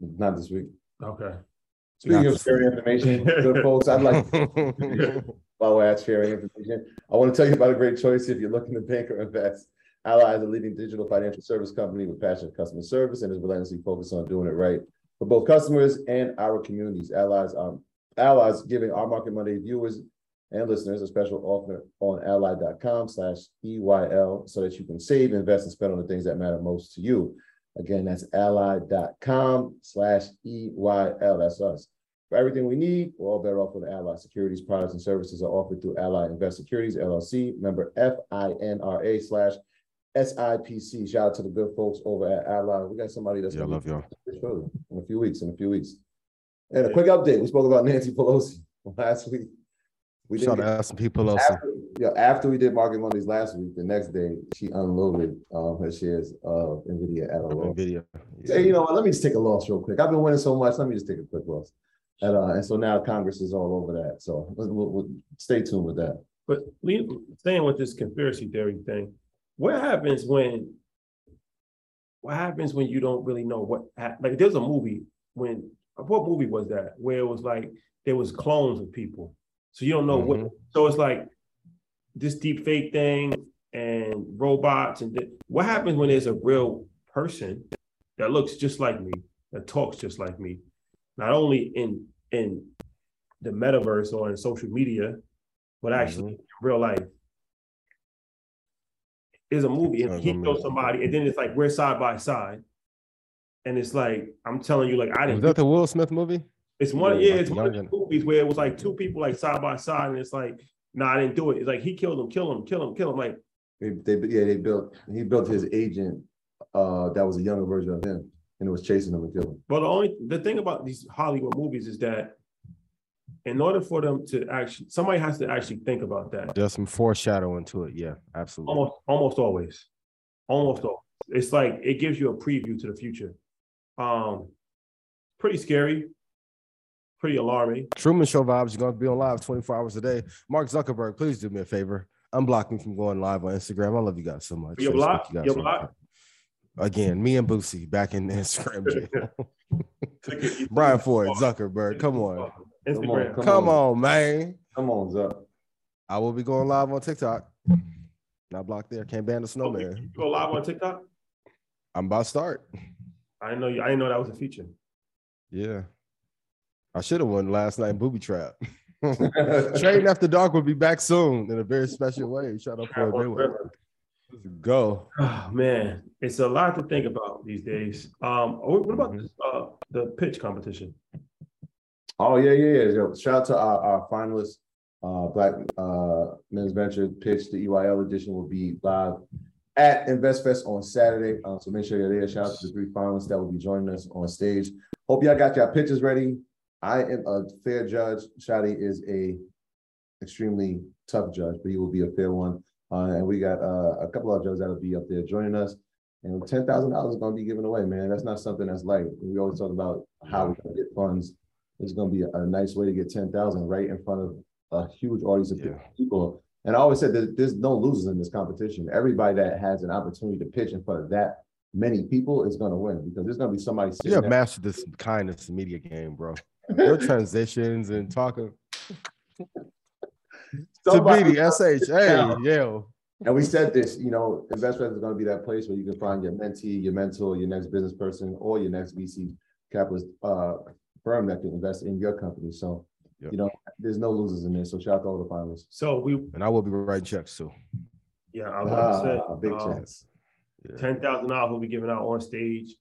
Not this week. Okay. Speaking Got of sharing information, good folks, I'd like [LAUGHS] while we're at sharing information, I want to tell you about a great choice if you're looking to bank or invest. Ally is a leading digital financial service company with passionate customer service and is relentlessly focused on doing it right for both customers and our communities. Allies, um, Allies giving our Market Monday viewers and listeners a special offer on ally.com slash EYL so that you can save, invest, and spend on the things that matter most to you. Again, that's ally.com slash EYL. That's us. For everything we need, we're all better off with Ally. Securities, products, and services are offered through Ally Invest Securities, LLC, member FINRA slash SIPC. Shout out to the good folks over at Ally. We got somebody that's Yeah, love y'all. in a few weeks, in a few weeks. And a quick update, we spoke about Nancy Pelosi [LAUGHS] last week. We Shout didn't out get, to some people else. after, yeah, after we did Market Mondays last week, the next day, she unloaded um her shares of NVIDIA at a loss. Nvidia. Say, you know what, let me just take a loss real quick. I've been winning so much, let me just take a quick loss. And uh, and so now Congress is all over that, so we'll, we'll, we'll stay tuned with that. But leave, staying with this conspiracy theory thing, what happens when? What happens when you don't really know what hap- like? There's a movie when what movie was that where it was like there was clones of people, so you don't know what. Mm-hmm. So it's like this deep fake thing and robots and th- what happens when there's a real person that looks just like me that talks just like me, not only in in the metaverse or in social media, but actually mm-hmm. in real life. Is a movie and he kills somebody, and then it's like we're side by side, and it's like I'm telling you, like I didn't. Is that the Will Smith movie? It's one, Yeah, it's one of the movies where it was like two people like side by side, and it's like, no, nah, I didn't do it. It's like he killed him, kill him, kill him, kill him. Like They, they yeah, they built he built his agent uh that was a younger version of him and it was chasing him and killing him. Well, the only the thing about these Hollywood movies is that in order for them to actually, somebody has to actually think about that. There's some foreshadowing to it. Yeah, absolutely. Almost, almost always, almost always. It's like it gives you a preview to the future. Um, pretty scary, pretty alarming. Truman Show vibes. You're going to be on live 24 hours a day. Mark Zuckerberg, please do me a favor. Unblock me from going live on Instagram. I love you guys so much. You're blocked? you guys You're are- blocked? Again, me and Boosie back in Instagram [LAUGHS] jail. Took it- you took Brian Ford, too far. Zuckerberg, come on. Instagram. Come Come on. on, man. Come on, Zuck. I will be going live on TikTok. Not blocked there. Can't ban the Oh, snowman. You go live on TikTok? I'm about to start. I didn't know. You, I didn't know that was a feature. Yeah. I should have won last night in Booby Trap. [LAUGHS] Trading After Dark will be back soon in a very special way. Shout out for Mayweather. Let's go. Oh man, it's a lot to think about these days. Um, what what about this, uh, the pitch competition? Oh yeah, yeah, yeah. Shout out to our, our finalists. Uh, Black uh, Men's Venture pitch, the EYL edition will be live at InvestFest on Saturday. Uh, so make sure you're there. Shout out to the three finalists that will be joining us on stage. Hope y'all got your pitches ready. I am a fair judge. Shadi is a extremely tough judge, but he will be a fair one. Uh, and we got uh, a couple of judges that'll be up there joining us. And ten thousand dollars is going to be given away, man. That's not something that's light. We always talk about how we can get funds. It's going to be a, a nice way to get ten thousand right in front of a huge audience of Yeah. people. And I always said that there's no losers in this competition. Everybody that has an opportunity to pitch in front of that many people is going to win because there's going to be somebody You have mastered this kindness media game, bro. Your transitions and talking to Somebody- BD, SH. Hey. And we said this, you know, InvestFest is going to be that place where you can find your mentee, your mentor, your next business person, or your next VC capitalist uh, firm that can invest in your company. So, Yep. you know, there's no losers in this. So shout out to all the finalists. So we, And I will be writing checks too. yeah, I was about to Ah, say, big um, chance. Yeah. ten thousand dollars will be given out on stage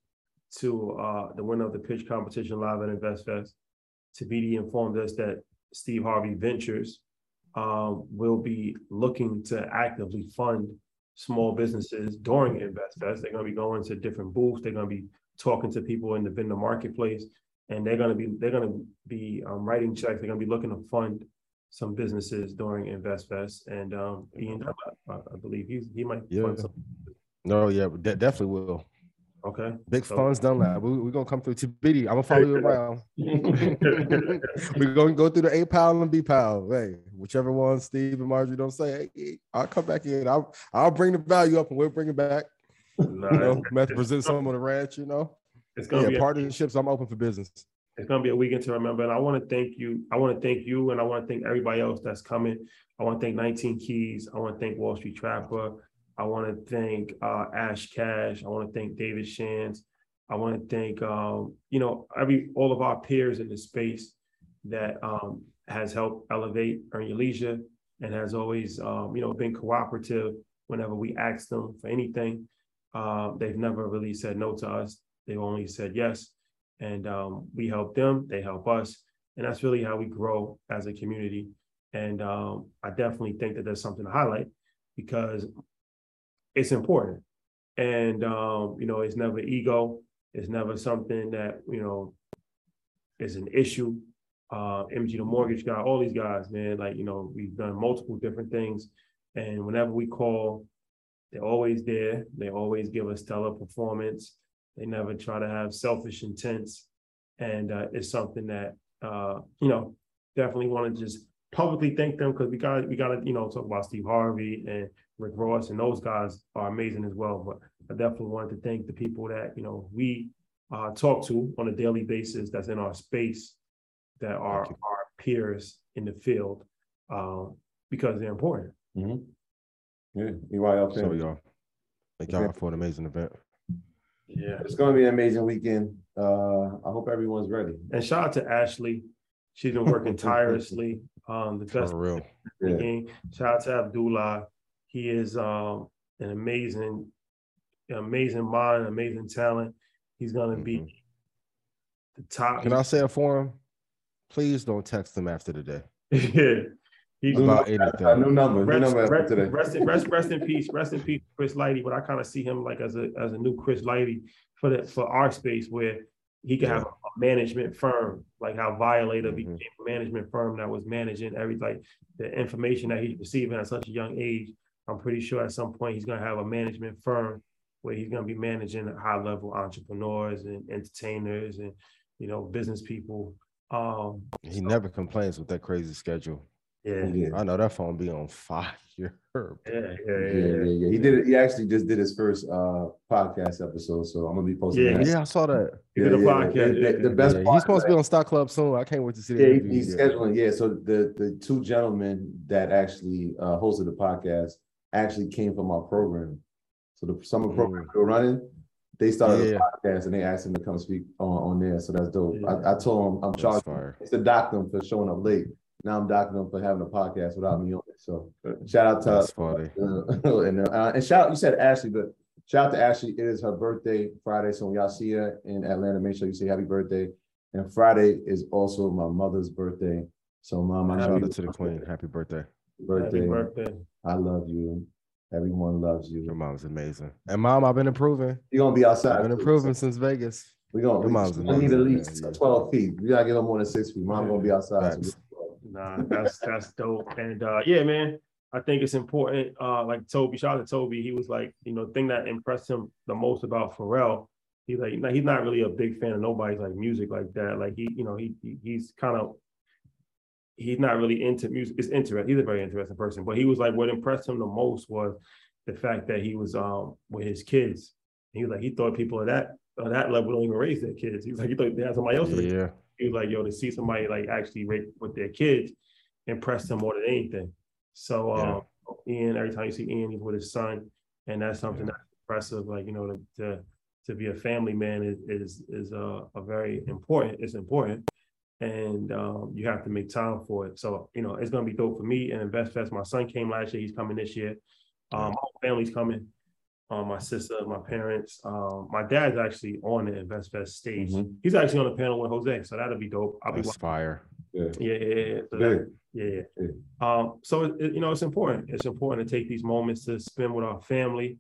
to uh the winner of the pitch competition live at InvestFest. TBD informed us that Steve Harvey Ventures um will be looking to actively fund small businesses during InvestFest. They're gonna be going to different booths. They're gonna be talking to people in the vendor marketplace, and they're gonna be they're gonna be um, writing checks. They're gonna be looking to fund some businesses during InvestFest, and um, Ian, I, I believe he's he might Yeah. fund some. No, yeah, de- definitely will. Okay. Big So- funds done that. We're we going to come through TBD. I'm going to follow you around. We're going to go through the A pile and B pile. Hey, whichever one Steve and Marjorie don't say, hey, I'll come back in. I'll, I'll bring the value up and we'll bring it back. Nah, You know, it's- we have to present some on the ranch, you know. it's gonna Yeah, be a, partnerships. I'm open for business. it's gonna be a weekend to remember. And I want to thank you. I want to thank you, and I want to thank everybody else that's coming. I want to thank 19 Keys. I want to thank Wall Street Trapper. I want to thank uh, Ash Cash. I want to thank David Shands. I want to thank um, you know every all of our peers in the space that um, has helped elevate Earn Your Leisure and has always um, you know been cooperative whenever we ask them for anything. Uh, they've never really said no to us. They've only said yes, and um, we help them. They help us, and that's really how we grow as a community. And um, I definitely think that there's something to highlight because it's important. And um, you know, it's never ego. It's never something that you know is an issue. Uh, MG the mortgage guy, all these guys, man. Like you know, we've done multiple different things, and whenever we call, they're always there. They always give a stellar performance. They never try to have selfish intents, and uh, it's something that uh, you know definitely want to just publicly thank them because we got we got to you know talk about Steve Harvey and Rick Ross and those guys are amazing as well. But I definitely wanted to thank the people that you know we uh, talk to on a daily basis that's in our space that are our peers in the field um, because they're important. Mm-hmm. Yeah, EYL So family. y'all, thank y'all for an amazing event. Yeah. It's gonna be an amazing weekend. Uh, I hope everyone's ready. And shout out to Ashley. She's been working [LAUGHS] tirelessly. Um, the best For real. in the game. Shout out to Abdullah. He is um an amazing, amazing mind, amazing talent. He's gonna be the top. Can I say it for him? Please don't text him after the day. [LAUGHS] yeah. He's About A anything. new number, new number after rest, today. rest, in, rest, rest in peace, rest in peace, Chris Lighty. But I kind of see him like as a as a new Chris Lighty for the for our space where he can have a management firm, like how Violator became a management firm that was managing every like the information that he's receiving at such a young age. I'm pretty sure at some point he's gonna have a management firm where he's gonna be managing high level entrepreneurs and entertainers and you know business people. Um, He never complains with that crazy schedule. yeah, Yeah. I know that phone be on fire. [LAUGHS] yeah, yeah, Yeah, yeah. yeah, yeah. He did. He actually just did his first uh podcast episode, so I'm gonna be posting. Yeah, that. Yeah, I saw that. He did a Yeah, yeah. podcast. The- yeah, the yeah. best Yeah, part he's supposed to be on Stock Club soon. I can't wait to see the Yeah, he- interview. he's Yeah. scheduling. Yeah, so the the two gentlemen that actually uh, hosted the podcast actually came from our program. So the summer program we were running, they started Mm. Yeah. a podcast and they asked him to come speak on, on there. So that's dope. Yeah. I, I told him I'm That's charged. fire. It's to dock them for showing up late. Now I'm docking them for having a podcast without me on it. So shout out to That's funny. [LAUGHS] uh, and, uh, and shout out, you said Ashley, but shout out to Ashley. It is her birthday Friday. So when y'all see her in Atlanta, make sure you say happy birthday. And Friday is also my mother's birthday. So mom, I Shout out to the queen. Happy birthday. Birthday. Happy birthday. I love you. Everyone loves you. Your mom's amazing. And mom, I've been improving. You're gonna be outside. I've been improving so since Vegas. We're gonna Your mom's we need at least man, yeah. 12 feet. You gotta get them more than six feet. Mom gonna be outside. so Facts. Nah, that's that's dope. And uh yeah, man, I think it's important. Uh like Toby, shout out to Toby. He was like, you know, the thing that impressed him the most about Pharrell. He's like, he's not really a big fan of nobody's like music like that. Like he, you know, he he- he's kind of he's not really into music. It's interesting. He's a very interesting person. But he was like, what impressed him the most was the fact that he was um with his kids. He was like, he thought people at that on that level don't even raise their kids. He was like, he thought they had somebody else. Yeah. he was like, yo, to see somebody like actually rape with their kids impressed him more than anything. So um Ian, every time you see Ian, he's with his son, and that's something that's impressive. Like, you know, to to, to be a family man is is is a, a very important, it's important. And um, you have to make time for it. So, you know, it's gonna be dope for me and InvestFest. My son came last year, he's coming this year. Um, my family's coming. Um, my sister, my parents, um, my dad's actually on the InvestFest stage. Mhm. He's actually on the panel with Jose, so that'll be dope. I'll be That's fire. Yeah. yeah, yeah, yeah. So Big. that- yeah, yeah. Um, so it, it- you know, it's important. It's important to take these moments to spend with our family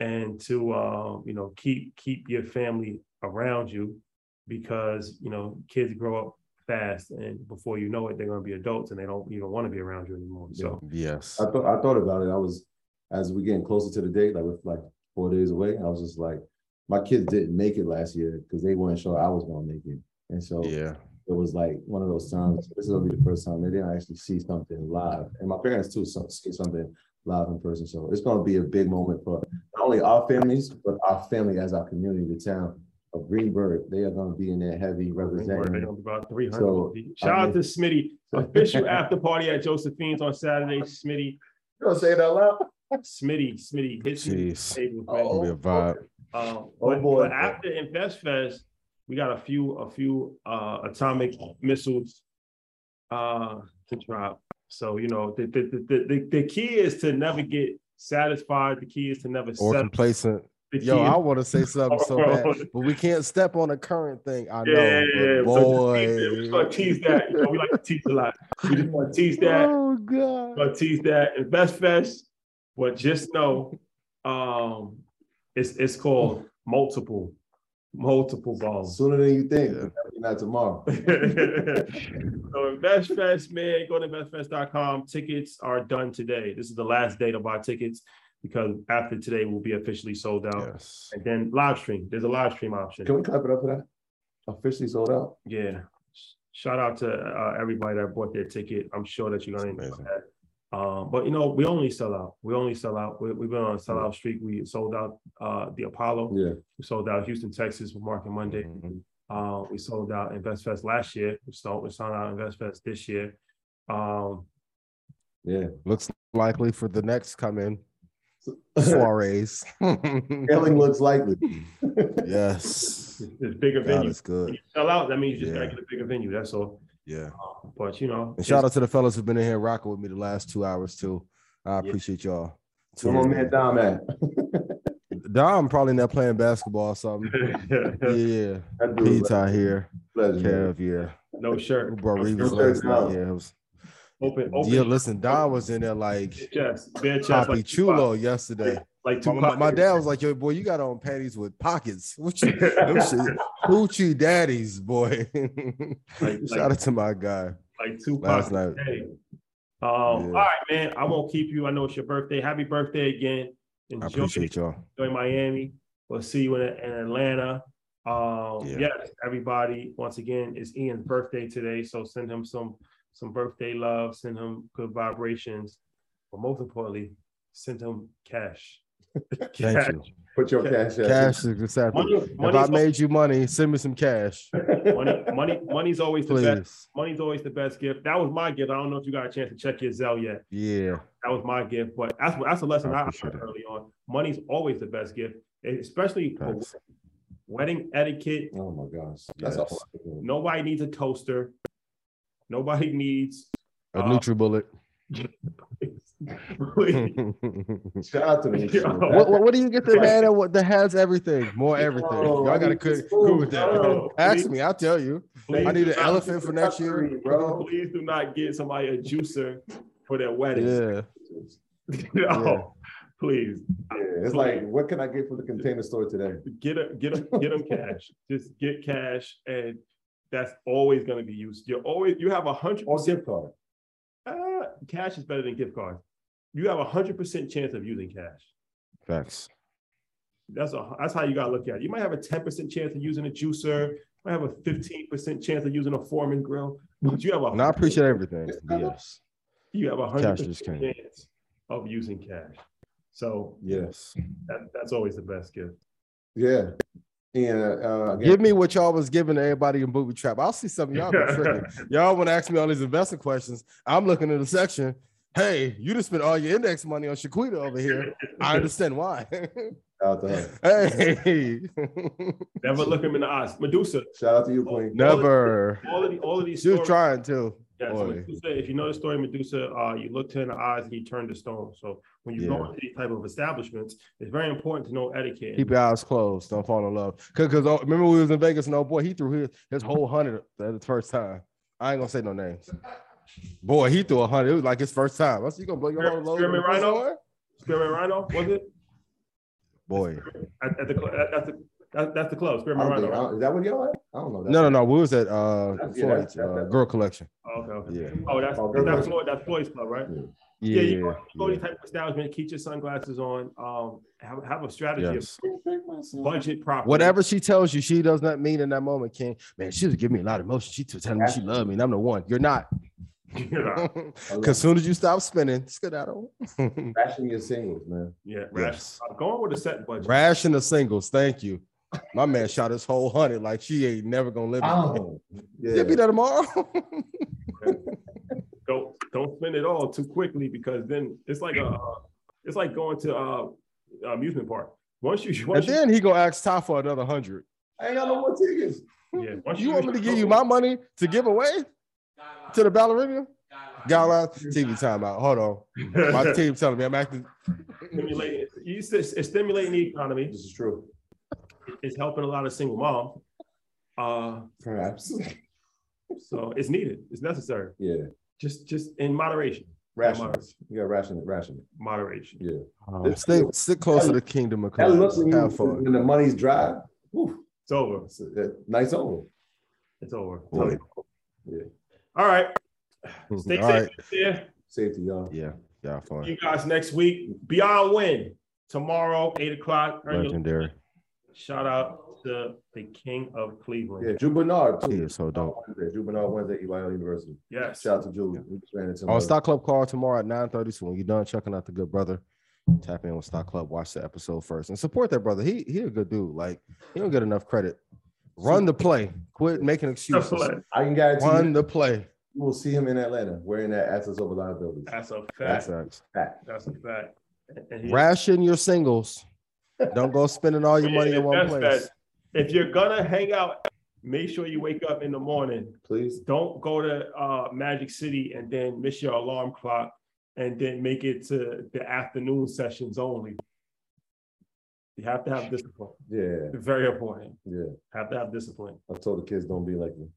and to um, you know, keep keep your family around you because you know, kids grow up fast and before you know it, they're gonna be adults and they don't even want to be around you anymore. So Yes. I thought I thought about it. I was as we getting closer to the date, like with like four days away. I was just like, my kids didn't make it last year because they weren't sure I was gonna make it, and so Yeah. it was like one of those times. This is gonna be the first time they didn't actually see something live, and my parents too so, see something live in person. So it's gonna be a big moment for not only our families, but our family as our community, the town of Greenberg, they are gonna be in there heavy They're representing. gonna be about three So, hundred. Shout I out to Smitty, official after party at Josephine's on Saturday. Smitty, You gonna say that loud? Smitty, Smitty, hits me. Jeez. tables, man. Oh, Gonna be a vibe. Um, Oh, but, boy. but after InvestFest, we got a few, a few uh atomic missiles uh to drop. So you know, the the, the the the key is to never get satisfied. The key is to never Or settle. complacent. The key Yo, I want to say something so bad, [LAUGHS] but we can't step on the current thing. I know, yeah, yeah, but yeah. So boy. just tease we just gonna tease that. You know, we like to tease a lot. We just want to tease that. Oh God. gonna tease that InvestFest, but just know, um, it's it's called multiple, multiple balls. Sooner than you think, Yeah. not tomorrow. [LAUGHS] so InvestFest, man, go to investfest.com. Tickets are done today. This is the last day to buy tickets because after today we'll be officially sold out. Yes. And then live stream. There's a live stream option. Can we clap it up for that? Officially sold out. Yeah. Shout out to uh, everybody that bought their ticket. I'm sure that you're gonna enjoy that. Um, but you know, we only sell out. We only sell out. We, we've been on a sellout streak. We sold out uh the Apollo. Yeah. We sold out Houston, Texas with Market Monday. Mhm. Uh, we sold out InvestFest last year. We sold we sold out InvestFest this year. Um, Yeah. Looks likely for the next coming soirees. [LAUGHS] Failing looks likely. yes. it's bigger God venue. is good. you sell out, that means you just gotta get a bigger venue. That's all. Yeah. Uh, But you know, And shout out to the fellas who've been in here rocking with me the last two hours too. I appreciate y'all. Where my man Dom at? [LAUGHS] Dom probably not playing basketball or something. [LAUGHS] Yeah. That dude, Pete out here. pleasure. Kev, yeah. no shirt. Who brought Reeves Good last night? Yeah, it was. Open, open. Yeah, listen, Don was in there like chest, bare chest, Poppy like Tupac. Chulo yesterday. like My, Tupac. my, my dad was like, "Yo, boy, you got on panties with pockets. What you, [LAUGHS] them shit, hoochie daddies, boy." [LAUGHS] Like- Shout like- out to my guy. like Tupac. Last night. Hey. Um, Yeah. all right, man. I won't keep you. I know it's your birthday. Happy birthday again. I appreciate y'all. enjoy Miami. We'll see you in, in Atlanta. Um, Yeah. yes, everybody. Once again, it's Ian's birthday today, so send him some some birthday love. Send him good vibrations, but most importantly, send him cash. Thank [LAUGHS] you. Put your cash out. Cash is accepted. Money, If I made you money, send me some cash, money, money, money's always the best. Money's always the best gift. That was my gift. I don't know if you got a chance to check your Zelle yet. Yeah, That was my gift, but that's that's a lesson I I learned it. early on. Money's always the best gift, especially for wedding etiquette. Oh my gosh. That's Yes. all. Nobody needs a toaster. Nobody needs. A Uh, NutriBullet. [LAUGHS] Shout out to me. Yo. what, what, what do you get the man that, what- that has everything, more everything? Yo, Y'all I gotta need cook, this cook with that. bro. Ask me, I'll tell you. I need an elephant for next year. bro. Please do not get somebody a juicer for their wedding. Yeah, [LAUGHS] no, please Yeah, it's like, what can I get from the container store today? get a, get a, get them cash. Just get cash, and that's always going to be used. You're always you have a hundred Or gift card. Uh, cash is better than gift cards. You have a hundred percent chance of using cash. facts. That's a that's how you gotta look at it. You might have a ten percent chance of using a juicer. You might have a fifteen percent chance of using a Foreman grill, but you have a And I appreciate everything. Yes, you have a hundred is percent chance of using cash. So yes. that, that's always the best gift. Yeah. And uh, again, Give me what y'all was giving to everybody in Booby Trap. I'll see some of y'all be. [LAUGHS] Y'all want to ask me all these investment questions. I'm looking at the section. Hey, you just spent all your index money on Shaquita over here. I understand why. [LAUGHS] shout out to her. hey, Never look him in the eyes. Medusa. Shout out to you, Queen. never. All of the all of these She was trying to. Yeah, so Medusa, if you know the story, of Medusa, uh, you looked her in the eyes and you turned to stone. So when you go into these type of establishments, it's very important to know etiquette. Keep your eyes closed. Don't fall in love. Cause, cause oh, remember we was in Vegas and oh boy, he threw his, his whole hundred at the first time. I ain't gonna say no names. Boy, he threw a hundred. It was like his first time. I said, you gonna blow your whole load. Spearmint on the first Rhino? one?" Spearmint Rhino, was it? Boy. At, at the at the that, that's the club, I Spearmint think- Right? Is that what y'all at? I don't know. No, no, no. We was at uh That's- yeah, Floyd's that's- uh, that's- girl collection. Oh, okay, okay. Yeah. Oh, that's Oh, that's. Floyd. That's Floyd's club, right? Yeah. Yeah, Yeah, you go, yeah. you go to type of establishment, keep your sunglasses on. Um, have, have a strategy Yes. of budget properly. Whatever she tells you, she does not mean in that moment, King. Man, she was giving me a lot of emotion. She was telling me she loved me, and I'm the one. You're not. [LAUGHS] You know, Because [LAUGHS] soon as you stop spinning, skedaddle. Fashion your singles, man. yeah, Yes. rash. Uh, going with a set budget. Ration of singles. Thank you. My man shot his whole hundred like she ain't never gonna live. Oh, Yeah, yeah. be there tomorrow. [LAUGHS] Don't don't spend it all too quickly because then it's like a uh, it's like going to uh amusement park. Once you and once you, then he gonna ask Ty for another hundred. I ain't got no more tickets. yeah, once You want me to give you my money to give away to the ballerina? Gala TV timeout. Hold on. My [LAUGHS] team telling me I'm acting. stimulating you said it's stimulating the economy. This is true. It's helping a lot of single moms. Uh, Perhaps. so it's needed. It's necessary. Yeah. Just just in moderation. Ration. You got ration it, ration it. Moderation. Yeah. Um, stay stick close to the kingdom of That look Christ. when, you, Have fun. when the money's dry. Whew, It's over. it's, uh, nice over. It's over. Boy. Yeah. All right. Stay All safe right. out. Safety, y'all. Yeah. Yeah. Fun. You guys next week. Beyond win tomorrow, eight o'clock. Earn your- Legendary. Shout out to the King of Cleveland. Yeah, Drew Bernard too. He is so dope. Wednesday. Drew Bernard Wednesday, EYL University. Yes. Shout out to Drew. We just ran into oh, On. Stock Club call tomorrow at 9:30. So when you're done checking out the good brother, tap in with Stock Club, watch the episode first, and support that brother. He he a good dude. Like he don't get enough credit. Run the play. Quit making excuses. I can guarantee Run you, the play. you will see him in Atlanta wearing that assets over liabilities. That's a That's fact. Fact. That's a fact. And- and Ration your singles. Don't go spending all your money in one place. fact. If you're gonna hang out, make sure you wake up in the morning. Please. Don't go to uh, Magic City and then miss your alarm clock and then make it to the afternoon sessions only. You have to have discipline. Yeah. Very important. Yeah. Have to have discipline. I told the kids don't be like me.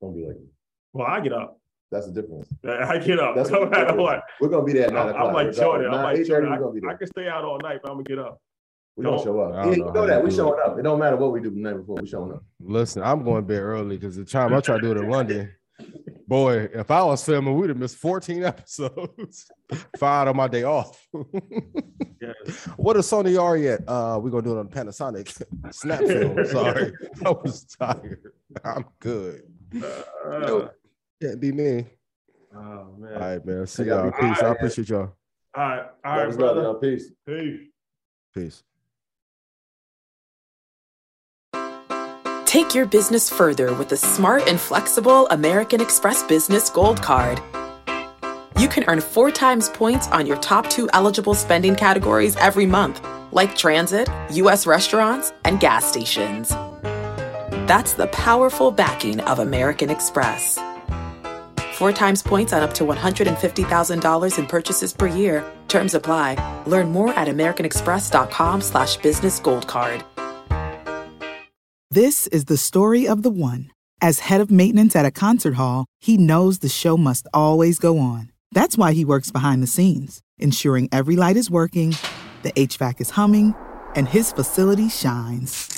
Don't be like me. Well, I get up. That's the difference. I get up. That's [LAUGHS] no what- matter what. We're gonna be there at nine o'clock. I'm like. Jordan. I'm like Jordan. we're gonna be I, I can stay out all night, but I'm gonna get up. We don't don't- show up. don't Yeah, know you know that. We do showing up. It don't matter what we do the night before. We showing up. Listen, I'm going to bed early because the time I try to do it in [LAUGHS] London, boy, if I was filming, we'd have missed 14 [LAUGHS] episodes. Five on my day off. Yes. What is Sony Yari at? Uh, we're gonna do it on Panasonic snap film. Sorry, I was tired. I'm good. Uh, Can't be me. oh man. All right, man. See y'all y'all. be- Peace. I appreciate y'all. All right. All Love right, is love, brother. y'all. Peace. Peace. Peace. Take your business further with the smart and flexible American Express Business Gold Card. You can earn four times points on your top two eligible spending categories every month, like transit, U.S. restaurants, and gas stations. That's the powerful backing of American Express. Four times points on up to $150,000 in purchases per year. Terms apply. Learn more at americanexpress.com slash business gold card. This is the story of the one. As head of maintenance at a concert hall, he knows the show must always go on. That's why he works behind the scenes, ensuring every light is working, the HVAC is humming, and his facility shines.